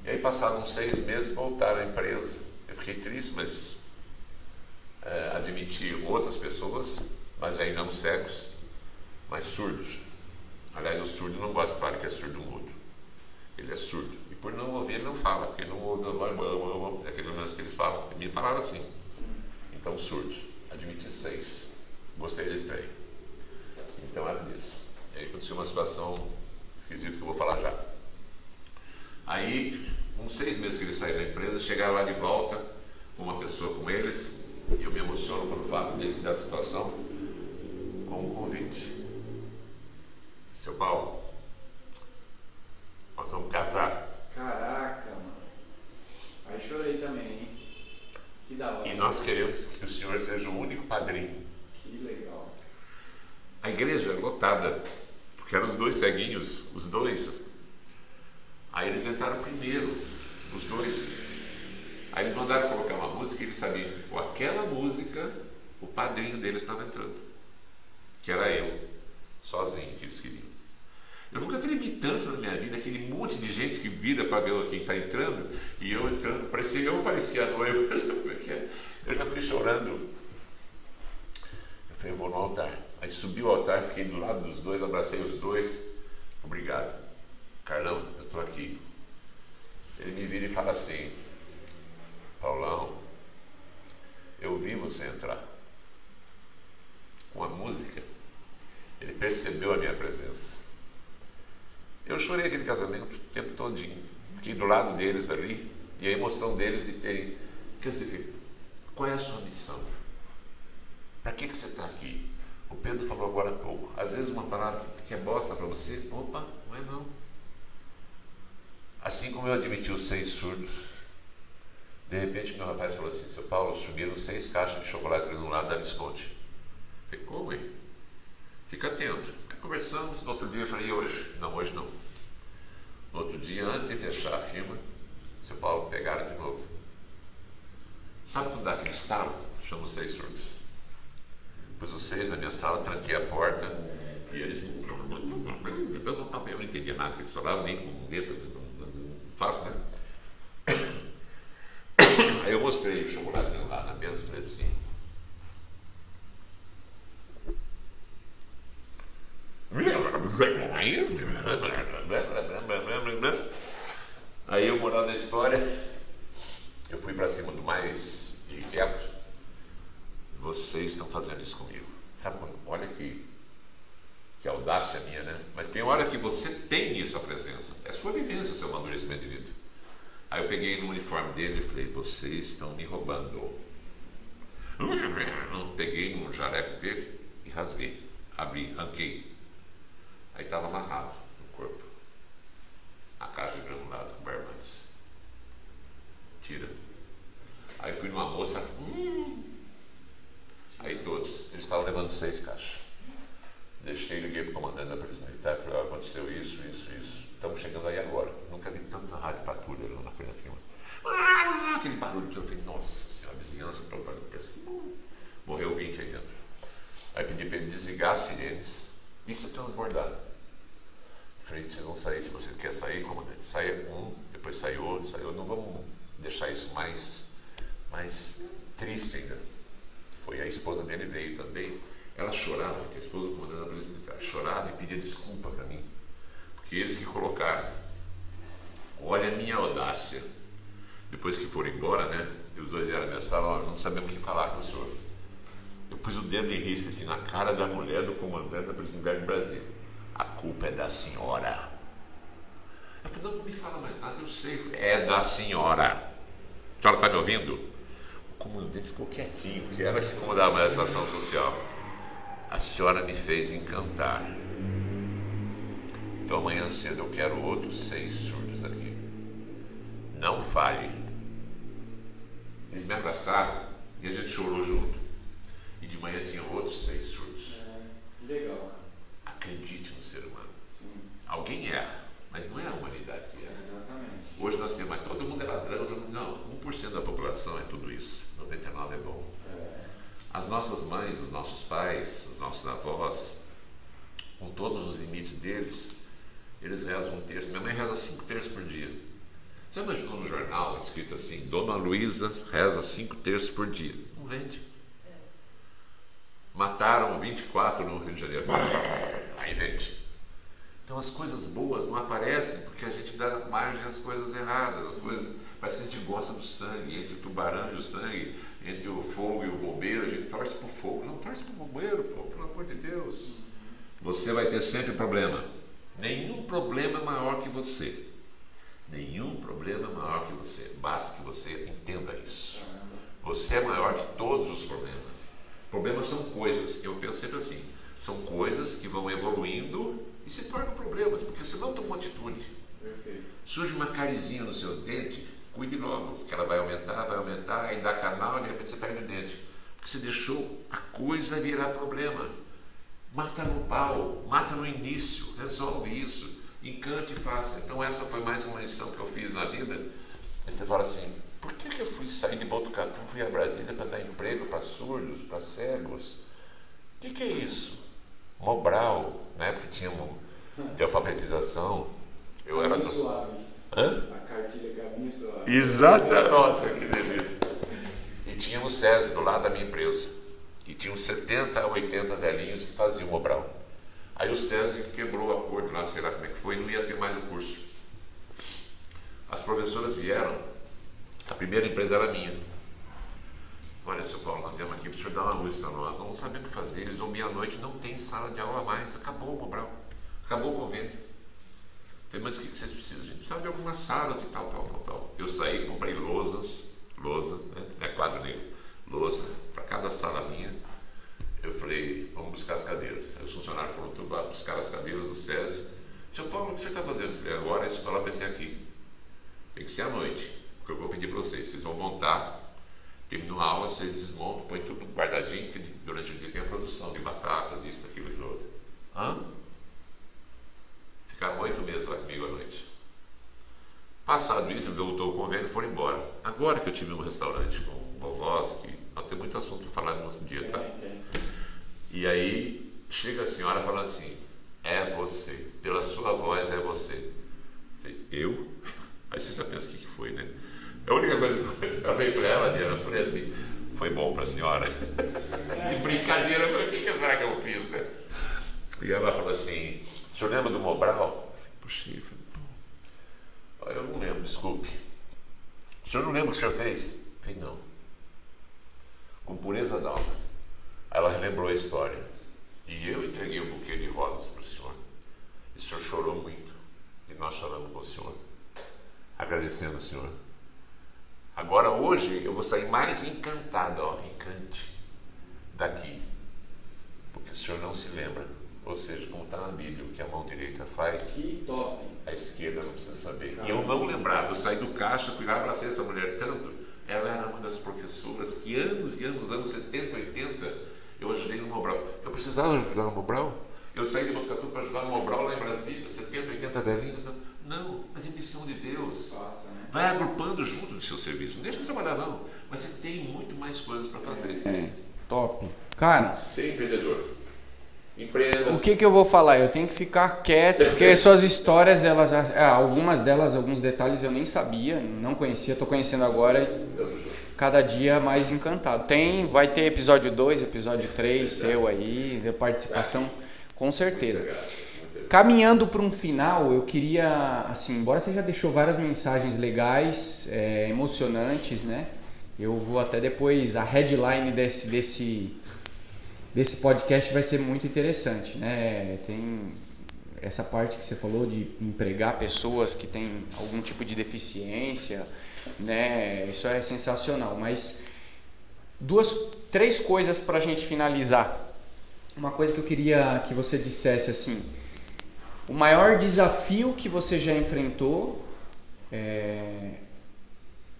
E aí passaram seis meses, voltaram à empresa. Eu fiquei triste, mas é, admiti outras pessoas, mas aí não cegos, mas surdos. Aliás, o surdo não gosta de falar que é surdo mudo. Ele é surdo. E por não ouvir, ele não fala, porque ele não ouve, não, é aquele lance que eles falam. E me falaram assim. Então, surdos. Admiti seis. Gostei da estreia. Então era disso. E aí aconteceu uma situação esquisita que eu vou falar já. Aí, uns seis meses que eles saíram da empresa, chegaram lá de volta com uma pessoa com eles, e eu me emociono quando falo dentro dessa situação, com um convite. Seu Paulo, nós vamos casar. Caraca, mano. Aí chorei também, hein? Que da hora. E nós queremos que o senhor seja o único padrinho. Que legal. A igreja é lotada, porque eram os dois ceguinhos, os dois. Aí eles entraram primeiro, os dois. Aí eles mandaram colocar uma música e eles sabiam que com aquela música o padrinho deles estava entrando, que era eu, sozinho que eles queriam. Eu nunca tremi tanto na minha vida, aquele monte de gente que vira para ver quem está entrando, e eu entrando, parecia, eu parecia a noiva, é? eu já fui chorando. Eu falei, vou no altar. Aí subi o altar, fiquei do lado dos dois, abracei os dois. Obrigado. Carlão, eu estou aqui. Ele me vira e fala assim, Paulão, eu vi você entrar. Com a música, ele percebeu a minha presença. Eu chorei aquele casamento o tempo todinho. Fiquei do lado deles ali e a emoção deles de terem. Quer dizer, qual é a sua missão? Para que, que você está aqui? O Pedro falou agora há pouco. Às vezes uma palavra que, é bosta para você, opa, não é não. Assim como eu admiti os seis surdos, de repente meu rapaz falou assim, seu Paulo, sumiram seis caixas de chocolate granulado da Visconde. Falei, como, hein? Fica atento. Aí conversamos, no outro dia eu falei, e hoje? Não, hoje não. No outro dia, antes de fechar a firma, seu Paulo pegaram de novo. Sabe quando dá aquele estalo? Chama os seis surdos. Pus os seis na minha sala, tranquei a porta e eles. Eu não entendia nada que eles falavam, nem com letra, fácil, né? Aí eu mostrei o chocolate lá na mesa e falei assim. Aí eu morando na história, eu fui para cima do mais inquieto. Vocês estão fazendo isso comigo. Sabe quando? Olha que, que audácia minha, né? Mas tem hora que você tem isso a presença. É sua vivência, seu amadurecimento de vida. Aí eu peguei no uniforme dele e falei, vocês estão me roubando. Peguei no jaleco dele e rasguei. Abri, ranquei. Aí estava amarrado no corpo. A caixa de granulado com barbantes. Tira. Aí fui numa moça. Hum. Aí todos. Eles estavam levando seis caixas. Deixei, liguei para o comandante da Polícia Militar e falei: aconteceu isso, isso, isso. Estamos chegando aí agora. Nunca vi tanta rádio patrulha lá na frente da firma. Ah, aquele barulho que eu falei: nossa senhora, a vizinhança, parece que morreu 20 aí dentro. Aí pedi para ele desligar as sirenes. Isso é transbordado. Falei, vocês vão sair, se você quer sair, comandante, saia um, depois sai outro, sai outro. Não vamos deixar isso mais, mais triste ainda. Foi a esposa dele veio também. Ela chorava, que a esposa do comandante da Polícia Militar chorava e pedia desculpa para mim. Porque eles que colocaram. Olha a minha audácia. Depois que foram embora, né? E os dois vieram na minha sala, não sabemos o que falar com o senhor. Eu pus o dedo em risco assim na cara da mulher do comandante da Polícia Militar de Brasília. A culpa é da senhora. Eu falei, não, me fala mais nada, eu sei. é da senhora. A senhora está me ouvindo? O comandante ficou quietinho, porque era que comandava mais essa ação social. A senhora me fez encantar. Então amanhã cedo eu quero outros seis surdos aqui. Não falhe. Eles me abraçaram e a gente chorou junto. E de manhã tinha outros seis surdos. É, legal. Acredite no ser humano. Sim. Alguém erra, mas não é a humanidade que erra. Exatamente. Hoje nós temos, mas todo mundo é ladrão. Não, 1% da população é tudo isso. 99% é bom. As nossas mães, os nossos pais, os nossos avós, com todos os limites deles, eles rezam um terço. Minha mãe reza cinco terços por dia. Você imaginou no jornal escrito assim: Dona Luísa reza cinco terços por dia? Não vende. Mataram 24 no Rio de Janeiro. Aí vende. Então as coisas boas não aparecem porque a gente dá margem às coisas erradas. As coisas. Parece que a gente gosta do sangue, entre o tubarão e o sangue, entre o fogo e o bombeiro, a gente torce para o fogo. Não torce para o bombeiro, pô, pelo amor de Deus. Você vai ter sempre problema. Nenhum problema é maior que você. Nenhum problema é maior que você. Basta que você entenda isso. Você é maior que todos os problemas. Problemas são coisas, eu penso sempre assim, são coisas que vão evoluindo e se tornam problemas, porque você não tomou atitude. Perfeito. Surge uma carizinha no seu dente, cuide logo, porque ela vai aumentar, vai aumentar, aí dá canal e de repente você perde o dente. Porque você deixou a coisa virar problema. Mata no pau, mata no início, resolve isso, encante e faça. Então essa foi mais uma lição que eu fiz na vida. Aí você fala assim, por que, que eu fui sair de Botucatu, fui a Brasília para dar emprego para surdos, para cegos? O que, que é isso? Mobral, né? Porque tinha de alfabetização. Eu era. Do... Hã? Exata, nossa, que delícia. E tinha o SESI do lado da minha empresa. E tinha uns 70 a 80 velhinhos que faziam Mobral. Aí o SESI quebrou o acordo lá, sei lá como é que foi, e não ia ter mais o curso. As professoras vieram, a primeira empresa era minha. Olha, seu Paulo, nós viemos aqui para o senhor dar uma luz para nós. Não sabemos o que fazer. Eles vão meia-noite, não tem sala de aula mais. Acabou o Mobral. Acabou o convênio. Falei, mas o que vocês precisam? A gente precisa de algumas salas e tal, tal, tal, tal. Eu saí, comprei lousas, lousa, né? É quadro negro, lousa, para cada sala minha. Eu falei, vamos buscar as cadeiras. Aí os funcionários foram tudo lá buscar as cadeiras do SESI. Seu Paulo, o que você está fazendo? Eu falei, agora a escola vai ser aqui. Tem que ser à noite. O que eu vou pedir para vocês? Vocês vão montar Terminou a aula, vocês desmontam, põem tudo guardadinho, que durante o dia tem a produção de batatas, disso, daquilo, de outro. Hã? Ficaram oito meses lá comigo à noite. Passado isso, voltou o convênio e foram embora. Agora que eu tive um restaurante com vovós, que nós temos muito assunto para falar no outro dia, tá? E aí chega a senhora falando assim, é você, pela sua voz é você. Eu falei, eu? Aí você já pensa o que, que foi, né? A única coisa que eu falei para ela, Diana, eu falei assim, foi bom para a senhora. De brincadeira, eu falei, o que, que será que eu fiz, né? E ela falou assim, senhor lembra do Mobral? Eu falei, eu, falei, eu não lembro, desculpe. O senhor não lembra o que o senhor fez? Eu falei, não. Com pureza d'alma. Ela relembrou a história. E eu entreguei um buquê de rosas para o senhor. E o senhor chorou muito. E nós choramos com o senhor. Agradecendo o senhor. Agora, hoje, eu vou sair mais encantado, ó, encante, daqui. Porque o senhor não se lembra. Ou seja, como está na Bíblia, o que a mão direita faz, Que top. a esquerda não precisa saber. E eu não lembrava, eu saí do caixa, fui lá, abracei essa mulher tanto. Ela era uma das professoras que anos e anos, anos 70, 80, eu ajudei no Mobral. Eu precisava ajudar no Mobral? Eu saí de Botucatu para ajudar no Mobral lá em Brasília, 70, 80 velhinhos. Não, mas em missão de Deus. Passa, né? Vai agrupando junto do seu serviço. Não deixa de trabalhar, não. Mas você tem muito mais coisas para fazer. É, top. Cara, Ser empreendedor. O que que eu vou falar? Eu tenho que ficar quieto, porque suas histórias, elas, é, algumas delas, alguns detalhes eu nem sabia, não conhecia, tô conhecendo agora. Cada dia mais encantado. Tem, vai ter episódio 2, episódio 3 seu aí, de participação, com certeza. Caminhando para um final, eu queria, assim, embora você já deixou várias mensagens legais, é, emocionantes, né? Eu vou até depois, a headline desse, desse, desse podcast vai ser muito interessante, né? Tem essa parte que você falou de empregar pessoas que têm algum tipo de deficiência, né? Isso é sensacional. Mas duas, três coisas para a gente finalizar. Uma coisa que eu queria que você dissesse assim: o maior desafio que você já enfrentou é,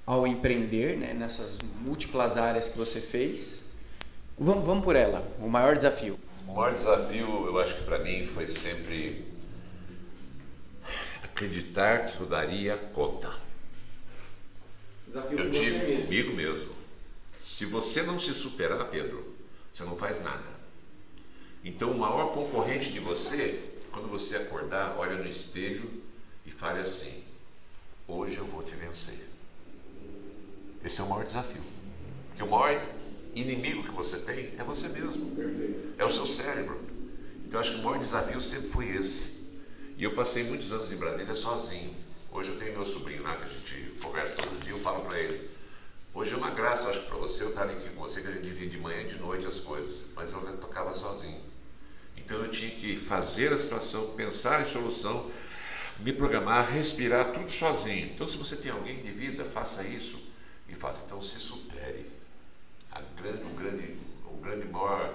ao empreender, né? Nessas múltiplas áreas que você fez. Vamos, vamos por ela. O maior desafio. O maior desafio, eu acho que para mim, foi sempre acreditar que eu daria conta. Desafio Eu tive comigo mesmo. Se você não se superar, Pedro, você não faz nada. Então, o maior concorrente de você, quando você acordar, olha no espelho e fale assim: Hoje eu vou te vencer. Esse é o maior desafio. Porque o maior inimigo que você tem é você mesmo. É o seu cérebro. Então, eu acho que o maior desafio sempre foi esse. E eu passei muitos anos em Brasília sozinho. Hoje eu tenho meu sobrinho lá que a gente conversa todo dia. Eu falo para ele: Hoje é uma graça, acho para você eu estar aqui com você, que a gente divide de manhã e de noite as coisas. Mas eu tocava sozinho. Então eu tinha que fazer a situação, pensar em solução, me programar, respirar, tudo sozinho. Então, se você tem alguém de vida, faça isso e faça. Então, se supere. Grande, o grande, o grande maior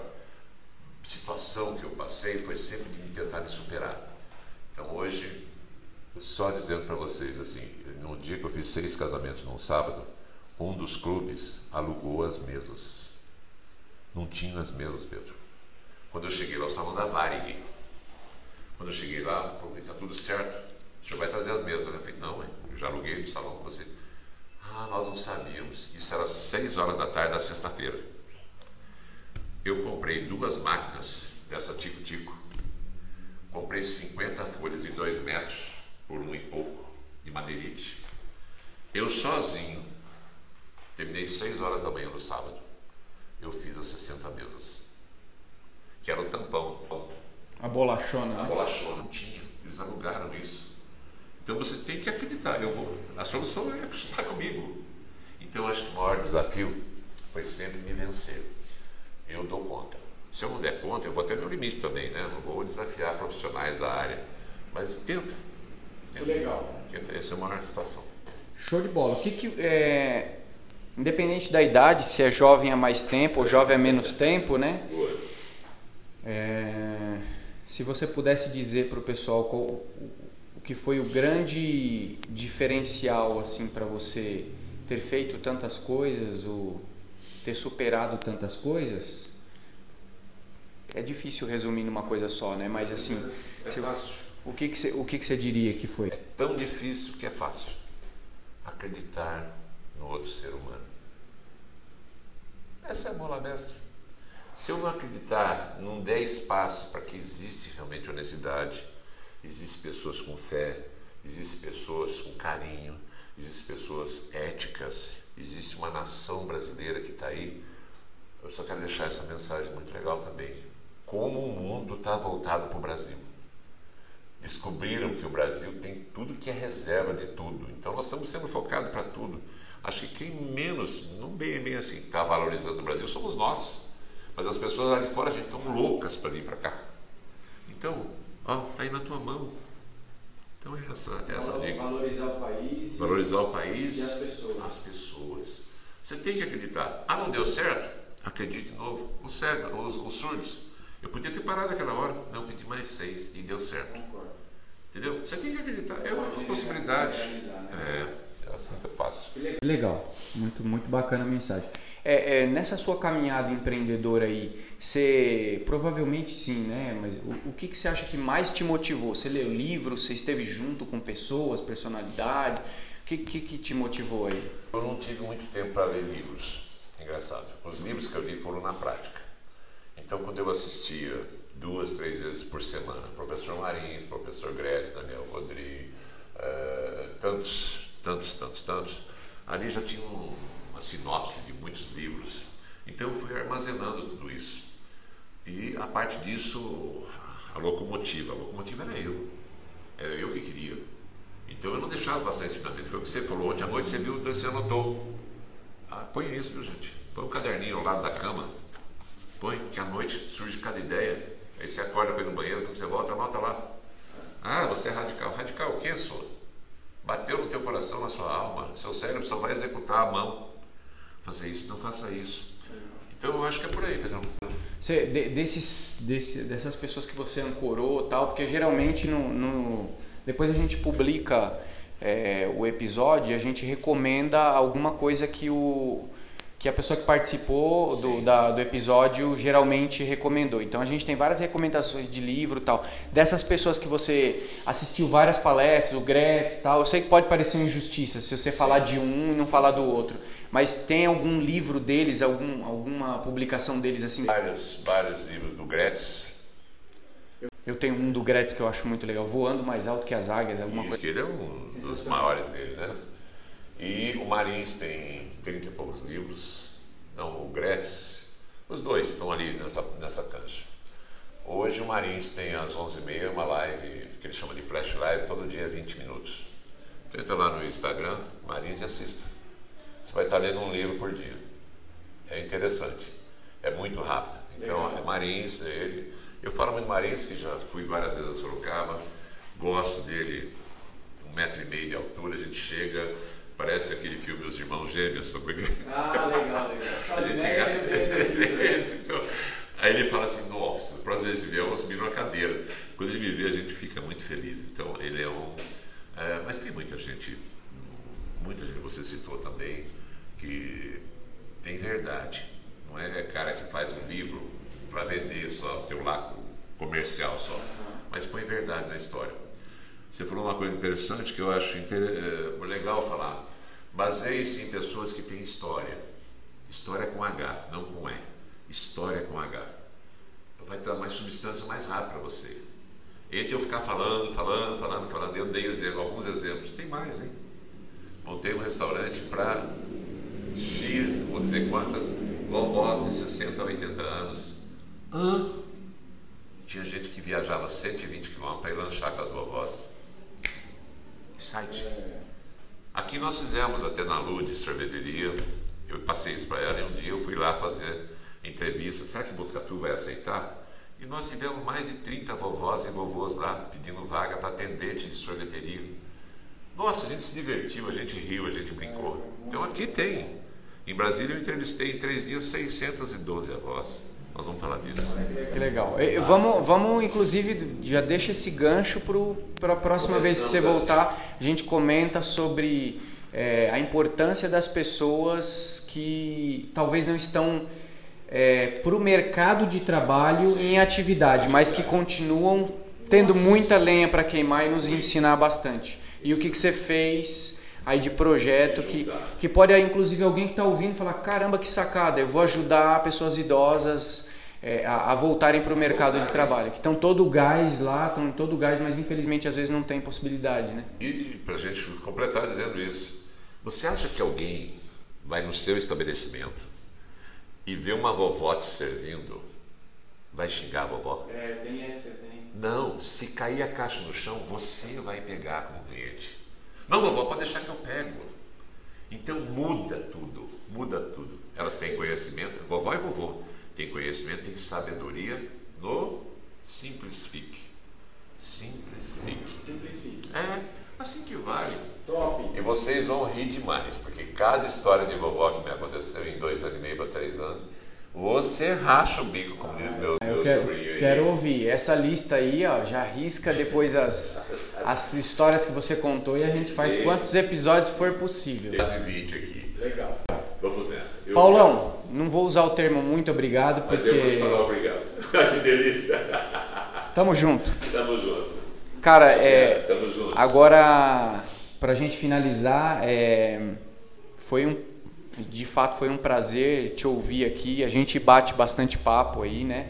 situação que eu passei foi sempre de tentar me superar. Então, hoje, só dizendo para vocês assim, no dia que eu fiz seis casamentos num sábado, um dos clubes alugou as mesas. Não tinha as mesas, Pedro. Quando eu cheguei lá, salão da Varig. Quando eu cheguei lá, está tudo certo. O senhor vai trazer as mesas. Eu falei, não, eu já aluguei o salão com você. Ah, nós não sabíamos. Isso era seis horas da tarde da sexta-feira. Eu comprei duas máquinas dessa Tico-Tico comprei 50 folhas de 2 metros por um e pouco de madeirite. Eu sozinho, terminei 6 horas da manhã no sábado. Eu fiz as 60 mesas. Que era o tampão. A bolachona, A né? bolachona não tinha. Eles alugaram isso. Então você tem que acreditar. Eu vou. A solução é acreditar comigo. Então eu acho que o maior desafio foi sempre me vencer. Eu dou conta. Se eu não der conta, eu vou até meu limite também, né? Não vou desafiar profissionais da área. Mas tenta. tenta. legal. Tenta. Essa é a maior satisfação. Show de bola. O que que é independente da idade, se é jovem há mais tempo ou jovem há menos tempo, né? É, se você pudesse dizer para o pessoal qual, que foi o grande diferencial assim para você ter feito tantas coisas ou ter superado tantas coisas, é difícil resumir numa coisa só, né? Mas assim, É se- fácil. o que que você, o que que você diria que foi? É tão difícil que é fácil. Acreditar no outro ser humano. Essa é a bola mestre. Se eu não acreditar, não der espaço para que existe realmente honestidade, existem pessoas com fé, existem pessoas com carinho, existem pessoas éticas, existe uma nação brasileira que está aí. Eu só quero deixar essa mensagem muito legal também. Como o mundo está voltado para o Brasil descobriram que o Brasil tem tudo que é reserva de tudo. Então nós estamos sendo focados para tudo. Acho que quem menos, não bem, bem assim, está valorizando o Brasil somos nós. Mas as pessoas lá de fora, a gente, estão loucas para vir para cá. Então, ó, tá aí na tua mão. Então é essa, é essa a dica. Valorizar o país. Valorizar o país, E as pessoas. as pessoas. Você tem que acreditar. Ah, não deu certo? Acredite de novo. Os cegos, os, os surdos. Eu podia ter parado aquela hora. Não, pedi mais seis e deu certo. Entendeu? Você tem que acreditar. É uma Pode possibilidade. né? É, é assim é fácil. Legal, muito, muito bacana a mensagem. É, é, nessa sua caminhada empreendedora aí, você provavelmente sim, né? Mas o, o que, que você acha que mais te motivou? Você leu livros, você esteve junto com pessoas, personalidade? O que, que, que te motivou aí? Eu não tive muito tempo para ler livros. Engraçado. Os livros que eu li foram na prática. Então, quando eu assistia duas, três vezes por semana, professor Marins, professor Grécia, Daniel Rodri, eh, tantos, tantos, tantos, tantos, ali já tinha um- uma sinopse de muitos livros. Então, eu fui armazenando tudo isso. E a parte disso, a locomotiva. A locomotiva era eu. Era eu que queria. Então eu não deixava passar ensinamento. Foi o que você falou ontem à noite, você viu, então você anotou. Ah, põe isso, viu, gente? Põe um caderninho ao lado da cama. Põe, que à noite surge cada ideia. Aí você acorda para no banheiro, quando você volta, anota lá. Ah, você é radical. Radical o quê, sou? Bateu no teu coração, na sua alma. Seu cérebro só vai executar a mão. Fazer isso, não faça isso. Então eu acho que é por aí, Pedrão. Você, de- desses, desse, dessas pessoas que você ancorou tal, porque geralmente no, no- depois a gente publica é, o episódio e a gente recomenda alguma coisa que o que a pessoa que participou do, da- do episódio geralmente recomendou. Então a gente tem várias recomendações de livro tal. Dessas pessoas que você assistiu várias palestras, o Gretz e tal, eu sei que pode parecer uma injustiça se você falar de um e não falar do outro. Mas tem algum livro deles, algum, alguma publicação deles assim? Vários, vários livros do Gretz. Eu tenho um do Gretz que eu acho muito legal, Voando Mais Alto que as Águias, alguma Isso, coisa. ele é um dos maiores dele, né? E o Marins tem 30 e poucos livros. Não, o Gretz, os dois estão ali nessa, nessa cancha. Hoje o Marins tem às 11h30 uma live que ele chama de Flash Live, todo dia 20 minutos. Então entra lá no Instagram, Marins e assista. Você vai estar lendo um livro por dia. É interessante. É muito rápido. Então, Legal. é Marins, ele. Eu falo muito Marins, que já fui várias vezes a Sorocaba, gosto dele, um metro e meio de altura, a gente chega, parece aquele filme Os Irmãos Gêmeos, sabe? Ah, legal, legal. então, aí ele fala assim, nossa, na próxima vez que vier, eu vou subir numa cadeira. Quando ele me vê, a gente fica muito feliz. Então, ele é um... é, mas tem muita gente, muita gente, você citou também, que tem verdade. Não é cara que faz um livro para vender só, ter um lado comercial só, mas põe verdade na história. Você falou uma coisa interessante que eu acho inter- eh, legal falar. Baseie-se em pessoas que têm história. História com H, não com E. História com H. Vai dar mais substância mais rápido para você. Entre eu ficar falando, falando, falando, falando, eu dei alguns exemplos. Tem mais, hein? Montei um restaurante para X, vou dizer quantas, vovós de 60 a 80 anos. Hã? Tinha gente que viajava 120 quilômetros para ir lanchar com as vovós. Site. Aqui nós fizemos até na Lude sorveteria. Eu passei isso para ela e um dia eu fui lá fazer entrevista. Será que Botucatu vai aceitar? E nós tivemos mais de 30 vovós e vovôs lá pedindo vaga para atendente de sorveteria. Nossa, a gente se divertiu, a gente riu, a gente brincou. Então aqui tem. Em Brasília eu entrevistei em três dias 612 avós. Nós vamos falar disso. Que legal. E, vamos, vamos, inclusive, já deixa esse gancho para a próxima vez que você voltar, a gente comenta sobre é, a importância das pessoas que talvez não estão é, para o mercado de trabalho em atividade, mas que continuam tendo muita lenha para queimar e nos ensinar bastante. E o que, que você fez aí de projeto que, que pode inclusive alguém que está ouvindo falar caramba que sacada eu vou ajudar pessoas idosas é, a, a, voltarem para o mercado de trabalho. Que estão todo gás lá estão todo gás mas infelizmente às vezes não tem possibilidade né? E para a gente completar dizendo isso você acha que alguém vai no seu estabelecimento e vê uma vovó te servindo vai xingar a vovó? É tem essa não se cair a caixa no chão você vai pegar como cliente não, vovó, pode deixar que eu pego. Então muda tudo, muda tudo. Elas têm conhecimento, vovó e vovô têm conhecimento, têm sabedoria no simplifique. Simplifique. Simplifique. É, assim que vale. Top. E vocês vão rir demais, porque cada história de vovó que me aconteceu em dois anos e meio para três anos, você racha o bico, como diz meus, Eu meus quero, sobrinhos quero ouvir. Essa lista aí, ó, já risca depois as, as histórias que você contou e a gente faz Sim. quantos episódios for possível. Quase 20 aqui. Legal. Vamos nessa. Eu- Paulão, não vou usar o termo muito obrigado Mas eu vou te porque falar obrigado. que delícia. tamo junto. Tamo junto. Cara, é, Tamo junto. agora pra gente finalizar, é, foi um de fato foi um prazer te ouvir aqui. A gente bate bastante papo aí, né?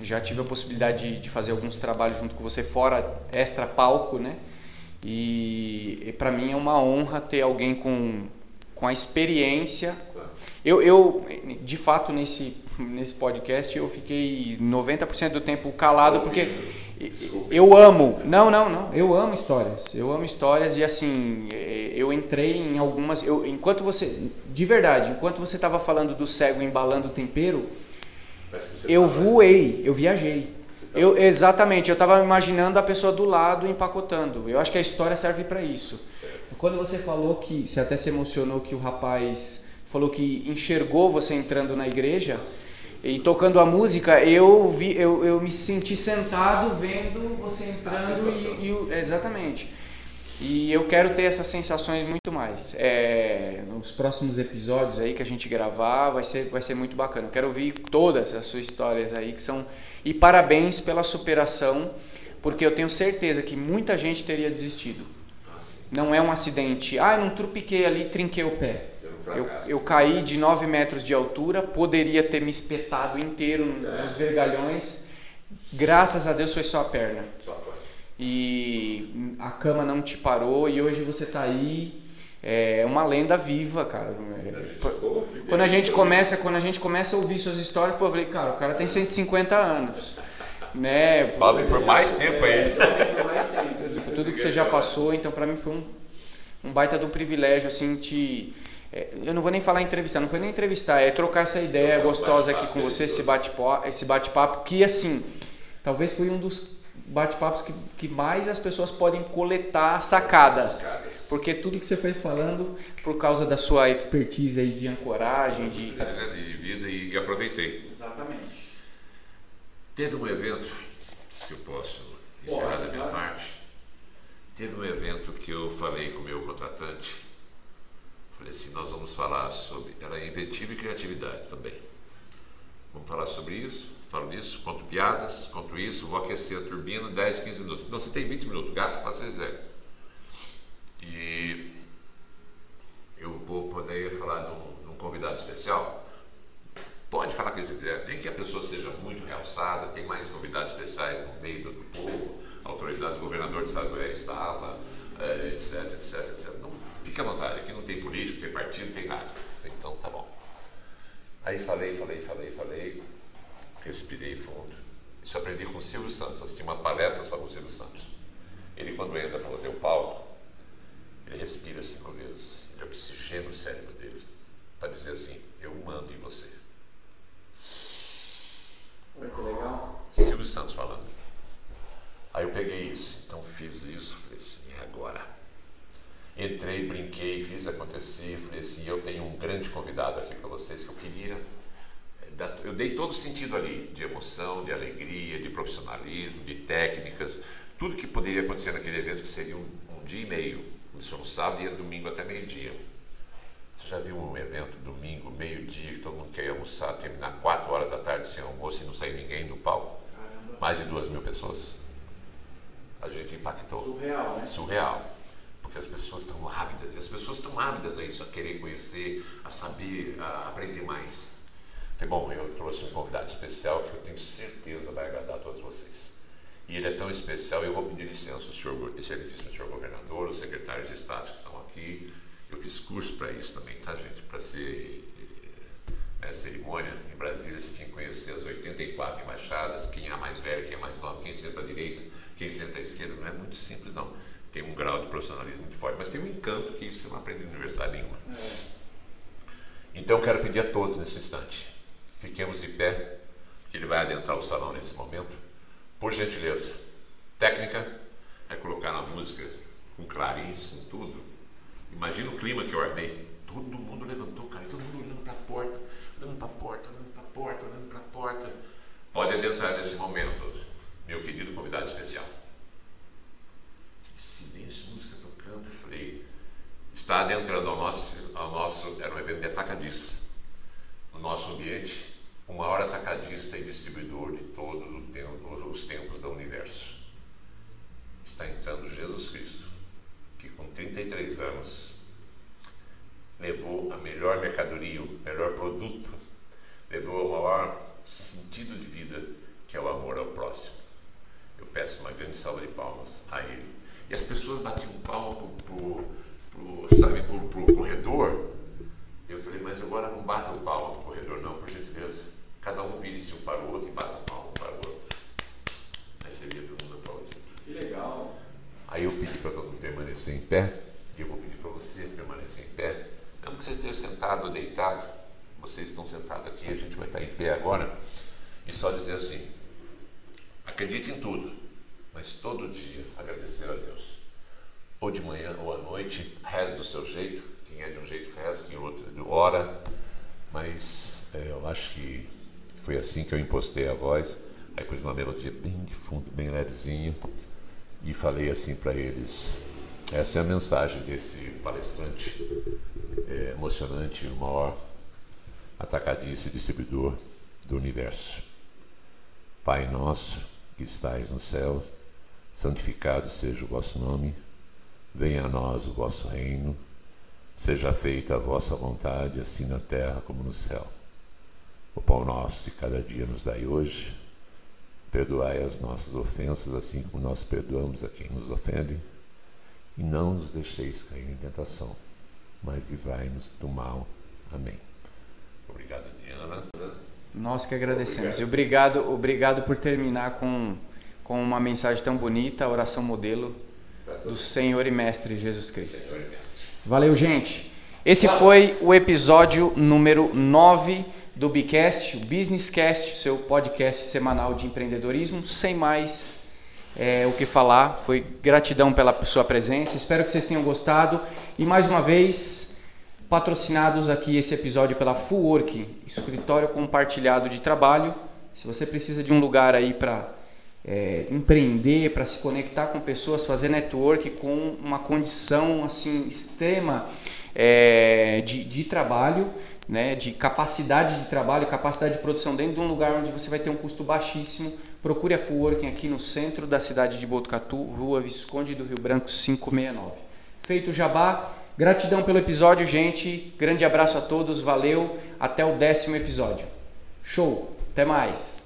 Já tive a possibilidade de, de fazer alguns trabalhos junto com você fora extra palco, né? E, e para mim é uma honra ter alguém com, com a experiência. Eu, eu, de fato, nesse, nesse podcast, eu fiquei 90% do tempo calado porque eu amo. Não, não, não. Eu amo histórias. Eu amo histórias e assim, eh, eu entrei em algumas. Eu, enquanto você. De verdade, enquanto você estava falando do cego embalando o tempero, eu tá- voei, eu viajei. Eu, exatamente, eu estava imaginando a pessoa do lado empacotando. Eu acho que a história serve para isso. Quando você falou que, você até se emocionou que o rapaz falou que enxergou você entrando na igreja e tocando a música, eu vi, eu, eu me senti sentado vendo você entrando e, e exatamente. E eu quero ter essas sensações muito mais. É, nos próximos episódios aí que a gente gravar, vai ser, vai ser muito bacana. Eu quero ouvir todas as suas histórias aí que são. E parabéns pela superação, porque eu tenho certeza que muita gente teria desistido. Não é um acidente. Ah, eu não trupiquei ali, trinquei o pé. É Eu, eu caí de 9 metros de altura, poderia ter me espetado inteiro nos vergalhões. Graças a Deus foi só a perna e a cama não te parou e hoje você tá aí é uma lenda viva cara quando a gente começa quando a gente começa a ouvir suas histórias pô, eu falei cara o cara tem 150 anos né Jovem por mais tempo É, aí. tempo. tudo que você já passou então para mim foi um, um baita de um privilégio assim te é, eu não vou nem falar entrevistar, não foi nem entrevistar, é trocar essa ideia gostosa aqui com você, esse bate-papo, esse bate-papo que assim, talvez foi um dos bate-papos que, que mais as pessoas podem coletar sacadas. Porque tudo que você foi falando, por causa da sua expertise aí de ancoragem, de. de vida e, aproveitei. Exatamente. Teve um evento, se eu posso encerrar da minha claro. parte, teve um evento que eu falei com o meu contratante. Falei assim, nós vamos falar sobre. Era inventiva e criatividade também. Vamos falar sobre isso, falo nisso, conto piadas, conto isso, vou aquecer a turbina 10, 15 minutos. Não, você tem 20 minutos, gasta para quiserem. E eu vou poder falar num, num convidado especial. Pode falar o que você quiser, nem que a pessoa seja muito realçada, tem mais convidados especiais no meio do, do povo. autoridade, governador do estado Goiás estava, etc, etc, etc. Não, fique à vontade, aqui não tem político, não tem partido, não tem nada. Falei, então tá bom. Aí falei, falei, falei, falei, respirei fundo. Isso aprendi com o Silvio Santos, assisti uma palestra só com o Silvio Santos. Ele, quando entra para fazer o palco, ele respira cinco vezes, ele oxigena o cérebro dele, para dizer assim: Eu mando em você. Que legal. Silvio Santos falando. Aí eu peguei isso, então fiz isso, falei assim: É agora. Entrei, brinquei, fiz acontecer, falei assim: Eu tenho um grande convidado aqui para vocês que eu queria eu dei todo o sentido ali, de emoção, de alegria, de profissionalismo, de técnicas, tudo que poderia acontecer naquele evento, que seria um, um dia e meio. Começou no sábado e ia domingo até meio-dia. Você já viu um evento domingo, meio-dia, que todo mundo quer ir almoçar, terminar 4 horas da tarde sem almoço e não sair ninguém do palco? Mais de duas mil pessoas. A gente impactou. Surreal, né? Surreal. Porque as pessoas estão ávidas, e as pessoas estão ávidas a isso, a querer conhecer, a saber, a aprender mais. Falei, bom, eu trouxe um convidado especial que eu tenho certeza vai agradar a todos vocês. E ele é tão especial, eu vou pedir licença, senhor, excelentíssimo senhor governador, os secretários de Estado que estão aqui. Eu fiz curso para isso também, tá, gente? Para ser é, cerimônia em Brasília, você tinha que conhecer as 84 embaixadas, quem é mais velho, quem é mais novo, quem senta à direita, quem senta à esquerda. Não é muito simples, não. Tem um grau de profissionalismo muito forte, mas tem um encanto que isso você não aprende em universidade nenhuma. É. Então, eu quero pedir a todos nesse instante Fiquemos de pé, que ele vai adentrar o salão nesse momento. Por gentileza, técnica é colocar na música com clarins, com tudo. Imagina o clima que eu armei. Todo mundo levantou, cara, todo mundo olhando para a porta, olhando para a porta, olhando para a porta, olhando para a porta. Pode adentrar nesse momento, meu querido convidado especial. Que silêncio, música tocando. Falei, está adentrando ao nosso, ao nosso era um evento de atacadista, no nosso ambiente o maior atacadista e distribuidor de todos os tempos do universo. Está entrando Jesus Cristo, que com 33 anos levou a melhor mercadoria, o melhor produto, levou o maior sentido de vida, que é o amor ao próximo. Eu peço uma grande salva de palmas a ele. E as pessoas batiam palma pro, pro, sabe, pro, pro corredor. Eu falei, mas agora não batam palma pro corredor, não, por gentileza. Cada um vire-se um para o outro e bata palma um para o outro. Aí seria todo mundo aplaudindo. Que legal. Aí eu pedi para todo mundo permanecer em pé, e eu vou pedir para você permanecer em pé. Não que você esteja sentado ou deitado, vocês estão sentados aqui, a gente vai estar em pé agora, e só dizer assim: acredite em tudo, mas todo dia agradecer a Deus. Ou de manhã ou à noite, reze do seu jeito, quem é de um jeito reze, quem é outro ora, mas é, eu acho que foi assim que eu impostei a voz. Aí pus uma melodia bem de fundo, bem levezinho, e falei assim para eles: essa é a mensagem desse palestrante é, emocionante, o maior atacadista e distribuidor do universo. Pai nosso que estais no céu, santificado seja o vosso nome, venha a nós o vosso reino, seja feita a vossa vontade, assim na terra como no céu. O pão nosso de cada dia nos dai hoje. Perdoai as nossas ofensas, assim como nós perdoamos a quem nos ofende. E não nos deixeis cair em tentação, mas livrai-nos do mal. Amém. Obrigado, Diana. Nós que agradecemos. Obrigado. E obrigado, obrigado por terminar com, com uma mensagem tão bonita, a oração modelo do Senhor e Mestre Jesus Cristo. Valeu, gente. Esse foi o episódio número 9 do Bicast, o Business Cast, seu podcast semanal de empreendedorismo. Sem mais é, o que falar, foi gratidão pela sua presença. Espero que vocês tenham gostado. E mais uma vez, patrocinados aqui esse episódio pela Full Work, escritório compartilhado de trabalho. Se você precisa de um lugar aí para é, empreender, para se conectar com pessoas, fazer network com uma condição assim extrema é, de, de trabalho né, de capacidade de trabalho, capacidade de produção dentro de um lugar onde você vai ter um custo baixíssimo. Procure a Full Working aqui no centro da cidade de Botucatu, Rua Visconde do Rio Branco 569. Feito o jabá, gratidão pelo episódio, gente. Grande abraço a todos, valeu. Até o décimo episódio. Show, até mais.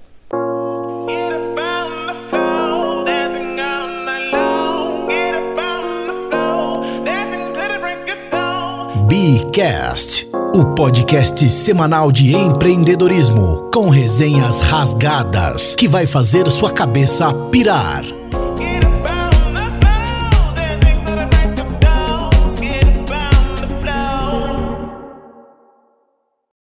Bcast, o podcast semanal de empreendedorismo com resenhas rasgadas que vai fazer sua cabeça pirar.